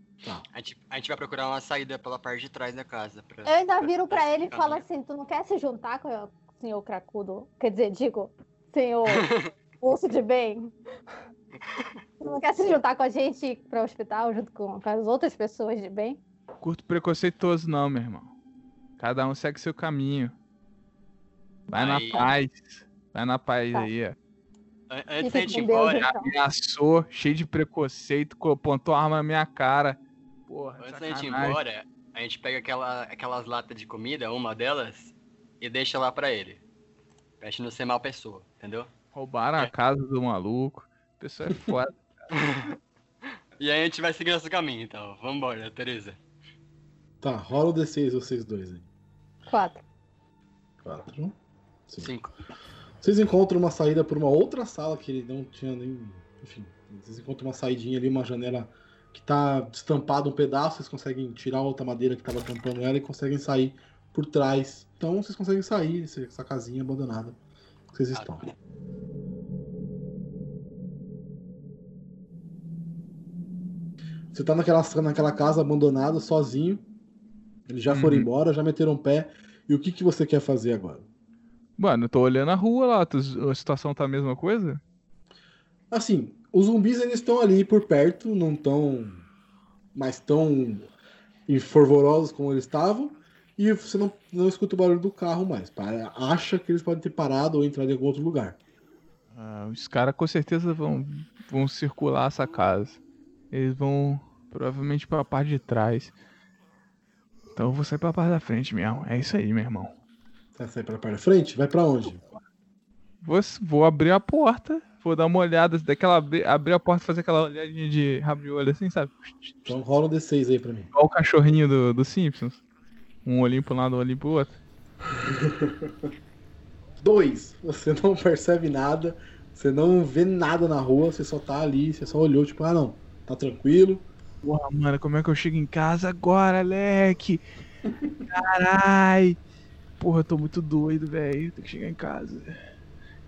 A gente, a gente vai procurar uma saída pela parte de trás da casa. Pra, Eu ainda viro pra ele e falo assim: tu não quer se juntar com o senhor Cracudo? Quer dizer, digo, senhor Urso de Bem? Tu não quer se juntar com a gente para o hospital junto com, com as outras pessoas de bem? Curto preconceituoso, não, meu irmão. Cada um segue seu caminho. Vai Aí. na paz. Vai na paz Tá. aí, ó. An- Antes da gente ir embora, então. Ameaçou, cheio de preconceito, co- apontou a arma na minha cara. Porra, antes da gente ir sacanagem. embora, a gente pega aquela, aquelas latas de comida, uma delas, e deixa lá pra ele. Pra gente não ser mal pessoa, entendeu? Roubaram a casa do maluco. A pessoa é foda. E aí a gente vai seguir nosso caminho, então. Vambora, Tereza. Tá, rola o D6 vocês dois aí. Quatro. Quatro. Cinco. Vocês encontram uma saída por uma outra sala que ele não tinha nem. Enfim, vocês encontram uma saidinha ali, uma janela que tá destampada um pedaço, vocês conseguem tirar a outra madeira que tava tampando ela e conseguem sair por trás. Então vocês conseguem sair dessa casinha abandonada que vocês estão. Você tá naquela, naquela casa abandonada, sozinho. Eles já foram Uhum. embora, já meteram o pé. E o que, que você quer fazer agora? Mano, eu tô olhando a rua lá. a situação tá a mesma coisa? Assim, os zumbis ainda estão ali por perto, não estão mais tão fervorosos como eles estavam. E você não, não escuta o barulho do carro mais. Para- Acha que eles podem ter parado ou entrado em algum outro lugar. Ah, os caras com certeza vão, vão circular essa casa. Eles vão provavelmente pra parte de trás. então eu vou sair pra parte da frente mesmo. É isso aí, meu irmão. Vai sair pra parte da frente? Vai pra onde? Vou, vou abrir a porta, vou dar uma olhada, daquela abrir, abrir a porta e fazer aquela olhadinha de rabo de olho assim, sabe? Então rola um D6 aí pra mim. Igual o cachorrinho do, do Simpsons. Um olhinho pro lado, um olhinho pro outro. Dois. Você não percebe nada, você não vê nada na rua, você só tá ali, você só olhou, tipo, ah não, tá tranquilo. Porra, mano, como é que eu chego em casa agora, leque? Carai! Porra, eu tô muito doido, velho. Tem que chegar em casa.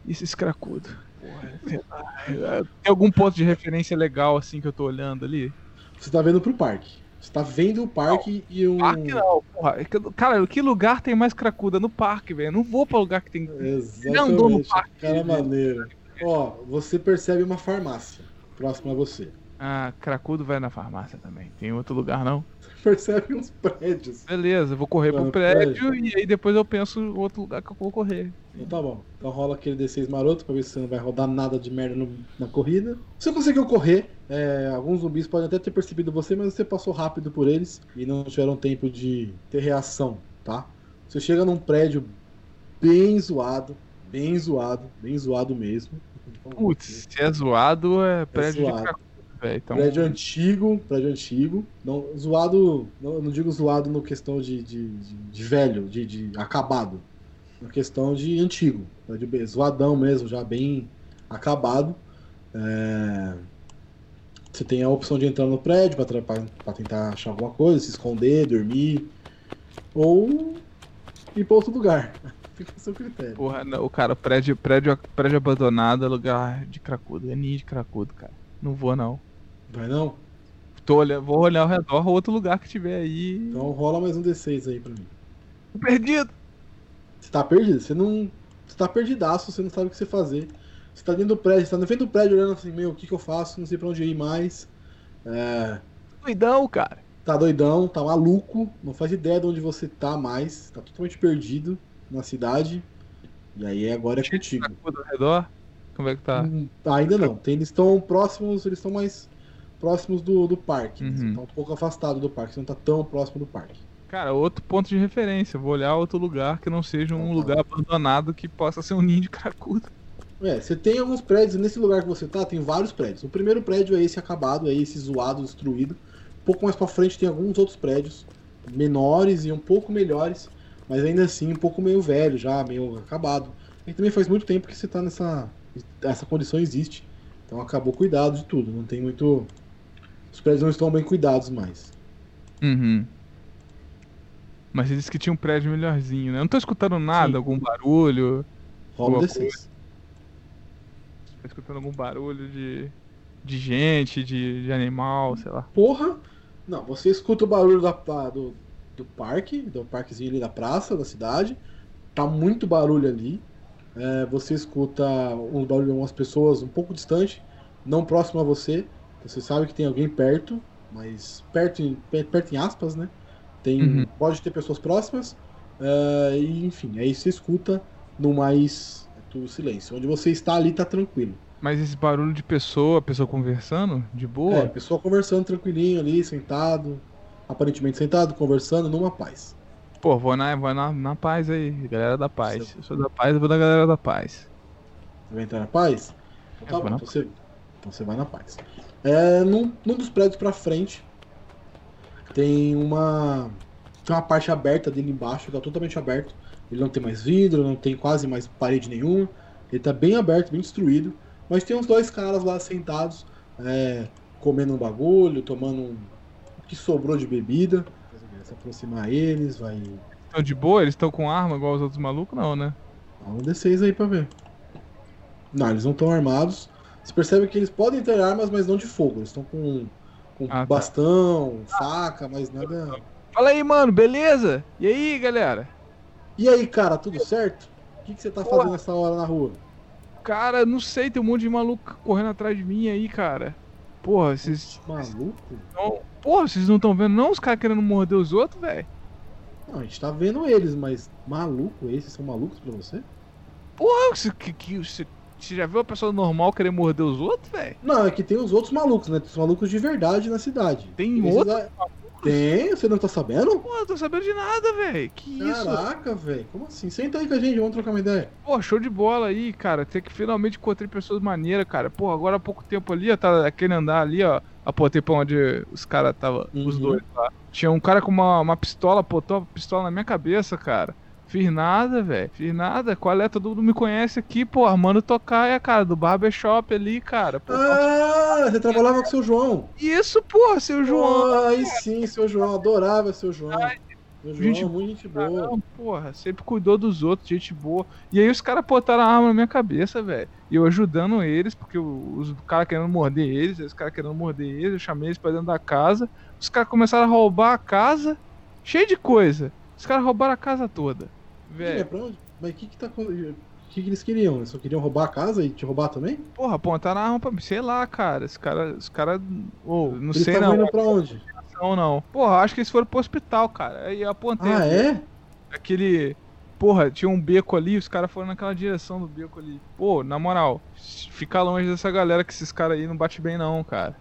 E esse cracudo? Porra, sei lá. Tem algum ponto de referência legal assim que eu tô olhando ali? Você tá vendo pro parque. Você tá vendo o parque e um. Parque não, porra. É que- Cara, que lugar tem mais cracuda? No parque, velho. Eu Não vou pra lugar que tem. Exatamente. Não andou no parque. Cara maneiro. Ó, você percebe uma farmácia próxima a você. Ah, cracudo vai na farmácia também. Tem outro lugar não? Percebe uns prédios. Beleza, eu vou correr pro prédio, prédio. e aí depois eu penso em outro lugar que eu vou correr. Então tá bom. Então rola aquele D6 maroto pra ver se você não vai rodar nada de merda no- na corrida. Você conseguiu correr. é, alguns zumbis podem até ter percebido você, mas você passou rápido por eles e não tiveram tempo de ter reação, tá? Você chega num prédio bem zoado, bem zoado, bem zoado mesmo. Putz, se é zoado, é prédio zoado. de velho. Então, Prédio antigo, prédio antigo. Não, zoado, não, eu não digo zoado no questão de, de, de- de velho, de, de acabado. Na questão de antigo. Prédio bem- zoadão mesmo, já bem acabado. É, Você tem a opção de entrar no prédio para tentar achar alguma coisa, se esconder, dormir. Ou ir para outro lugar. Fica a seu critério. Porra, não, cara, prédio, prédio, prédio abandonado é lugar de cracudo, é ninho de cracudo, cara. Não vou não. Vai não? Tô olhando, vou olhar ao redor, outro lugar que tiver aí. Então rola mais um D6 aí pra mim. Tô perdido. Você tá perdido, você não. Você tá perdidaço, você não sabe o que você fazer. Você tá dentro do prédio, você tá na frente do prédio olhando assim, meu, o que que eu faço? Não sei pra onde ir mais. É. Doidão, cara. Tá doidão, tá maluco, não faz ideia de onde você tá mais, tá totalmente perdido na cidade. E aí agora é contigo. Cracudo ao redor? Como é que tá? Hum, ainda não. Tem, eles estão próximos, eles estão mais próximos do, do parque. Uhum. estão um pouco afastados do parque, você não tá tão próximo do parque. Cara, outro ponto de referência. Vou olhar outro lugar que não seja um lugar abandonado que possa ser um ninho de cracudo. É, você tem alguns prédios, nesse lugar que você tá, tem vários prédios. O primeiro prédio é esse acabado, é esse zoado, destruído. Um pouco mais pra frente tem alguns outros prédios, menores e um pouco melhores, mas ainda assim um pouco meio velho já, meio acabado. E também faz muito tempo que você tá nessa. Essa condição existe. Então acabou cuidado de tudo, não tem muito. Os prédios não estão bem cuidados mais. Uhum. Mas você disse que tinha um prédio melhorzinho, né? Eu não tô escutando nada, algum barulho. Rola um alguma D6. coisa. Tô escutando algum barulho de, de gente, de, de animal, sei lá. Porra! Não, você escuta o barulho da, do, do parque, do parquezinho ali da praça, da cidade. Tá muito barulho ali. É, você escuta um barulho de algumas pessoas um pouco distante, não próximo a você. Você sabe que tem alguém perto, mas perto em, per- perto em aspas, né? Tem, Uhum. Pode ter pessoas próximas. é, e enfim, aí você escuta no mais do silêncio. Onde você está ali tá tranquilo. Mas esse barulho de pessoa, pessoa conversando, de boa? É, pessoa conversando tranquilinho ali, sentado. Aparentemente sentado, conversando, numa paz. Pô, vou na, vou na, na paz aí, galera da paz. Eu sou da paz, eu vou da galera da paz. Você vai entrar na paz? Então, É, tá bom, então, você, então você vai na paz. É, num, num dos prédios pra frente tem uma. Tem uma parte aberta dele embaixo, tá totalmente aberto. Ele não tem mais vidro, não tem quase mais parede nenhuma. Ele tá bem aberto, bem destruído. Mas tem uns dois caras lá sentados, é, comendo um bagulho, tomando um. O que sobrou de bebida. Vai se aproximar eles, vai. Estão de boa? Eles estão com arma igual os outros malucos? Não, né? Dá um D6 aí pra ver. Não, eles não estão armados. Você percebe que eles podem ter armas, mas não de fogo. Eles estão com, com Ah, tá. bastão, faca, mas nada. Fala aí, mano, beleza? E aí, galera? E aí, cara, tudo certo? O que, que você tá Porra. fazendo nessa hora na rua? Cara, não sei, tem um monte de maluco correndo atrás de mim aí, cara. Porra, vocês. Maluco? Não... Porra, vocês não estão vendo não os caras querendo morder os outros, velho? Não, a gente tá vendo eles, mas maluco? Esses são malucos pra você? Porra, você, que, que, você, você já viu uma pessoa normal querer morder os outros, velho? Não, é que tem os outros malucos, né? Tem os malucos de verdade na cidade. Tem Esses outros a- Tem? Você não tá sabendo? Pô, eu tô sabendo de nada, velho. Que isso? Caraca, velho. Como assim? Senta aí com a gente, vamos trocar uma ideia. Pô, show de bola aí, cara. Tem que finalmente encontrei pessoas maneiras, cara. Pô, agora há pouco tempo ali, ó, tá aquele andar ali, ó. Apontei pra onde os caras tava, os Uhum. dois lá. Tinha um cara com uma, uma pistola, apontou a pistola na minha cabeça, cara. Fiz nada, velho. Fiz nada. Qual é? Todo mundo me conhece aqui, pô. Armando Tocaia, cara, do barbershop ali, cara. Pô, Ah, você trabalhava com o seu João. Isso, pô, seu João. Aí sim, seu João. Adorava seu João. Seu João, Gente muito gente boa. Caramba, porra, sempre cuidou dos outros, gente boa. E aí os caras botaram a arma na minha cabeça, velho. E eu ajudando eles, porque os caras querendo morder eles, os caras querendo morder eles, eu chamei eles pra dentro da casa. Os caras começaram a roubar a casa, cheio de coisa. Os caras roubaram a casa toda. É, Velho, pra onde? Mas o que que tá com- O que, que eles queriam? Eles só queriam roubar a casa e te roubar também? porra, apontaram a arma pra mim. Sei lá, cara. Os caras. Os caras. Ô, não Eles sei não. indo pra onde? Não, não. Porra, acho que eles foram pro hospital, cara. Aí eu apontei. Ah, é? Aquele. Porra, tinha um beco ali, os caras foram naquela direção do beco ali. Pô, na moral, fica longe dessa galera que esses caras aí não bate bem não, cara.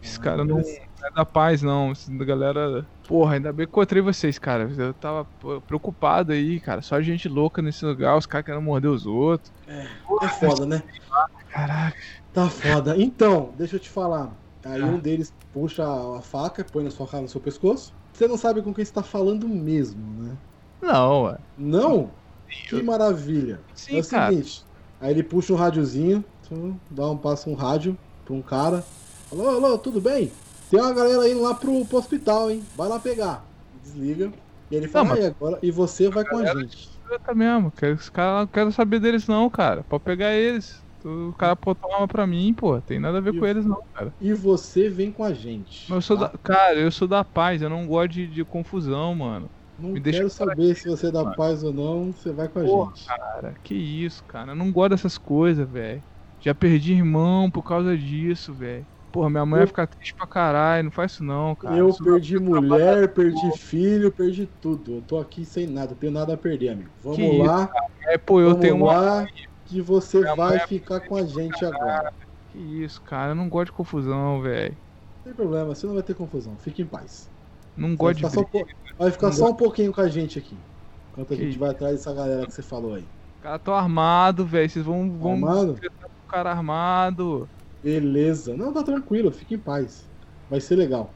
Esses caras não, não é da paz não, galera... Porra, ainda bem que encontrei vocês, cara. Eu tava preocupado aí, cara. Só gente louca nesse lugar, os caras querendo morder os outros. É foda, né? Caraca. Tá foda. Então, deixa eu te falar. Aí um deles puxa a faca, põe na sua cara no seu pescoço. Você não sabe com quem você tá falando mesmo, né? Não, ué. Não? Que maravilha. Sim, é o cara. seguinte, aí ele puxa um rádiozinho, dá um passa um rádio pra um cara. Alô, alô, tudo bem? Tem uma galera indo lá pro, pro hospital, hein? Vai lá pegar. Desliga. E ele fala, Não, mas- "Ah, e agora? E você vai com a gente. Tá mesmo, que os caras não querem saber deles não, cara. Pode pegar eles. O cara botou uma arma pra mim, pô. Tem nada a ver com eles não, cara. E você vem com a gente. Eu sou tá? da... Cara, eu sou da paz, eu não gosto de, de confusão, mano. Não Me quero saber se você é da mano. paz ou não, você vai com a Porra, gente. cara, que isso, cara. Eu não gosto dessas coisas, velho. Já perdi irmão por causa disso, velho. Porra, minha mãe Eu- vai ficar triste pra caralho. Não faz isso não, cara. eu Isso perdi mulher, perdi filho, perdi tudo. Eu tô aqui sem nada, tenho nada a perder, amigo. Vamos Que lá. isso, cara. É, pô, eu vamos tenho uma lá, que você Minha vai é ficar com a gente agora. Que isso, cara. Eu não gosto de confusão, velho. Não tem problema, você não vai ter confusão. Fique em paz. Não Vai gosto de um briga. po- vai ficar Não só um gosto- pouquinho com a gente aqui. Enquanto a Que gente isso. vai atrás dessa galera que você falou aí. Os caras tão armados, velho. Vocês vão, vão Armado? o cara armado. Beleza. Não, tá tranquilo, fique em paz. Vai ser legal.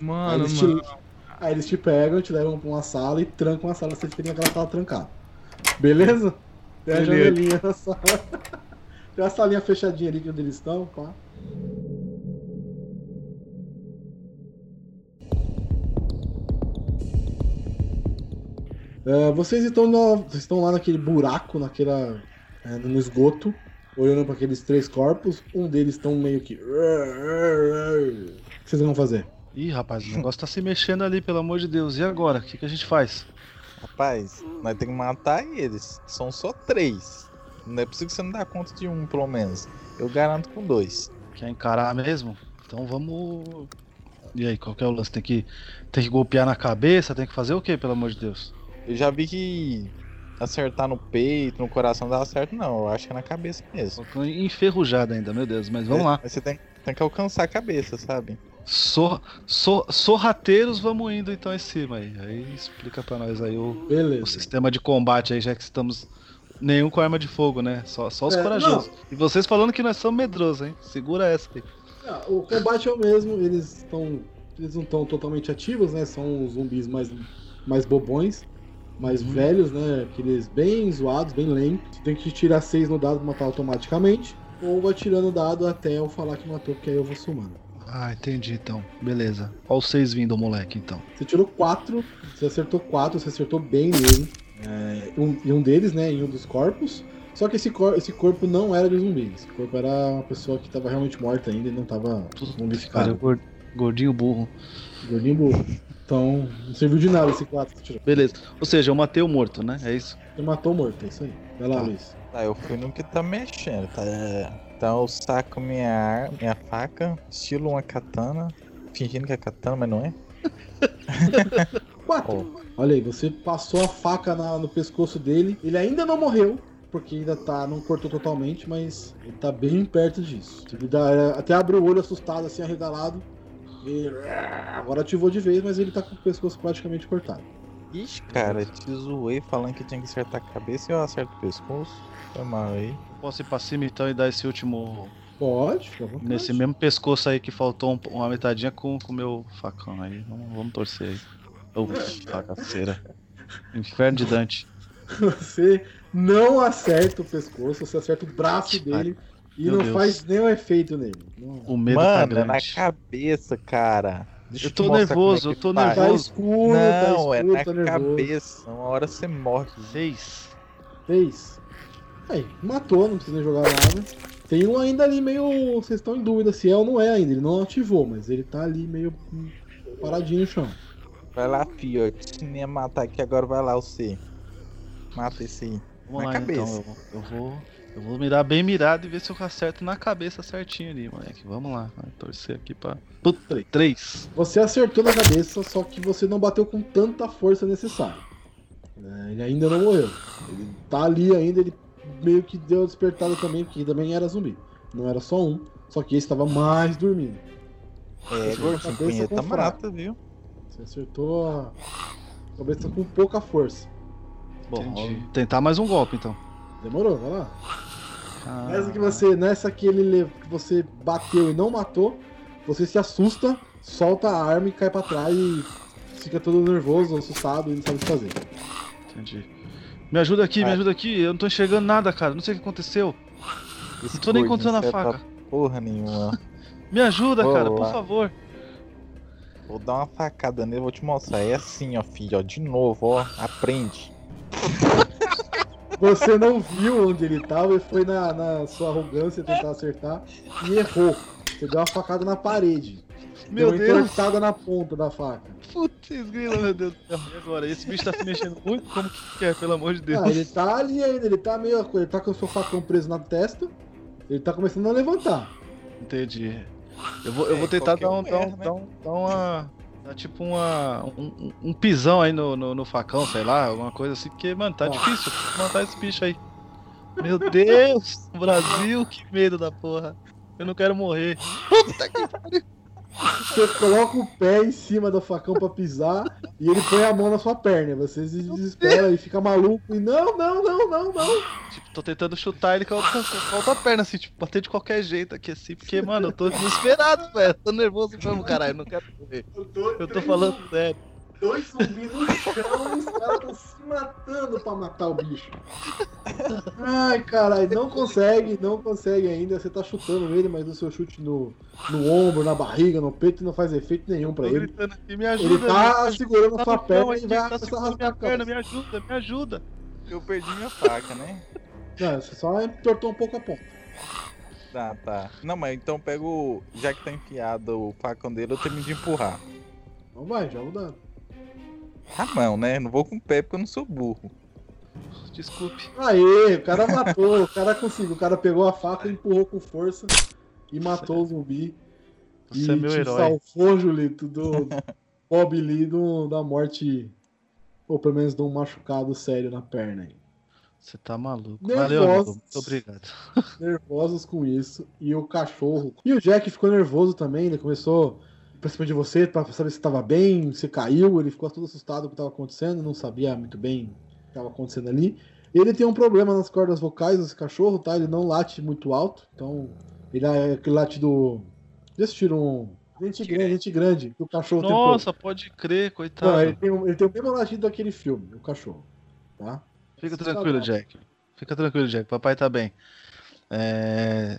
aí, Mano, eles mano. Te, aí eles te pegam, te levam pra uma sala e trancam a sala, você fica naquela sala trancada. Beleza? Tem a Beleza. janelinha na sala. Tem a salinha fechadinha ali que onde eles estão, pá. É, vocês estão, no- vocês estão lá naquele buraco, naquela, é, no esgoto, olhando para aqueles três corpos. Um deles estão meio que. O que vocês vão fazer? Ih, rapaz, o negócio tá se mexendo ali, pelo amor de Deus. E agora? O que, que a gente faz? Rapaz, nós temos que matar eles. São só três. Não é possível que você não dá conta de um, pelo menos. Eu garanto com dois. Quer encarar mesmo? Então vamos. E aí, qual que é o lance? Tem que, tem que golpear na cabeça? Tem que fazer o quê, pelo amor de Deus? Eu já vi que acertar no peito, no coração dá certo, não. Eu acho que é na cabeça mesmo. Tô enferrujado ainda, meu Deus, mas vamos lá. Mas você tem, tem que alcançar a cabeça, sabe? Sor, sor, sorrateiros, vamos indo então em cima aí. Aí explica pra nós aí o, o sistema de combate aí, já que estamos. Nenhum com arma de fogo, né? Só, só os É, corajosos. E vocês falando que nós somos medrosos, hein? Segura essa aí. Ah, o combate é o mesmo, eles estão. Eles não estão totalmente ativos, né? São os zumbis mais, mais bobões, mais velhos, né? Aqueles bem zoados, bem lentos. Você tem que tirar seis no dado pra matar automaticamente. Ou vai tirando o dado até eu falar que matou, porque aí eu vou somando. Ah, entendi então. Beleza. Ó os seis vindo, moleque, então. Você tirou quatro, você acertou quatro, você acertou bem nele. É, um, em um deles, né? Em um dos corpos. Só que esse, cor, esse corpo não era de zumbi. Esse corpo era uma pessoa que estava realmente morta ainda e não estava Cara, zumbificada. gor- gordinho burro. Gordinho burro. Então, não serviu de nada esse 4 que tirou. Beleza. Ou seja, eu matei o morto, né? É isso. Você matou o morto, é isso aí. Vai lá, Luiz. Tá, eu fui no que tá mexendo, tá? Então eu saco minha, ar- minha faca, estilo uma katana, fingindo que é katana, mas não é. Quatro. Olha aí, você passou a faca na- no pescoço dele. Ele ainda não morreu, porque ainda tá. Não cortou totalmente, mas ele tá bem perto disso. Ele dá- até abre o olho assustado, assim, arregalado. E, agora ativou de vez, mas ele tá com o pescoço praticamente cortado. Ixi, cara, te zoei falando que tinha que acertar a cabeça e eu acerto o pescoço. Foi mal aí. Posso ir pra cima então e dar esse último. Pode, fica. Nesse mesmo pescoço aí que faltou um- uma metadinha com o meu facão aí. Vamos, vamos torcer aí. Ô, bagaceira. Inferno de Dante. Você não acerta o pescoço, você acerta o braço dele e Meu não Deus. faz nenhum efeito nele. Não. O medo tá Mano, é na cabeça, cara. Deixa Eu tô como nervoso, é eu tô faz. nervoso. Tá escuro, tá Não, é escuro, na tá cabeça. Uma hora você morre. Seis. Fez. Aí, matou, não precisa nem jogar nada. Tem um ainda ali meio. Vocês estão em dúvida se é ou não é ainda. Ele não ativou, mas ele tá ali meio paradinho no chão. Vai lá, filho. Eu te ensinei a matar aqui, agora vai lá você. Mata esse aí. Vamos na lá cabeça. então. Eu, eu vou. Eu vou mirar bem mirado e ver se eu acerto na cabeça certinho ali, moleque. Vamos lá. Vai torcer aqui pra. Puta, três. Você acertou na cabeça, só que você não bateu com tanta força necessária. É, ele ainda não morreu. Ele tá ali ainda, ele meio que deu a despertada também, porque também era zumbi. Não era só um, só que esse tava mais dormindo. É, Acertou a gordinho, cabeça punheta com fraco. mata, viu? Você acertou a cabeça com pouca força. Bom, vou tentar mais um golpe então. Demorou, vai lá. Ah, Nessa que você, nessa que ele que você bateu e não matou, você se assusta, solta a arma e cai pra trás e fica todo nervoso, assustado e não sabe o que fazer. Entendi. Me ajuda aqui, me Ah. ajuda aqui. Eu não tô enxergando nada, cara. Não sei o que aconteceu. Esse Não tô nem encontrando a pra faca. Porra nenhuma. Me ajuda, Vou cara, por favor. Vou dar uma facada nele, vou te mostrar. É assim, ó, filho, ó. De novo, ó. Aprende. Você não viu onde ele tava e foi na, na sua arrogância tentar acertar e errou. Você deu uma facada na parede. Meu deu uma Deus. entortada na ponta da faca. Putz, grila, meu Deus do céu. E agora? Esse bicho tá se mexendo muito? Como que é, pelo amor de Deus? Ah, ele tá ali ainda, ele tá meio. Ele tá com o seu facão preso na testa. Ele tá começando a levantar. Entendi. Eu vou, eu É, vou tentar dar um, dar, um, né? dar, um, dar uma. Dar tipo uma. Um, um- um pisão aí no, no, no facão, sei lá, alguma coisa assim, porque, mano, tá difícil matar esse bicho aí. Meu Deus! Brasil, que medo da porra. Eu não quero morrer. Puta que pariu. Você coloca o pé em cima do facão pra pisar e ele põe a mão na sua perna. Você se desespera e fica maluco e não, não, não, não, não. Tipo, tô tentando chutar ele com a outra, com a outra perna, assim, tipo, bater de qualquer jeito aqui, assim, porque, mano, eu tô desesperado, velho. Tô nervoso mesmo, caralho. Não quero morrer. Eu tô falando sério. Dois zumbis no chão e os caras estão se matando pra matar o bicho. Ai, caralho, não consegue, não consegue ainda. Você tá chutando ele, mas o seu chute no, no ombro, na barriga, no peito não faz efeito nenhum pra ele. aqui, me ajuda. Ele tá me ajuda. segurando Tá sua perna e vai tá começar a minha rasgar a perna, me ajuda, me ajuda. Eu perdi minha faca, né? Não, você só entortou um pouco a ponta. Tá, tá. Não, mas então pego. Já que tá enfiado o facão dele, eu termino de empurrar. Então vai, joga o dano. A mão, né? Não vou com o pé porque eu não sou burro. Desculpe. Aê, o cara matou, o cara conseguiu. O cara pegou a faca, empurrou com força e matou o zumbi. Você e é meu te herói. salvou, Julito, do Bob Lee do, da morte, ou pelo menos de um machucado sério na perna aí. Você tá maluco. Nervosos. Valeu, amigo. Muito obrigado. Nervosos com isso. E o cachorro. E o Jack ficou nervoso também, ele começou pra cima de você pra saber se tava bem, você caiu, ele ficou todo assustado com o que tava acontecendo, não sabia muito bem o que tava acontecendo ali. Ele tem um problema nas cordas vocais, esse cachorro, tá? Ele não late muito alto, então ele é aquele latido. Já assistiram um. Gente grande, gente grande, que o cachorro tem Nossa, pode crer, Não, coitado. ele, tem, um- ele tem o mesmo latido daquele filme, o cachorro. Tá? Fica tranquilo, Jack. Fica tranquilo, Jack. Papai tá bem. É,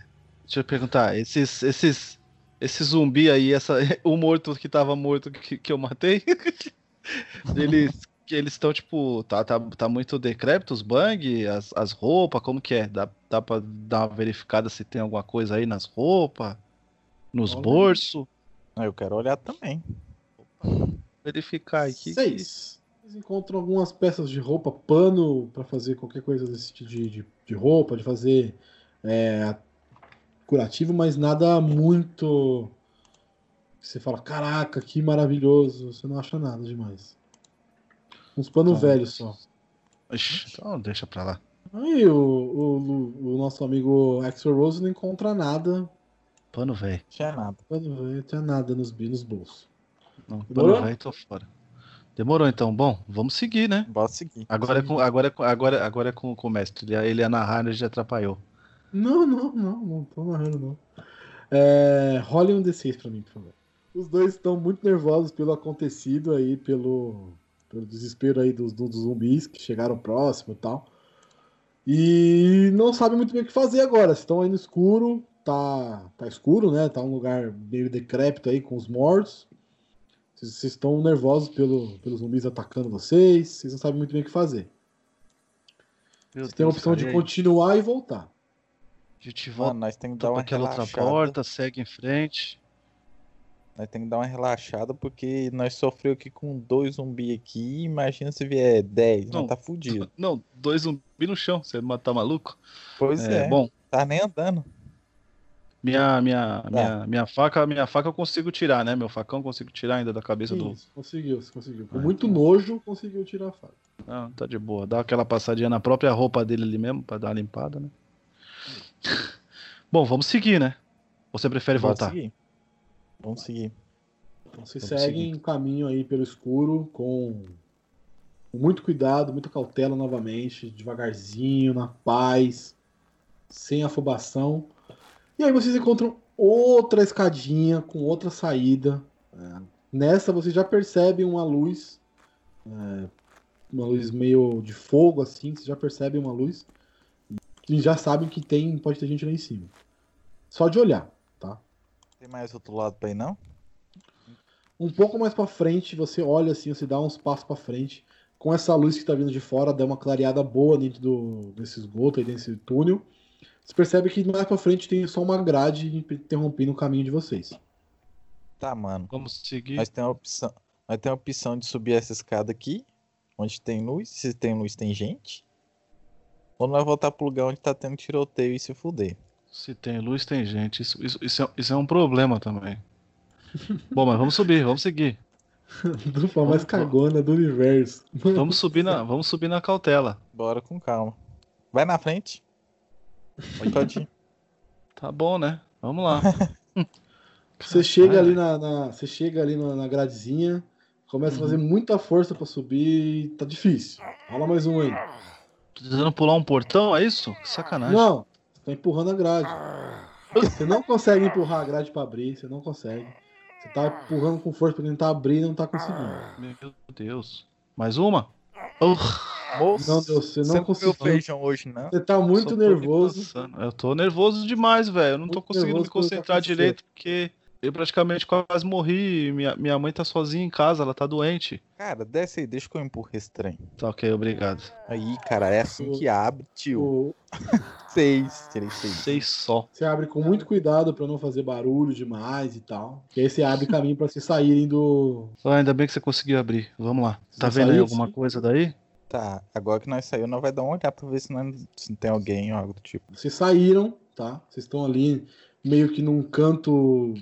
Deixa eu perguntar, esses, esses, esse zumbi aí, essa, o morto que tava morto que, que eu matei, eles eles estão tipo, tá, tá, tá muito decrépito os bang, as, as roupas, como que é? Dá, dá pra dar uma verificada se tem alguma coisa aí nas roupas, nos bolsos? Ah, eu quero olhar também. Verificar aqui. Seis. Eles encontram algumas peças de roupa, pano pra fazer qualquer coisa desse tipo de, de, de roupa, de fazer é, curativo, mas nada muito. que Você fala, caraca, que maravilhoso. Você não acha nada demais. Uns pano Então, velhos só. Ixi, então deixa pra lá. Aí o, o, o nosso amigo Axel Rose não encontra nada Pano velho. Tinha nada. Pano velho, não tinha nada nos, nos bolsos. Não, pano velho, tô fora. Demorou então. Bom, vamos seguir, né? Bora seguir. Agora é com, agora é com, agora, agora é com, com o mestre. Ele, ia- ele ia narrar, a gente atrapalhou. Não, não, não, não tô narrando, não. É, role um D6 pra mim, por favor. Os dois estão muito nervosos pelo acontecido aí, pelo, pelo desespero aí dos, dos zumbis que chegaram próximo e tal. E não sabem muito bem o que fazer agora. Estão aí no escuro, tá, tá escuro, né? Tá um lugar meio decrépito aí com os mortos. Vocês, estão nervosos pelo, pelos zumbis atacando vocês. Vocês não sabem muito bem o que fazer. Meu Vocês têm a opção de continuar e voltar. A gente Mano, volta nós temos que dar uma aquela outra porta, segue em frente. Nós temos que dar uma relaxada porque nós sofreu aqui com dois zumbis aqui. Imagina se vier 10, Não. nós tá fudido. Não, dois zumbis no chão, você tá maluco? Pois É, é. bom. Tá nem andando. Minha, minha, minha, minha faca, minha faca eu consigo tirar, né? Meu facão eu consigo tirar ainda da cabeça do. Isso, conseguiu, você conseguiu. Com Ah, muito nojo, conseguiu tirar a faca. Não, tá de boa. Dá aquela passadinha na própria roupa dele ali mesmo, pra dar uma limpada, né? Bom, vamos seguir, né? Você prefere Bora voltar? seguir. Vamos seguir. Então vocês Vamos seguem seguir. um caminho aí pelo escuro com com muito cuidado, muita cautela novamente, devagarzinho, na paz, sem afobação. E aí vocês encontram outra escadinha com outra saída. É, Nessa vocês já percebem uma luz, é, uma luz meio de fogo assim, vocês já percebem uma luz e já sabem que tem pode ter gente lá em cima. Só de olhar, tá? Tem mais outro lado pra ir, não? Um pouco mais pra frente, você olha assim, você dá uns passos pra frente. Com essa luz que tá vindo de fora, dá uma clareada boa dentro do, desse esgoto aí, desse túnel. Você percebe que mais pra frente tem só uma grade interrompendo o caminho de vocês. Tá, mano. Vamos seguir. Nós temos a opção, nós temos a opção de subir essa escada aqui, onde tem luz. Se tem luz, tem gente. Ou nós voltar pro lugar onde tá tendo tiroteio e se fuder. Se tem luz, tem gente. Isso, isso, isso, é, isso é um problema também. Bom, mas vamos subir, vamos seguir. Dupla mais cagona do universo. Vamos subir na, vamos subir na cautela. Bora com calma. Vai na frente. Pode ir. Tá bom, né? Vamos lá. Você chega ali na, na- você chega ali na, na gradezinha, começa a fazer muita força pra subir e tá difícil. Rola mais um aí. Tá tentando pular um portão, é isso? Que sacanagem. Não, você tá empurrando a grade. Você não consegue empurrar a grade pra abrir, você não consegue. Você tá empurrando com força pra tentar abrir e não tá conseguindo. Meu Deus. Mais uma? Uh, Moço, Não, Deus, você não conseguiu. feijão hoje, não? Você tá muito tô nervoso. Eu tô nervoso demais, velho. Eu não tô Muito conseguindo me concentrar direito porque eu praticamente quase morri. Minha, minha mãe tá sozinha em casa, ela tá doente. Cara, desce aí, deixa que eu empurro esse trem. Tá ok, obrigado. Aí, cara, é assim que abre, tio. O- Seis. Tirei seis. Seis só. Você abre com muito cuidado pra não fazer barulho demais e tal. E aí você abre caminho pra vocês saírem do. Ah, ainda bem que você conseguiu abrir. Vamos lá. Tá Você vendo aí alguma sim? coisa daí? Tá, agora que nós saímos, nós vai dar uma olhada pra ver se, nós, se não tem alguém ou algo do tipo. Vocês saíram, tá? Vocês estão ali meio que num canto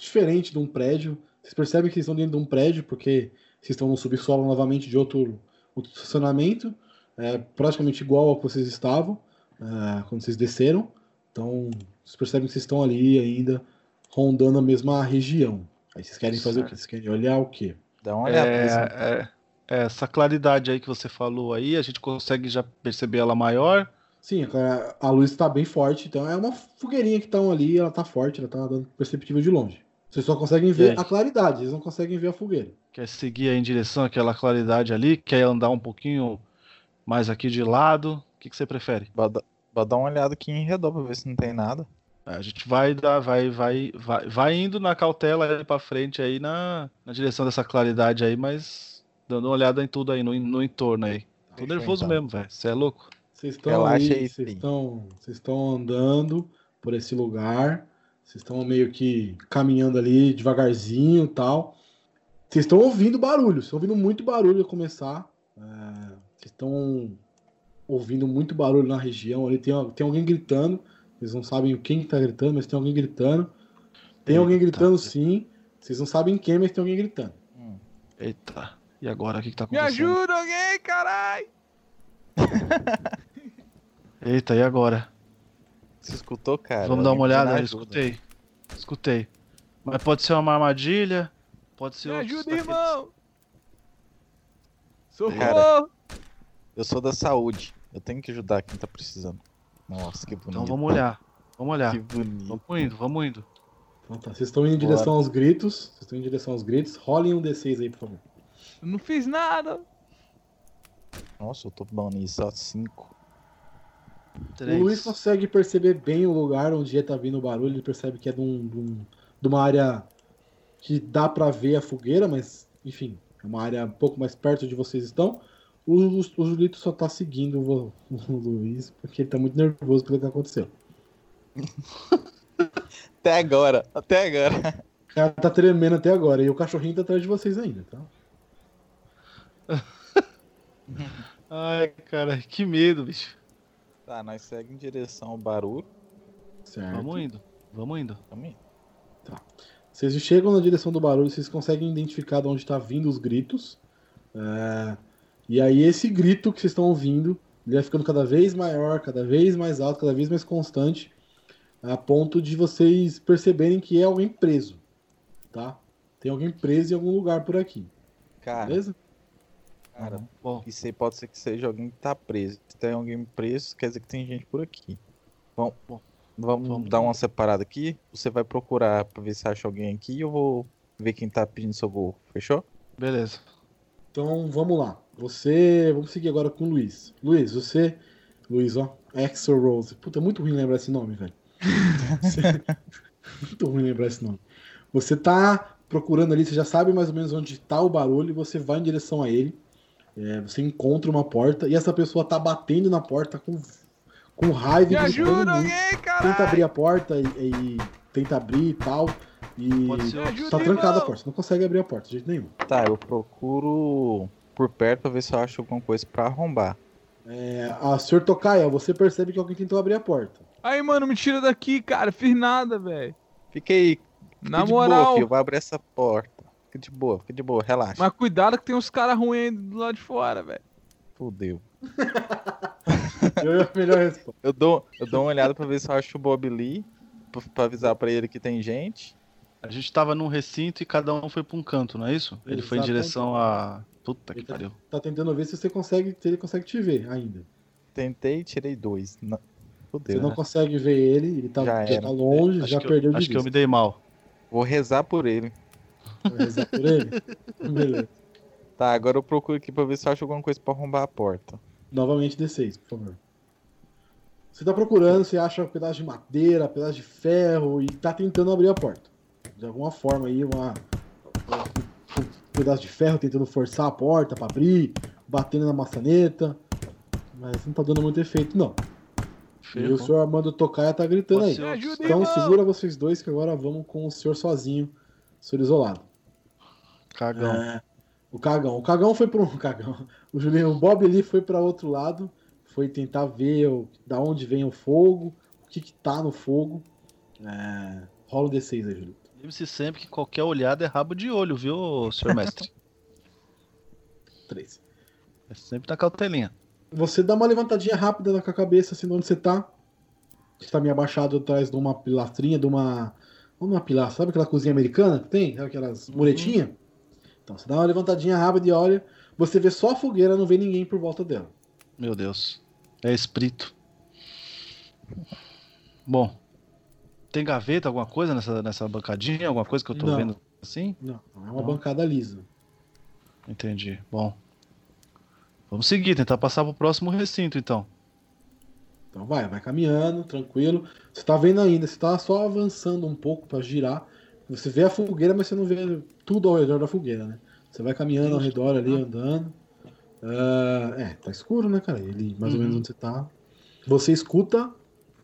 diferente de um prédio. Vocês percebem que vocês estão dentro de um prédio porque vocês estão no subsolo novamente de outro, outro estacionamento. É praticamente igual ao que vocês estavam é, quando vocês desceram. Então, vocês percebem que vocês estão ali ainda rondando a mesma região. Aí vocês querem fazer o quê? Vocês querem olhar o quê? Dá uma olhada. É, é, é, essa claridade aí que você falou aí, a gente consegue já perceber ela maior. Sim, a, a luz está bem forte, então é uma fogueirinha que estão ali, ela tá forte, ela tá dando perceptível de longe. Vocês só conseguem ver É. a claridade, eles não conseguem ver a fogueira. Quer seguir aí em direção àquela claridade ali? Quer andar um pouquinho mais aqui de lado? O que, que você prefere? Bora dar- uma olhada aqui em redor pra ver se não tem nada. A gente vai dar, vai, vai, vai, vai indo na cautela aí pra frente aí na, na direção dessa claridade aí, mas dando uma olhada em tudo aí, no, no entorno aí. Tô nervoso então. mesmo, velho. Você é louco? Vocês estão, vocês estão andando por esse lugar, vocês estão meio que caminhando ali devagarzinho e tal. Vocês estão ouvindo barulho, vocês estão ouvindo muito barulho começar. É, vocês estão ouvindo muito barulho na região ali, tem, tem alguém gritando. Vocês não sabem quem que tá gritando, mas tem alguém gritando. Tem alguém Eita. gritando sim. Vocês não sabem quem, mas tem alguém gritando. Eita. E agora, o que, que tá Me acontecendo? ajuda alguém, carai! Eita, e agora? Você escutou, cara? Vamos dar uma olhada, eu escutei. Escutei. Mas pode ser uma armadilha, pode ser Me ajuda, irmão! Socorro! Cara, eu sou da saúde. Eu tenho que ajudar quem tá precisando. Nossa, que então bonito. Então vamos olhar. Vamos olhar. Que bonito. Vamos indo, vamos indo. Então tá, vocês estão indo em direção aos gritos. Vocês estão em direção aos gritos. Rolem um D6 aí, por favor. Eu não fiz nada! Nossa, eu tô bom nisso, só 5. Três. O Luiz consegue perceber bem o lugar onde está vindo o barulho, ele percebe que é de, um, de, um, de uma área que dá para ver a fogueira, mas enfim, é uma área um pouco mais perto de vocês estão. O, o, o Julito só tá seguindo o, o, Luiz, porque ele tá muito nervoso pelo que aconteceu. até agora, até agora. O cara tá tremendo até agora, e o cachorrinho tá atrás de vocês ainda, tá? Ai, cara, que medo, bicho. Tá, nós seguimos em direção ao barulho. Certo. Vamos indo, vamos indo. Vamos indo. Vocês chegam na direção do barulho, vocês conseguem identificar de onde está vindo os gritos. É, E aí esse grito que vocês estão ouvindo, ele vai ficando cada vez maior, cada vez mais alto, cada vez mais constante, a ponto de vocês perceberem que é alguém preso, tá? Tem alguém preso em algum lugar por aqui. Cara, Beleza? Cara isso aí pode ser que seja alguém que tá preso. Se tem alguém preso, quer dizer que tem gente por aqui. Vamos, vamos, dar uma separada aqui. Você vai procurar pra ver se acha alguém aqui e eu vou ver quem tá pedindo socorro. Fechou? Beleza. Então vamos lá. Você. Vamos seguir agora com o Luiz. Luiz, você. Luiz, ó. Exo Rose. Puta, é muito ruim lembrar esse nome, velho. Você- muito ruim lembrar esse nome. Você tá procurando ali, você já sabe mais ou menos onde tá o barulho e você vai em direção a ele. É, você encontra uma porta e essa pessoa tá batendo na porta com, com raiva Me ajuda alguém, Tenta caralho! abrir a porta e, e tenta abrir e tal. E Pode ser outro. tá ajuda, trancada a porta, você não consegue abrir a porta de jeito nenhum. Tá, eu procuro por perto pra ver se eu acho alguma coisa pra arrombar. É, a Sr. Tokaia, você percebe que alguém tentou abrir a porta. Aí, mano, me tira daqui, cara. Fiz nada, velho. Fiquei. Na moral. boa, filho. Vai abrir essa porta. Fica de boa, fica de boa, relaxa. Mas cuidado que tem uns caras ruins aí do lado de fora, velho. Fudeu. Eu melhor resposta. Eu dou, eu dou uma olhada pra ver se eu acho o Bob Lee. Pra, pra avisar pra ele que tem gente. A gente tava num recinto e cada um foi pra um canto, não é isso? Ele foi em Exatamente. direção a. Puta que pariu. Tá tentando ver se você consegue, se ele consegue te ver ainda. Tentei tirei dois. Não... Fudeu, Você não né? consegue ver ele, ele tá, Já já tá longe, Acho já que eu- perdeu de Acho que eu vista. me dei mal. Vou rezar por ele. Rezar por ele? Beleza. Tá, agora eu procuro aqui pra ver se eu acho alguma coisa pra arrombar a porta. Novamente D6, por favor. Você tá procurando, você acha um pedaço de madeira, um pedaço de ferro e tá tentando abrir a porta. De alguma forma aí, uma, um pedaço de ferro tentando forçar a porta pra abrir, batendo na maçaneta. Mas não tá dando muito efeito, não. E o senhor Armando Tocaia tá gritando aí. Você- Me ajuda, Então irmão! segura vocês dois que agora vamos com o senhor sozinho, senhor isolado. Cagão. É, o cagão. O cagão foi para um cagão. O Julinho, o Bob ali foi para outro lado, foi tentar ver o, da onde vem o fogo, o que que tá no fogo. É, rola o D6 aí, Julio. Lembre-se sempre que qualquer olhada é rabo de olho, viu, senhor mestre? 3. É sempre na cautelinha. Você dá uma levantadinha rápida com a cabeça, assim, onde você tá. Você tá meio abaixado atrás de uma pilastrinha, de uma. Não uma pilastra, sabe aquela cozinha americana que tem? Sabe aquelas muretinhas? Então você dá uma levantadinha rápida e olha. Você vê só a fogueira, não vê ninguém por volta dela. Meu Deus. É espírito. Bom. Tem gaveta, alguma coisa nessa, nessa bancadinha? Alguma coisa que eu tô Não. vendo assim? Não, é uma Não. bancada lisa. Entendi. Bom. Vamos seguir, tentar passar pro próximo recinto, então. Então vai, vai caminhando, tranquilo. Você tá vendo ainda, você tá só avançando um pouco pra girar. Você vê a fogueira, mas você não vê tudo ao redor da fogueira, né? Você vai caminhando ao redor ali, andando. Ah, é, tá escuro, né, cara? Ele, mais ou Uhum. menos onde você tá. Você escuta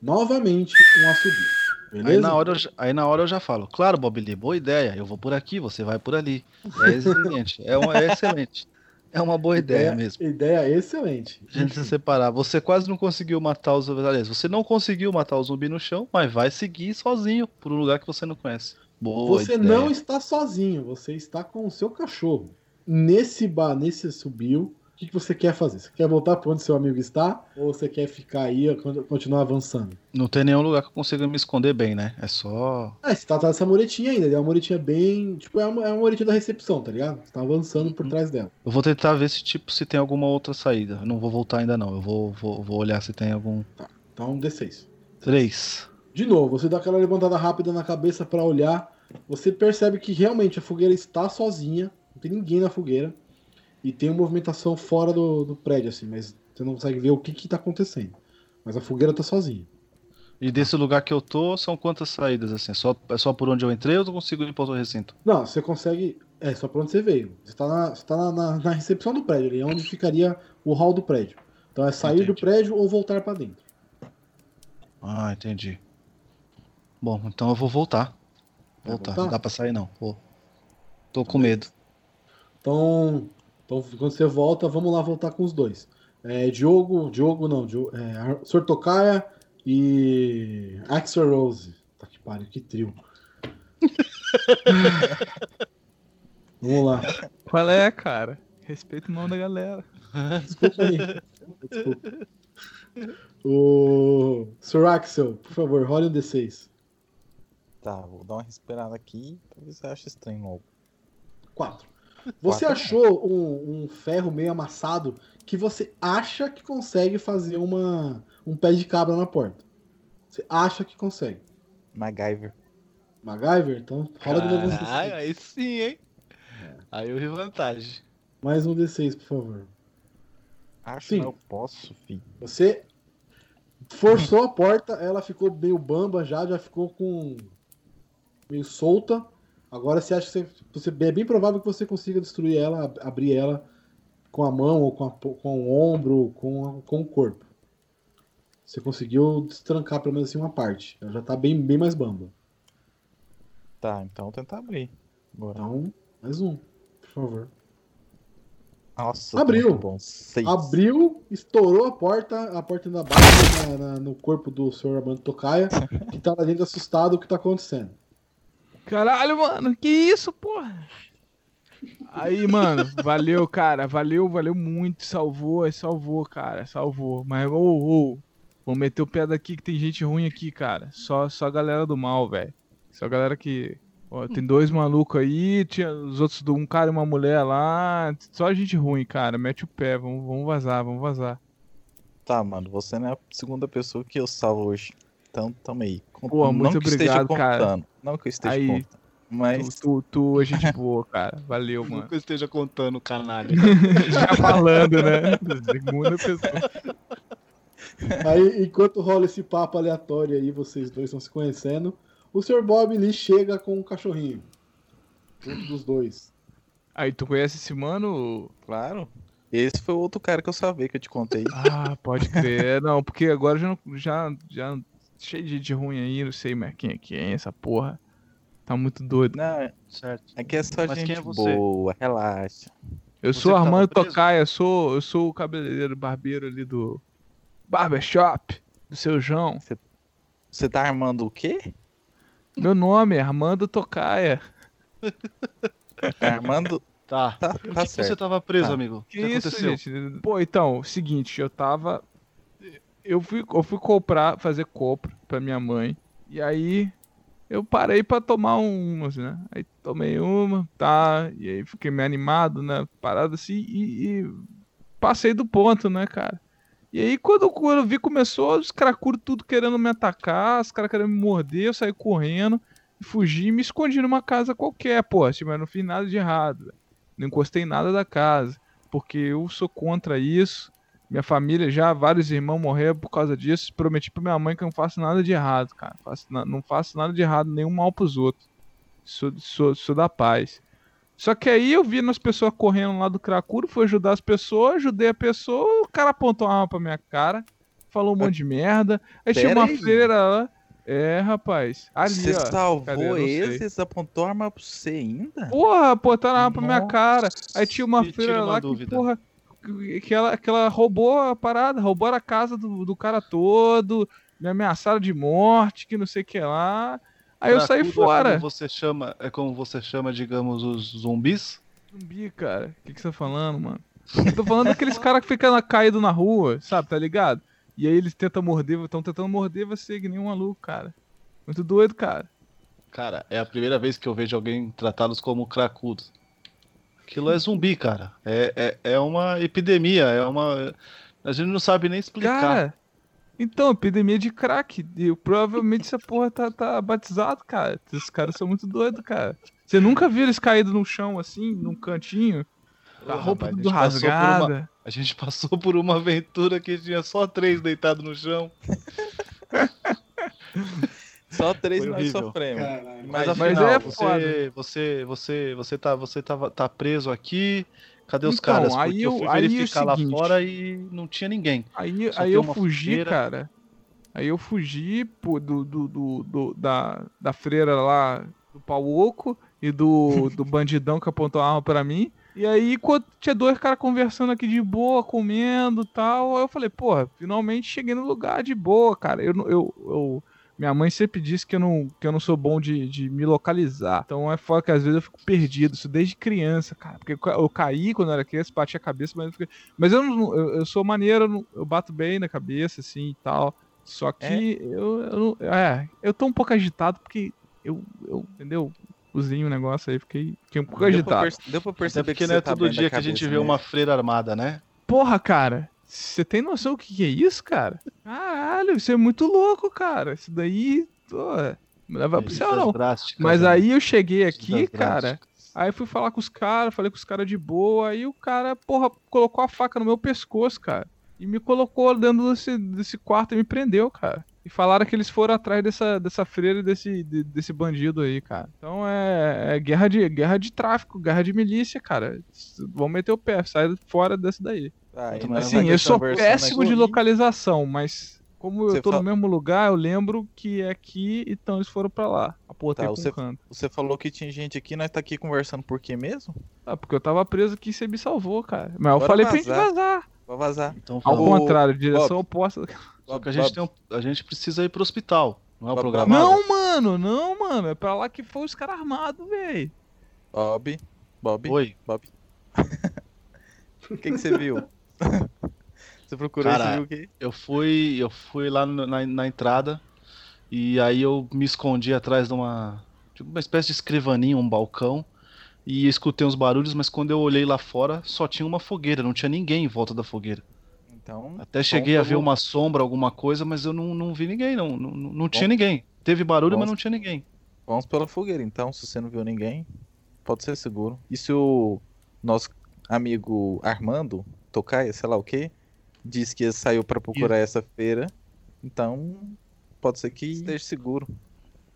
novamente um assobio. Beleza? Aí na, hora eu, já- aí na hora eu já falo, claro, Bob Lee, boa ideia. Eu vou por aqui, você vai por ali. É excelente. é, uma, é excelente. É uma boa ideia, mesmo. Ideia excelente. A gente se separar. Você quase não conseguiu matar os aliás, Você não conseguiu matar o zumbi no chão, mas vai seguir sozinho por um lugar que você não conhece. Boa Você ideia. não está sozinho, você está com o seu cachorro. Nesse bar, nesse subiu, O que, que você quer fazer? Você quer voltar para onde seu amigo está? Ou você quer ficar aí e con- continuar avançando? Não tem nenhum lugar que eu consiga me esconder bem, né? É só. Ah, você tá atrás dessa muretinha ainda. É uma muretinha bem. Tipo, é uma, é uma muretinha da recepção, tá ligado? Você tá avançando por trás dela. Eu vou tentar ver se, tipo, se tem alguma outra saída. Eu não vou voltar ainda, não. Eu vou, vou, vou olhar se tem algum. Tá, então um D6. Três. De novo, você dá aquela levantada rápida na cabeça para olhar. Você percebe que realmente a fogueira está sozinha. Não tem ninguém na fogueira. E tem uma movimentação fora do, do prédio, assim, mas você não consegue ver o que que tá acontecendo. Mas a fogueira tá sozinha. E desse lugar que eu tô, são quantas saídas, assim? É só, é só por onde eu entrei ou eu consigo ir para outro recinto? Não, você consegue. É, só pra onde você veio. Você tá na, você tá na, na- na recepção do prédio ali, é onde ficaria o hall do prédio. Então é sair do prédio ou voltar pra dentro. Ah, entendi. Bom, então eu vou voltar. Voltar. voltar? Não dá pra sair, não. Vou. Tô com medo. Então, então, quando você volta, vamos lá voltar com os dois. É, Diogo, Diogo não, Diogo, é, Sortocaia e Axel Rose. Tá que pariu, que trio. vamos lá. Qual é, cara? Respeita o nome da galera. Desculpa aí. Desculpa. O Sr. Axel, por favor, role um D6. Tá, vou dar uma respirada aqui pra ver se você acha estranho logo. 4. Você Quatro. achou um, um ferro meio amassado que você acha que consegue fazer uma, um pé de cabra na porta. Você acha que consegue. MacGyver. MacGyver? Então rola de novo D6. aí sim, hein? Aí eu vi vantagem. Mais um D6, por favor. Acho Sim. que eu posso, filho. Você forçou a porta, ela ficou meio bamba já, já ficou com. meio solta. Agora você acha que você, você- é bem provável que você consiga destruir ela, ab- abrir ela com a mão, ou com, a com o ombro, com, com o corpo. Você conseguiu destrancar pelo menos assim uma parte. Ela já tá bem, bem mais bamba. Tá, então tentar abrir. Agora. Então, mais um, por favor. Nossa, Abriu. bom. Seis. Abriu, estourou a porta, a porta ainda bate na- na- no corpo do Sr. Armando Tocaia, que tá lá dentro assustado o que tá acontecendo. Caralho, mano, que isso, porra? Aí, mano, valeu, cara. Valeu, valeu muito. Salvou, salvou, cara. Salvou. Mas, ô, ô, vou meter o pé daqui que tem gente ruim aqui, cara. Só, só a galera do mal, velho. Só a galera que. ó, tem dois malucos aí, tinha os outros, um cara e uma mulher lá. Só gente ruim, cara. Mete o pé, vamos, vamos vazar, vamos vazar. Tá, mano, você não é a segunda pessoa que eu salvo hoje. Então, tamo aí. Con- Pô, muito não que eu esteja obrigado, cara. contando. Não que eu esteja Aí, contando. Mas. Tu, tu, tu é gente boa, cara. Valeu, mano. Nunca esteja contando, canalha. Já falando, né? Segunda pessoa. Aí, enquanto rola esse papo aleatório aí, vocês dois estão se conhecendo, o Sr. Bob Lee chega com um cachorrinho. Junto dos dois. Aí, tu conhece esse mano? Claro. Esse foi o outro cara que eu salvei que eu te contei. Ah, pode crer. Não, porque agora já, não- já, já cheio de gente ruim aí, não sei mais quem é quem, essa porra. Tá muito doido. Não, é- Certo. aqui é só Mas gente é você? boa, relaxa. Eu Você sou Armando preso? Tocaia, eu sou, eu sou o cabeleireiro barbeiro ali do Barbershop, do seu João. Você tá armando o quê? Meu nome é Armando Tocaia. Armando. Tá. Tá, tá que, que você tava preso, Tá. amigo? O Que, que, isso, aconteceu? gente? Pô, então, seguinte, eu tava. Eu fui, eu fui comprar, fazer compra pra minha mãe. E aí eu parei pra tomar umas, né? Aí tomei uma, tá? E aí fiquei meio animado, né? Parado assim e, e passei do ponto, né, cara? E aí quando, eu vi começou os cracuros tudo querendo me atacar, os caras querendo me morder, eu saí correndo, fugi e me escondi numa casa qualquer, pô. Tipo, eu não fiz nada de errado. Não encostei nada da casa. Porque eu sou contra isso. Minha família já, vários irmãos morreram por causa disso. Prometi pra minha mãe que eu não faço nada de errado, cara. Faço na- não faço nada de errado, nenhum mal pros outros. Sou, sou, sou da paz. Só que aí eu vi as pessoas correndo lá do Cracuro, fui ajudar as pessoas, ajudei a pessoa, o cara apontou uma arma pra minha cara, falou um monte de merda. Aí tinha Pera uma aí. freira lá. É, rapaz. Ali, Você ó. salvou Cadê? Esses, apontou arma pra você ainda? Porra, apontaram a arma pra minha cara. Aí tinha uma freira lá que, dúvida. porra, que- ela, que ela roubou a parada, roubou a casa do, do cara todo, me ameaçaram de morte, que não sei o que lá. Aí eu saí Cracudo é fora. como você chama, é como você chama, digamos, os zumbis? Zumbi, cara. O que, que você tá falando, mano? Eu tô falando daqueles caras que ficam caído na rua, sabe, tá ligado? E aí eles tentam morder, estão tentando morder você que nem um maluco, cara. Muito doido, cara. Cara, é a primeira vez que eu vejo alguém tratados como cracudos. Aquilo é zumbi, cara. É, é, é uma epidemia, é uma. A gente não sabe nem explicar. Cara, então, epidemia de crack. E provavelmente essa porra tá, tá batizado, cara. Esses caras são muito doidos, cara. Você nunca viu eles caídos no chão assim, num cantinho? A roupa rapaz, tudo a gente passou por rasgada. uma- A gente passou por uma aventura que tinha só três deitados no chão. Só três Foi nós horrível. sofremos. Mas afinal, é você, foda. você, você, você tá, você tava, tá preso aqui. Cadê os Então, caras? aí eu eu- fui aí é verificar lá seguinte. fora e não tinha ninguém. Aí, Só aí eu fugi, fogueira. cara. Aí eu fugi pô, do, do, do, do- da, da freira lá do pau oco e do, do bandidão que apontou a arma pra mim. E aí, quando tinha dois caras conversando aqui de boa, comendo e tal, aí eu falei, porra, finalmente cheguei no lugar de boa, cara. Eu, não- eu, eu, minha mãe sempre disse que eu não, que eu não sou bom de, de me localizar. Então é foda que às vezes eu fico perdido, isso desde criança, cara. Porque eu ca- eu caí quando eu era criança, bati a cabeça, mas eu, fiquei- mas eu, não- eu, eu sou maneiro, eu, não- eu bato bem na cabeça, assim e tal. Só que eu, eu, não- é, eu tô um pouco agitado porque eu, eu entendeu? Cozinho o negócio aí, fiquei, fiquei um pouco Deu pra agitado. perce- deu pra perceber porque que não é tá todo da dia que a gente vê né? uma freira armada, né? Porra, cara, você tem noção do que que é isso, cara? Caralho, isso é muito louco, cara. Isso daí, pô, não leva pro céu, não. drásticas, Mas né? aí eu cheguei aqui, cara. Aí fui falar com os caras, falei com os caras de boa. Aí o cara, porra, colocou a faca no meu pescoço, cara. E me colocou dentro desse, desse quarto e me prendeu, cara. E falaram que eles foram atrás dessa, dessa freira e desse, de- desse bandido aí, cara. Então é, é guerra, de, guerra de tráfico, guerra de milícia, cara. Vão meter o pé, sai fora desse daí. Ah, assim, eu sou péssimo de localização, mas como eu Você tô fala- no mesmo lugar, eu lembro que é aqui, então eles foram pra lá. Apontei Tá, com você, canto. você falou que tinha gente aqui, nós tá aqui conversando por quê mesmo? Ah, porque eu tava preso aqui e você me salvou, cara. Mas eu Bora falei pra gente vazar. vazar. Vai vazar. Então, Ao vamos- contrário, direção Bob. oposta. Só que a gente, tem um- a gente precisa ir pro hospital. Não é o programado? Não, mano, não, mano. É pra lá que foi os caras armados, velho. Bob. Bob. Oi. Bob. O que, que você viu? você procurou Cara, você viu o quê? eu fui, eu fui lá no- na, na entrada e aí eu me escondi atrás de uma, de uma espécie de escrivaninha, um balcão e escutei uns barulhos, mas quando eu olhei lá fora só tinha uma fogueira, não tinha ninguém em volta da fogueira. Então. Até cheguei a ver uma sombra, alguma coisa, mas eu não, não vi ninguém, não, não, não tinha ninguém. Teve barulho, mas Vamos- não tinha ninguém. Vamos pela fogueira, então. Se você não viu ninguém, pode ser seguro. E se o nosso amigo Armando Tocaia, sei lá o que, disse que saiu pra procurar essa feira, então pode ser que esteja seguro.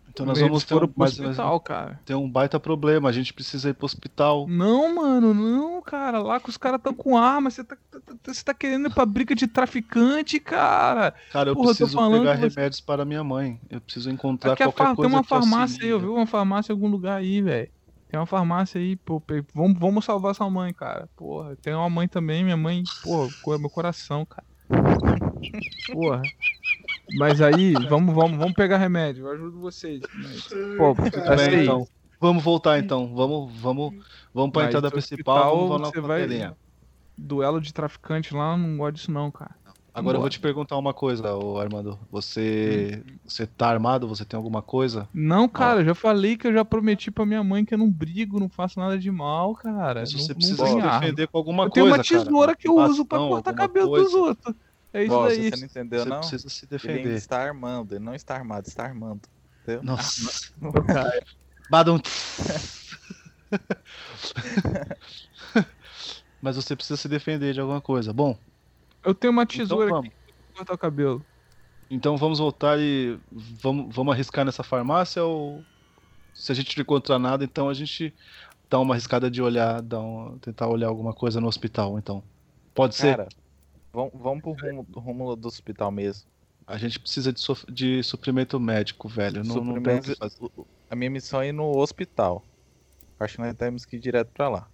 Então nós vamos ter foram um, pro mas- mas hospital, cara. tem um baita problema, a gente precisa ir pro hospital. Não, mano, não, cara. Lá que os caras tão com arma, você tá, tá- tá- tá querendo ir pra briga de traficante, cara. Cara, eu Porra, preciso falando pegar você- remédios para minha mãe. Eu preciso encontrar Aqui qualquer far- tem coisa uma que farmácia aí, eu vi uma farmácia em algum lugar aí, velho. Tem uma farmácia aí, pô. Vamos, vamos salvar sua mãe, cara. Porra, tem uma mãe também, minha mãe, pô, co- meu coração, cara. Porra. Mas aí, vamos, vamos, vamos pegar remédio, eu ajudo vocês. Mas, pô, tá bem, aí. então. Vamos voltar então. Vamos, vamos, vamos pra Mas entrada principal, vamos lá você pra vai- telinha. Duelo de traficante lá, eu não gosto disso não, cara. Agora eu vou te perguntar uma coisa, ô Armando. Você, você tá armado? Você tem alguma coisa? Não, cara, eu já falei que eu já prometi pra minha mãe que eu não brigo, não faço nada de mal, cara. Mas Não- você não precisa tenho se defender com alguma eu tenho coisa, uma tesoura cara. que eu uso pra Bastão, cortar cabelo dos coisa. outros. É isso Boss, daí. você não entendeu, Você não? precisa se Ele defender. está armando, ele não está armado, está armando. Entendeu? Nossa. Badum. Mas você precisa se defender de alguma coisa. Bom, Eu tenho uma então tesoura vamos. aqui pra cortar o cabelo. Então vamos voltar e vamos, vamos arriscar nessa farmácia ou se a gente não encontrar nada, então a gente dá uma arriscada de olhar, dá um- tentar olhar alguma coisa no hospital, então. Pode ser? Cara, vamos, vamos pro rumo, rumo do hospital mesmo. A gente precisa de, sof- de suprimento médico, velho. Não, não tem que Suprimento- fazer. A minha missão é ir no hospital. Acho que nós temos que ir direto pra lá.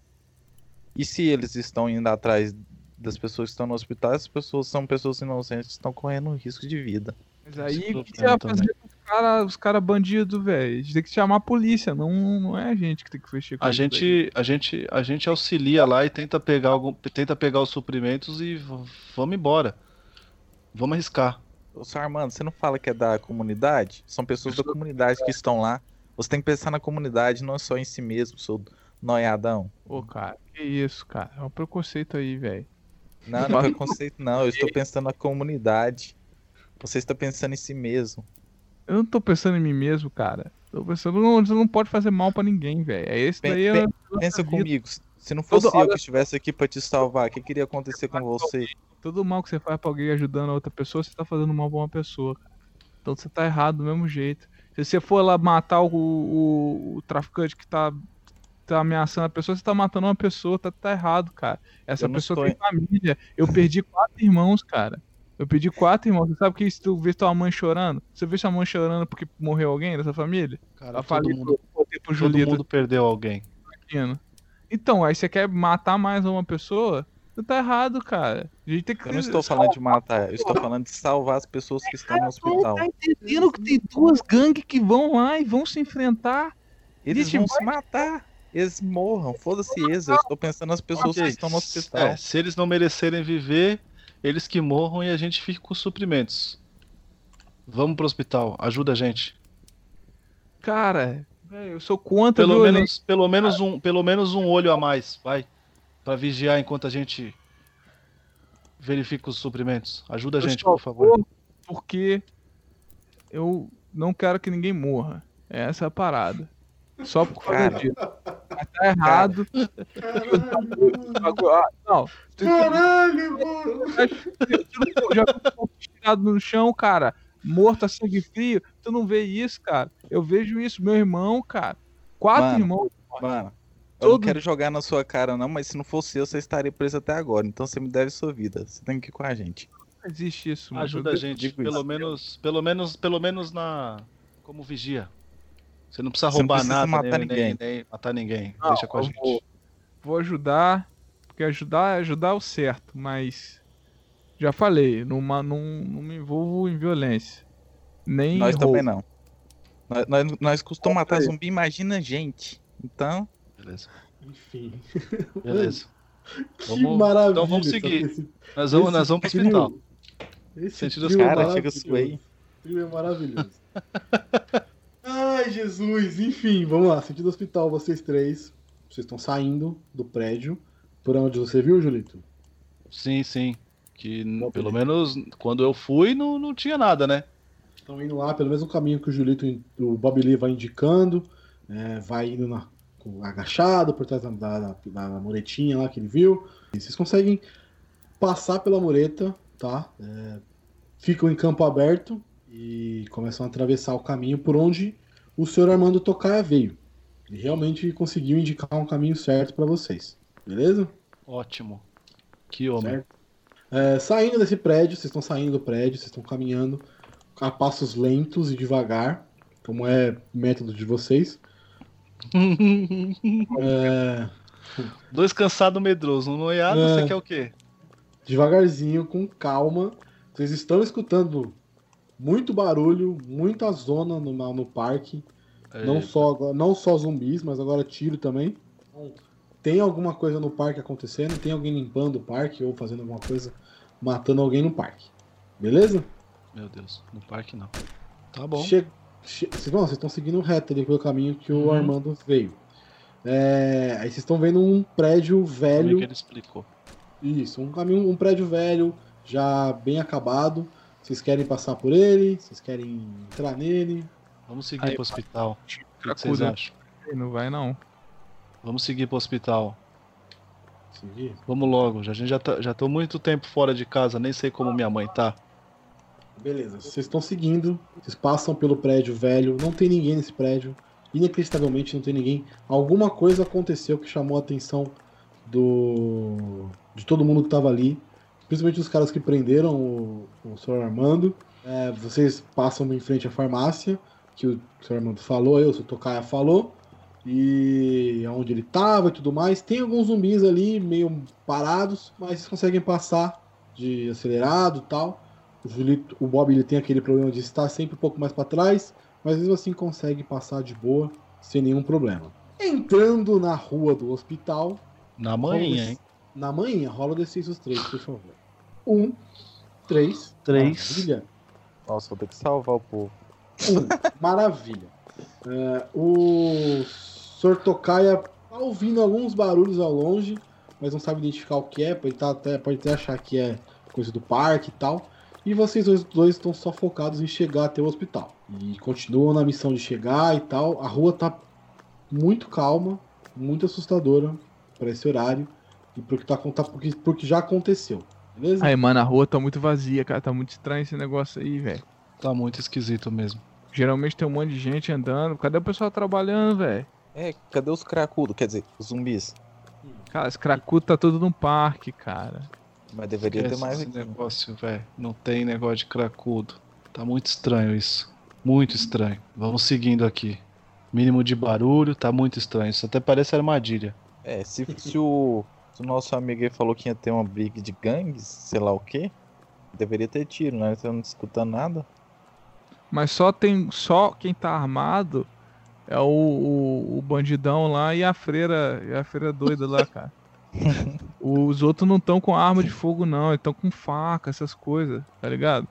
E se eles estão indo atrás das pessoas que estão no hospital, essas pessoas são pessoas inocentes que estão correndo um risco de vida. Mas aí, Isso o que você vai fazer com os cara bandido, velho. A gente tem que chamar a polícia, não, não é a gente que tem que fechar com A gente, a gente, a gente auxilia lá e tenta pegar algum, tenta pegar os suprimentos e vamos embora. Vamos arriscar. Ô, senhor Armando, você não fala que é da comunidade? São pessoas da comunidade que estão lá. Você tem que pensar na comunidade, não só em si mesmo, seu noiadão. Ô, cara, que isso, cara? É um preconceito aí, velho. Não, não é preconceito, não. Eu estou pensando na comunidade. Você está pensando em si mesmo. Eu não tô pensando em mim mesmo, cara. Tô pensando, não, você não pode fazer mal pra ninguém, velho. É esse Pen- daí. pen- é- pensa vida. comigo. Se não fosse Todo- eu que estivesse aqui pra te salvar, o que queria acontecer com você? Todo mal que você faz pra alguém ajudando a outra pessoa, você tá fazendo mal pra uma pessoa, cara. Então você tá errado do mesmo jeito. Se você for lá matar o, o, o traficante que tá, tá ameaçando a pessoa, você tá matando uma pessoa, tá, tá errado, cara. Essa pessoa estou- tem família. Eu perdi quatro irmãos, cara. Eu perdi quatro irmãos. Você sabe que se tu vê tua mãe chorando, você vê sua mãe chorando porque morreu alguém dessa família? Cara, todo mundo- pro, Todo mundo perdeu alguém. Então, aí você quer matar mais uma pessoa? Tá errado, cara. A gente tem que. Eu não estou falando de matar, eu estou falando de salvar as pessoas que estão no hospital. Tá entendendo que tem duas gangues que vão lá e vão se enfrentar? Eles Gente, vão vai- se matar. Eles morram. Foda-se eles. Eu estou pensando nas pessoas que estão no hospital. é, se eles não merecerem viver, eles que morram e a gente fica com os suprimentos. Vamos pro hospital, ajuda a gente. Cara, eu sou contra Pelo menos, pelo menos um, pelo menos um olho a mais, vai, Pra vigiar enquanto a gente verifica os suprimentos. Ajuda a Eu gente, por favor. Porque eu não quero que ninguém morra. Essa é a parada. Só por causa Cara. disso. Mas tá errado. Ah, Não. Caralho, mano. Já um corpo tirado no chão, cara. Morto a sangue frio. Tu não vê isso, cara. Eu vejo isso. Meu irmão, cara. Quatro Mano, irmãos. Mano, eu não quero jogar na sua cara, não, mas se não fosse eu, você estaria preso até agora. Então você me deve sua vida. Você tem que ir com a gente. Não existe isso, mano. Ajuda a gente, pelo isso. menos, pelo menos, pelo menos na como vigia. Você não precisa Você não roubar precisa nada, matar nem, ninguém. nem- nem matar ninguém. Não, Deixa com a gente. Vou, vou ajudar, porque ajudar é ajudar o certo, mas já falei, não, ma- não, me envolvo em violência. Nem Nós roubo. também não. Nós, nós, nós costumamos matar zumbi, imagina gente. Então, Beleza. Enfim. Beleza. Que Vamos- maravilha. então vamos seguir. esse- Nós vamos, esse nós vamos pro hospital. Esse Sentido é chega sua aí. maravilhoso. trio é maravilhoso. Ai, Jesus. Enfim, vamos lá. Sentido hospital, vocês três. Vocês estão saindo do prédio. Por onde você viu, Julito? Sim, sim. Que n- pelo menos quando eu fui não, não tinha nada, né? Estão indo lá pelo mesmo caminho que o Julito, o Bob Lee vai indicando. é, vai indo na, agachado por trás da, da, da- da muretinha lá que ele viu. E vocês conseguem passar pela mureta, tá? É, ficam em campo aberto e começam a atravessar o caminho por onde o senhor Armando Tocaia veio. Ele realmente conseguiu indicar um caminho certo para vocês. Beleza? Ótimo. Que homem. É, saindo desse prédio, vocês estão saindo do prédio, vocês estão caminhando a passos lentos e devagar, como é método de vocês. É, Dois cansados medrosos, um noiado, É. você quer o quê? devagarzinho, com calma. Vocês estão escutando muito barulho, muita zona no, no parque. Não só, não só zumbis, mas agora tiro também. Tem alguma coisa no parque acontecendo? Tem alguém limpando o parque ou fazendo alguma coisa, matando alguém no parque. Beleza? Meu Deus, no parque não. Tá bom. Che... che- Vocês, não, vocês estão seguindo reto ali pelo caminho que o Uhum. Armando veio. É, Aí vocês estão vendo um prédio Como é velho. que ele explicou? Isso, um caminho, um prédio velho, já bem acabado. Vocês querem passar por ele? Vocês querem entrar nele? Vamos seguir Aí, pro hospital. O que vocês acham? Não vai não. Vamos seguir pro hospital. Seguir? Vamos logo. já- A gente já tá, já tô muito tempo fora de casa, nem sei como minha mãe tá. Beleza, vocês estão seguindo, vocês passam pelo prédio velho, não tem ninguém nesse prédio, inacreditavelmente não tem ninguém. Alguma coisa aconteceu que chamou a atenção do de todo mundo que estava ali, principalmente os caras que prenderam o, o Sr. Armando. É, vocês passam em frente à farmácia, que o Sr. Armando falou, aí, o Sr. Tocaia falou, e onde ele estava e tudo mais. Tem alguns zumbis ali meio parados, mas vocês conseguem passar de acelerado e tal. o, Julito, o Bob ele tem aquele problema de estar sempre um pouco mais para trás, mas mesmo assim consegue passar de boa, sem nenhum problema. Entrando na rua do hospital. Na manhã, hein? Na manhã, rola desses os três, por favor. Um, três. Três. Maravilha. Nossa, vou ter que salvar o povo. Um, maravilha. É, o Sortocaia tá ouvindo alguns barulhos ao longe, mas não sabe identificar o que é. Ele tá até, pode até achar que é coisa do parque e tal. E vocês dois, dois estão só focados em chegar até o hospital. E continuam na missão de chegar e tal. A rua tá muito calma, muito assustadora para esse horário e pro que, tá, tá, porque, porque já aconteceu. Beleza? Aí, mano, a rua tá muito vazia, cara. Tá muito estranho esse negócio aí, velho. Tá muito esquisito mesmo. Geralmente tem um monte de gente andando. Cadê o pessoal trabalhando, velho? É, cadê os cracudos? Quer dizer, os zumbis. Cara, esse cracudo tá tudo no parque, cara. Mas deveria ter Esquece mais esse aqui. negócio, velho. Não tem negócio de cracudo. Tá muito estranho isso. Muito estranho. Vamos seguindo aqui. Mínimo de barulho, tá muito estranho. Isso até parece armadilha. É, se, se, o, se o nosso amigo aí falou que ia ter uma briga de gangues, sei lá o que, deveria ter tiro, né? Você não escutando nada. Mas só tem. Só quem tá armado é o, o, o bandidão lá e a freira. E a freira doida lá, cara. Os outros não estão com arma de fogo, não. Eles estão com faca, essas coisas, tá ligado?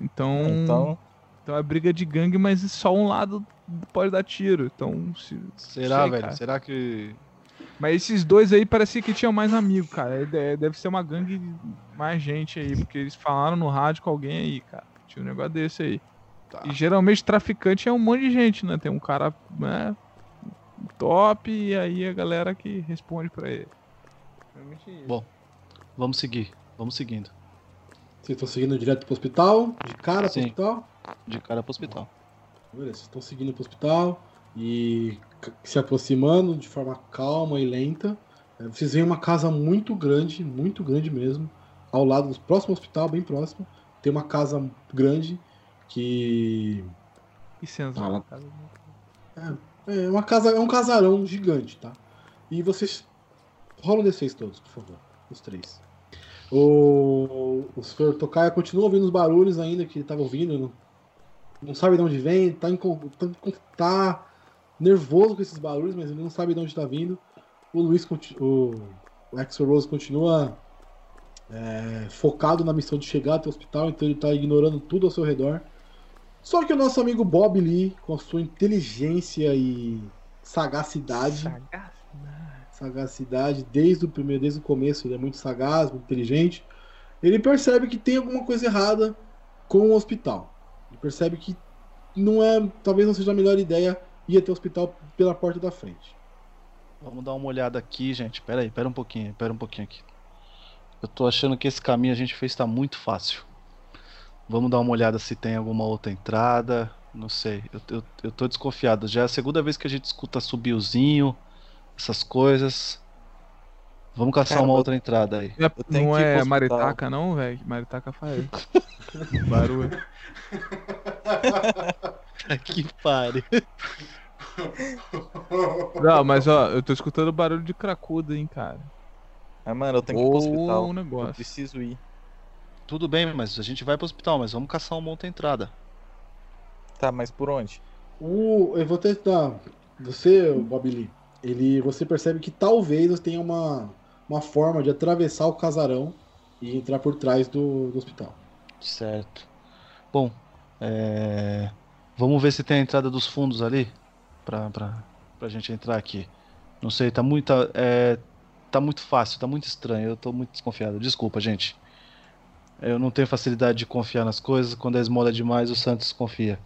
Então. Então- Então é briga de gangue, mas só um lado pode dar tiro. Então. Se, Será, sei, velho? cara. Será que. Mas esses dois aí parecia que tinham mais amigo, cara. É- Deve ser uma gangue de mais gente aí, porque eles falaram no rádio com alguém aí, cara. Tinha um negócio desse aí. E geralmente traficante é um monte de gente, né? Tem um cara, né? Top e aí a galera que responde pra ele. Geralmente é isso. Bom, vamos seguir. Vamos seguindo. Vocês estão seguindo direto pro hospital? De cara pro Sim. hospital? De cara pro hospital. Beleza, vocês estão seguindo pro hospital e se aproximando de forma calma e lenta. É, Vocês veem uma casa muito grande, muito grande mesmo, ao lado do próximo hospital, bem próximo. Tem uma casa grande que. E senzão. Ah, lá- É, é uma casa, é um casarão gigante, tá? E vocês. Rola um D6 todos, por favor. Os três. O, o Sr. Tokaia continua ouvindo os barulhos ainda que ele estava ouvindo. Não, não sabe de onde vem, tá, inco- tá, tá nervoso com esses barulhos, mas ele não sabe de onde está vindo. O Luiz, o, o Axel Rose continua é, focado na missão de chegar até o hospital, então ele está ignorando tudo ao seu redor. Só que o nosso amigo Bob Lee, com a sua inteligência e sagacidade, sagacidade desde o primeiro, desde o começo, ele é muito sagaz, muito inteligente. Ele percebe que tem alguma coisa errada com o hospital. Ele percebe que não é, talvez não seja a melhor ideia ir até o hospital pela porta da frente. Vamos dar uma olhada aqui, gente. Pera aí, pera um pouquinho, pera um pouquinho aqui. Eu tô achando que esse caminho a gente fez tá muito fácil. Vamos dar uma olhada se tem alguma outra entrada. Não sei, eu, eu, eu tô desconfiado. Já é a segunda vez que a gente escuta subiozinho, essas coisas. Vamos caçar Cara, uma outra entrada aí. É- não é hospital. maritaca, não, velho? Maritaca faz. Barulho. que pare. Não, mas ó, eu tô escutando barulho de cracudo, hein, cara. Ah, mano, eu tenho que ir pro hospital. um negócio. Eu preciso ir. Tudo bem, mas a gente vai pro hospital, mas vamos caçar uma outra entrada. Tá, mas por onde? O, eu vou tentar. Você, Bob Lee, ele, você percebe que talvez tenha uma, uma forma de atravessar o casarão e entrar por trás do, do hospital. Certo. Bom, é... vamos ver se tem a entrada dos fundos ali pra, pra, pra gente entrar aqui. Não sei, tá muito, é, tá muito fácil, tá muito estranho. Eu tô muito desconfiado. Desculpa, gente. Eu não tenho facilidade de confiar nas coisas. Quando a esmola é demais, o Santos confia.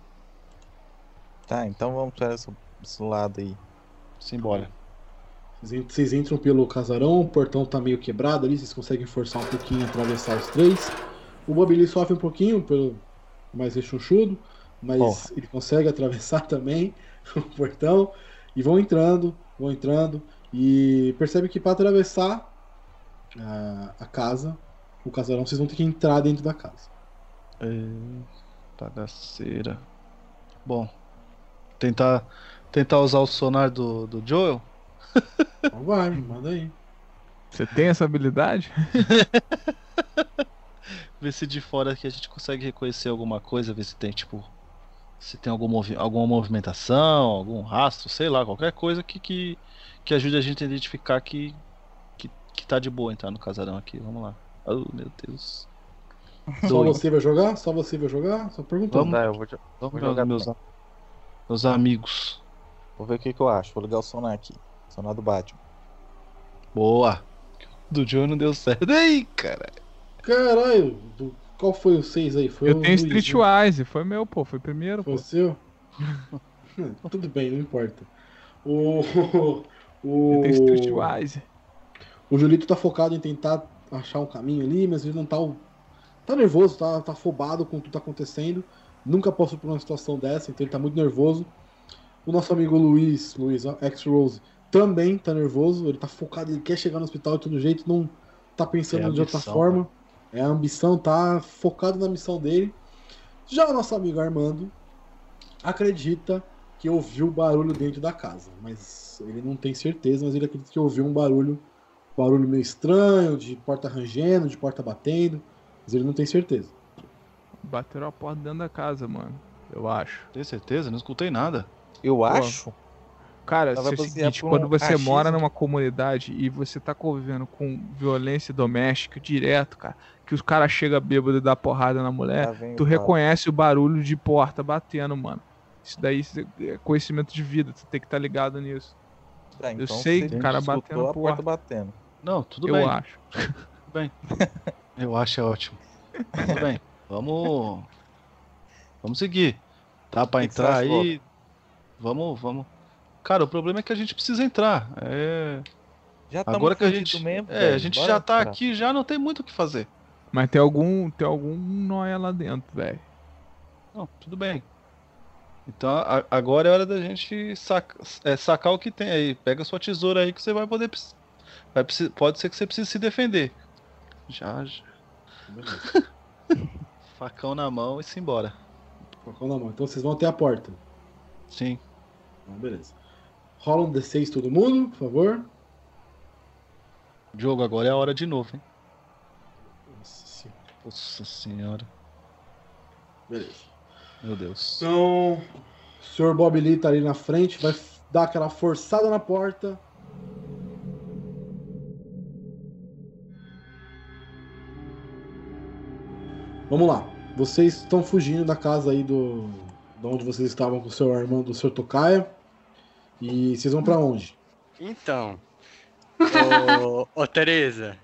Tá, então vamos para esse, esse lado aí. Simbora. Vocês en- Vocês entram pelo casarão, o portão tá meio quebrado ali, vocês conseguem forçar um pouquinho e atravessar os três. O Bob sofre um pouquinho pelo mais rechonchudo, mas Porra. ele consegue atravessar também o portão e vão entrando, vão entrando e percebe que para atravessar a, a casa, o casarão, vocês vão ter que entrar dentro da casa. Bagaceira. Bom, tentar tentar usar o sonar do, do Joel? Então vai, manda aí. Você tem essa habilidade? ver se de fora aqui a gente consegue reconhecer alguma coisa, ver se tem tipo. Se tem algum movi alguma movimentação, algum rastro, sei lá, qualquer coisa que, que, que ajude a gente a identificar que, que, que tá de boa entrar no casarão aqui. Vamos lá. Oh, meu Deus. Só você vai jogar? Só você vai jogar? Só perguntando. Vamos, eu vou, jogar meus, meus amigos. Vou ver o que, que eu acho. Vou ligar o sonar aqui. Sonar do Batman. Boa. Do Joe não deu certo. Ei, cara. Caralho, do- qual foi o 6 aí? Foi Eu o tenho Luiz, né? Streetwise, foi meu, pô, foi primeiro, Foi pô. o seu? Hum, Tudo bem, não importa. O. O. Eu tenho Streetwise. O Julito tá focado em tentar achar um caminho ali, mas ele não tá. o- Tá nervoso, tá, tá afobado com o que tá acontecendo. Nunca passou por uma situação dessa, então ele tá muito nervoso. O nosso amigo Luiz, Luiz, ex-Rose, também tá nervoso. Ele tá focado, ele quer chegar no hospital de todo jeito, não tá pensando É de outra forma. É a ambição, tá focado na missão dele. Já o nosso amigo Armando acredita que ouviu barulho dentro da casa, mas ele não tem certeza, mas ele acredita que ouviu um barulho, barulho meio estranho, de porta rangendo, de porta batendo, mas ele não tem certeza. Bateram a porta dentro da casa, mano. Eu acho. Tem certeza? Não escutei nada. Eu Pô, acho. Cara, se é o seguinte, por quando um você achismo. mora numa comunidade e você tá convivendo com violência doméstica direto, cara, que os caras chegam bêbado e dá porrada na mulher, vem tu o reconhece o barulho de porta batendo, mano. Isso daí é conhecimento de vida, tu tem que estar ligado nisso. Tá, Eu então sei, você cara escutou batendo a porta porta. batendo. Não, tudo Eu bem. acho. Tudo bem. Eu acho é ótimo. Tudo bem. Vamos. Vamos seguir. Tá pra O que que você entrar aí. Vamos, vamos. Cara, o problema é que a gente precisa entrar. É. Já Agora que a gente. mesmo, é, velho. a gente Bora já tá entrar. aqui, já não tem muito o que fazer. Mas tem algum, tem algum nóia lá dentro, velho. Não, tudo bem. Então a- agora é hora da gente saca- é, sacar o que tem aí. Pega sua tesoura aí que você vai poder. Vai, pode ser que você precise se defender. Já, já. Facão na mão e se embora. Facão na mão. Então vocês vão até a porta. Sim. Então, beleza. Rola um D6 todo mundo, por favor. Jogo, agora é a hora de novo, hein? Nossa senhora. Beleza. Meu Deus. Então, o senhor Bob Lee tá ali na frente, vai dar aquela forçada na porta. Vamos lá. Vocês estão fugindo da casa aí do. De onde vocês estavam com o seu irmão do Sr. Tocaia. E vocês vão pra onde? Então. Ô, ô Tereza.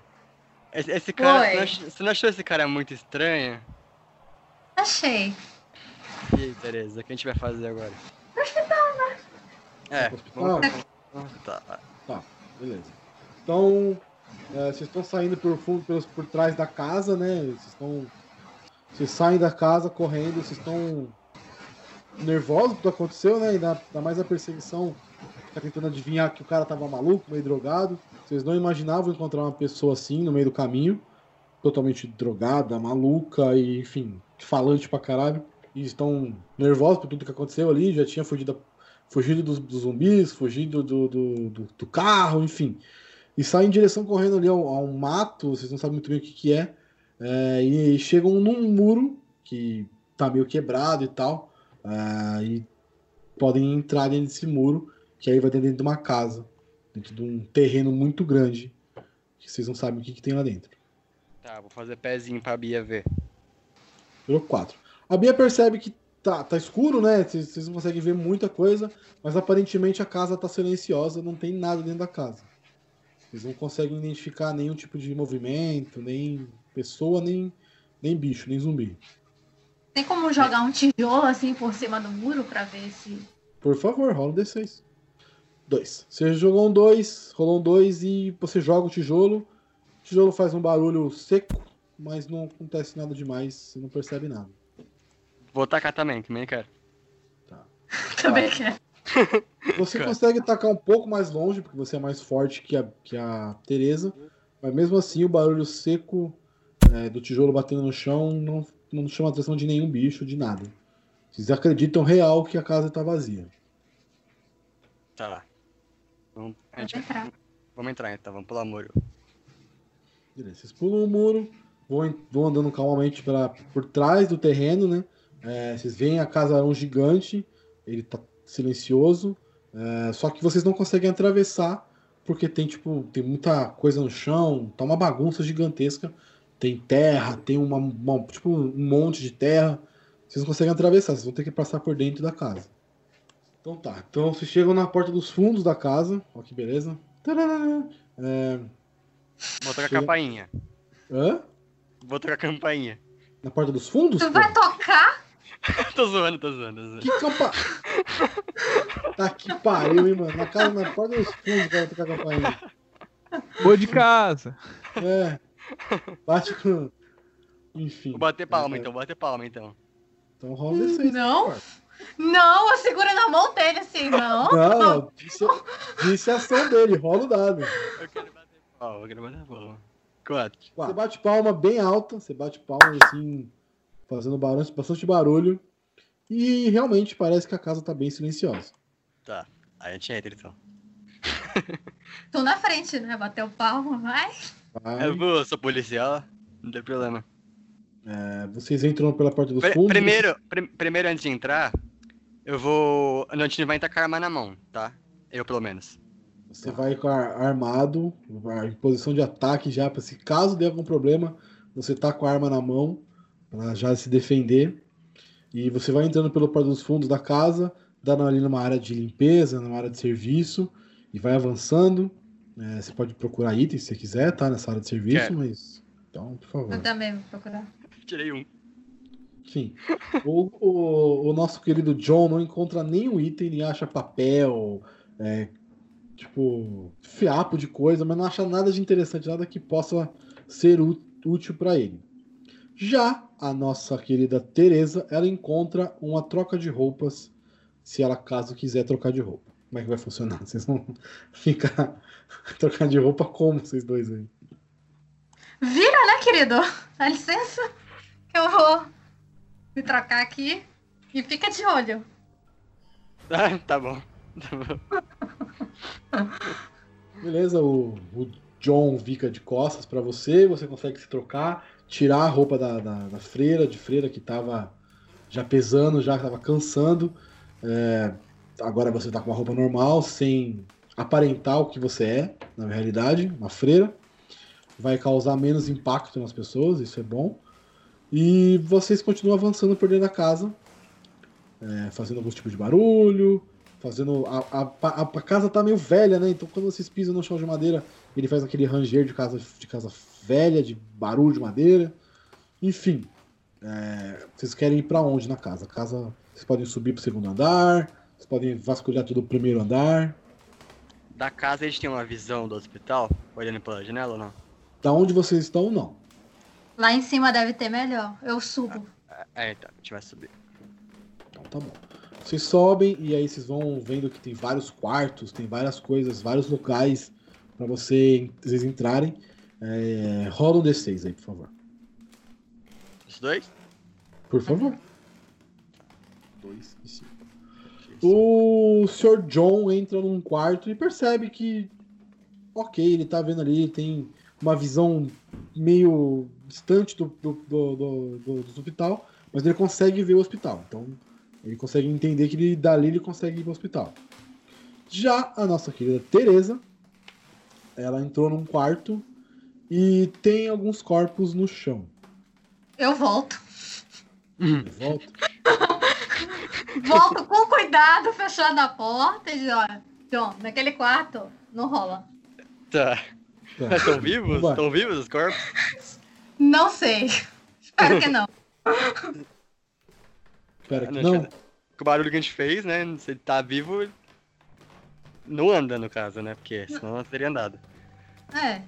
Esse, esse cara. Oi. Você não, ach- você não achou esse cara muito estranho? Achei. E aí, Tereza, o que a gente vai fazer agora? No hospital, né? É, hospital? vamos. Tá. Tá, beleza. Então, é, vocês estão saindo por fundo, pelos, por trás da casa, né? Vocês estão. Vocês saem da casa correndo, vocês estão nervosos do que aconteceu, né? Ainda, ainda mais a perseguição. Tá tentando adivinhar que o cara tava maluco, meio drogado. Vocês não imaginavam encontrar uma pessoa assim no meio do caminho, totalmente drogada, maluca e, enfim, falante pra caralho. E estão nervosos por tudo que aconteceu ali. Já tinha fugido, fugido dos, dos zumbis, fugido do, do, do- do carro, enfim. E saem em direção correndo ali ao, a um mato, vocês não sabem muito bem o que, que é. É, e chegam num muro que tá meio quebrado e tal. é, e podem entrar dentro desse muro, que aí vai dentro de uma casa, dentro de um terreno muito grande, que vocês não sabem o que, que tem lá dentro. Tá, vou fazer pezinho pra Bia ver. Virou 4. A Bia percebe que tá, tá escuro, né? Vocês não conseguem ver muita coisa, mas aparentemente a casa tá silenciosa, não tem nada dentro da casa. Vocês não conseguem identificar nenhum tipo de movimento, nem pessoa, nem, nem bicho, nem zumbi. Tem como jogar um tijolo assim por cima do muro pra ver se. Por favor, rola um D6. 2. Você jogou um 2, rolou um 2 e você joga o tijolo. O tijolo faz um barulho seco, mas não acontece nada demais, você não percebe nada. Vou tacar também, que nem quero. Também quer. Você consegue tacar um pouco mais longe, porque você é mais forte que a, que a Tereza, mas mesmo assim o barulho seco é, do tijolo batendo no chão não, não chama a atenção de nenhum bicho, de nada. Vocês acreditam real que a casa está vazia. Tá. Vamos, gente entrar. Vamos entrar então, vamos pular muro. Beleza, Vocês pulam o muro, vão, vão andando calmamente pela, por trás do terreno, né? É, vocês veem a casarão gigante, ele tá silencioso, é, só que vocês não conseguem atravessar porque tem tipo tem muita coisa no chão, tá uma bagunça gigantesca, tem terra, tem uma, uma tipo um monte de terra, vocês não conseguem atravessar, vocês vão ter que passar por dentro da casa. Então tá, então vocês chegam na porta dos fundos da casa, ó que beleza. É, Vou tocar a Chega- campainha. hã? Vou tocar a campainha. Na porta dos fundos? Tu vai tocar? tô zoando, tô zoando, tô zoando. Que campa... Tá que pariu, hein, mano. Na casa, na porta dos fundos, cara, tocar a campainha. Boa de casa. É. Bate com. Enfim. Vou bater palma É, então, vou bater palma então. Então rola um D6. Não? Não, eu seguro na mão dele assim, não. Não, não. Disse, disse a ação dele. Rola o dado. Ó, eu quero bater palma. Quatro. Você bate palma bem alta. Você bate palma assim. Fazendo barulho, bastante barulho. E realmente parece que a casa tá bem silenciosa. Tá, aí a gente entra então. Tô na frente, né? Bateu palma, vai. Vai. Eu vou, sou policial, não tem problema. É, vocês entram pela porta dos Pri- fundos. primeiro, prim- primeiro antes de entrar, eu vou. A gente vai entrar com a arma na mão, tá? Eu pelo menos. Você vai com ar- armado, em posição de ataque já, para se caso der algum problema, você tá com a arma na mão, para já se defender. E você vai entrando pelo porta dos fundos da casa, dando ali numa área de limpeza, numa área de serviço, e vai avançando. É, você pode procurar itens se você quiser, tá? Nessa área de serviço, Quero. mas. Então, por favor. Eu também vou procurar. Tirei um. Enfim, o, o, o nosso querido John não encontra nenhum item, nem acha papel, é, tipo, fiapo de coisa, mas não acha nada de interessante, nada que possa ser útil para ele. Já a nossa querida Teresa, ela encontra uma troca de roupas, se ela caso quiser trocar de roupa. Como é que vai funcionar? Vocês vão ficar trocando de roupa como vocês dois aí? Vira, né, querido? Dá licença. Eu vou me trocar aqui. E fica de olho. Ah, tá bom. Tá bom. Beleza, o, o John fica de costas pra você, você consegue se trocar, tirar a roupa da, da, da freira, de freira que tava já pesando, já tava cansando. É, agora você tá com uma roupa normal, sem aparentar o que você é, na realidade, uma freira. Vai causar menos impacto nas pessoas, isso é bom. E vocês continuam avançando por dentro da casa, é, fazendo alguns tipos de barulho, fazendo. A, a, a, a casa tá meio velha, né? Então quando vocês pisam no chão de madeira, ele faz aquele ranger de casa, de casa velha, de barulho de madeira. Enfim. é, vocês querem ir pra onde na casa? A casa. Vocês podem subir pro segundo andar, vocês podem vasculhar todo o primeiro andar. Da casa a gente tem uma visão do hospital, olhando pela janela ou não? Da onde vocês estão, não. Lá em cima deve ter melhor. Eu subo. É, então, a gente vai subir. Então tá bom. Vocês sobem e aí vocês vão vendo que tem vários quartos, tem várias coisas, vários locais pra você, vocês entrarem. É, rola um D6 aí, por favor. Os dois? Por favor. 2 e 5. O Sr. John entra num quarto e percebe que, ok, ele tá vendo ali, tem uma visão meio distante do, do, do, do, do- do hospital, mas ele consegue ver o hospital. Então, ele consegue entender que ele, dali ele consegue ir pro hospital. Já a nossa querida Teresa, ela entrou num quarto e tem alguns corpos no chão. Eu volto. Volta. Volto com cuidado, fechando a porta e diz, olha, John, naquele quarto não rola. Tá. Mas estão vivos? Estão vivos os corpos? Não sei. Espero que não. Espera Ah, que não, o barulho que a gente fez, né? Se ele tá vivo, não anda no caso, né? Porque senão não teria andado. É.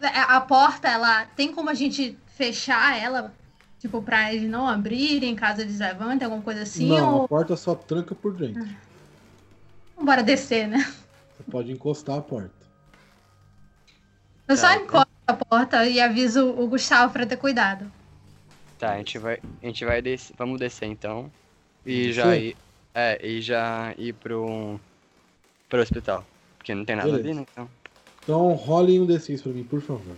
É, A porta, ela tem como a gente fechar ela, tipo, pra eles não abrirem caso eles levantem, alguma coisa assim? não, ou a porta só tranca por dentro. bora descer, né? Você pode encostar a porta. Eu só Tá, encosto a porta e aviso o Gustavo pra ter cuidado. Tá, a gente vai. A gente vai descer. Vamos descer então. E já ir. É, e já ir pro. pro hospital. Porque não tem nada Beleza. ali, né? Então. Então role um D6 pra mim, por favor.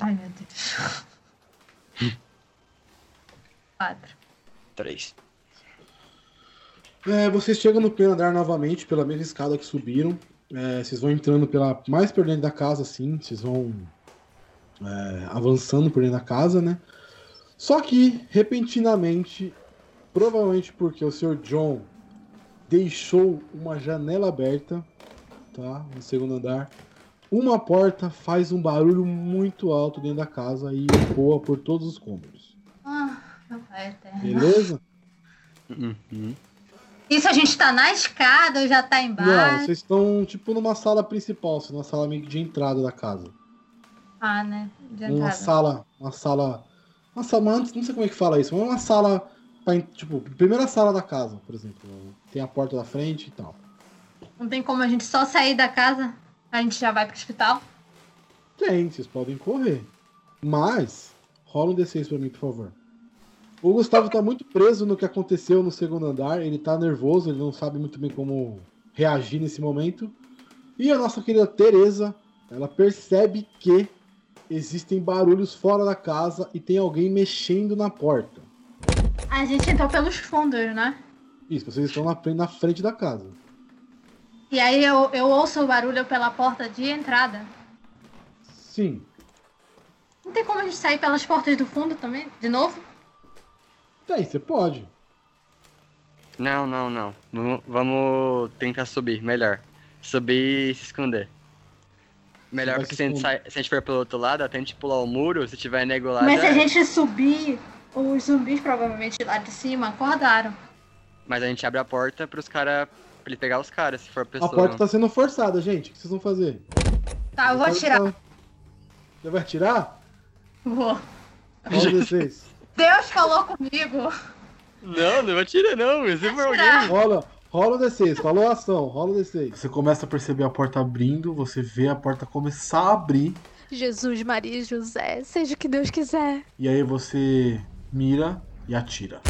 Ai, meu Deus. Quatro. Três. É, vocês chegam no primeiro andar novamente, pela mesma escada que subiram. É, vocês vão entrando pela mais por dentro da casa, assim. Vocês vão é, avançando por dentro da casa, né? Só que, repentinamente, provavelmente porque o Sr. John deixou uma janela aberta, tá? No segundo andar. Uma porta faz um barulho muito alto dentro da casa e ecoa por todos os cômodos. Ah, meu pai eterno. Beleza? Uhum. Isso a gente tá na escada ou já tá Não, embaixo? vocês estão tipo numa sala principal, assim, numa sala meio de entrada da casa. Ah, né? Uma sala, uma sala, uma sala, não sei como é que fala isso, mas uma sala, pra tipo, primeira sala da casa, por exemplo. Tem a porta da frente e tal. Não tem como a gente só sair da casa? A gente já vai pro hospital? Tem, vocês podem correr. Mas, rola um D6 pra mim, por favor. O Gustavo tá muito preso no que aconteceu no segundo andar. Ele tá nervoso, ele não sabe muito bem como reagir nesse momento. E a nossa querida Teresa, ela percebe que existem barulhos fora da casa e tem alguém mexendo na porta. A gente entrou pelos fundos, né? Isso, vocês estão na, frente- na frente da casa. E aí eu, eu ouço o barulho pela porta de entrada. Sim. Não tem como a gente sair pelas portas do fundo também? De novo? Tem, você pode. Não, não, não. Vamos tentar subir, melhor. Subir e se esconder. Melhor porque se se a, gente sai- se a gente for pelo outro lado, até a gente pular o muro, se tiver nego lá. Mas se a é. gente subir, os zumbis provavelmente lá de cima acordaram. Mas a gente abre a porta pros caras. pra ele pegar os caras, se for a A pessoa. porta tá sendo forçada, gente. O que vocês vão fazer? Tá, eu vou atirar. Você vai atirar? Vou. Rola o D6. Deus falou comigo. Não, não atira não, se for alguém. Rola, rola o D6, falou a ação, rola o D6. Você começa a perceber a porta abrindo, você vê a porta começar a abrir, Jesus, Maria e José, seja o que Deus quiser. e aí você mira e atira.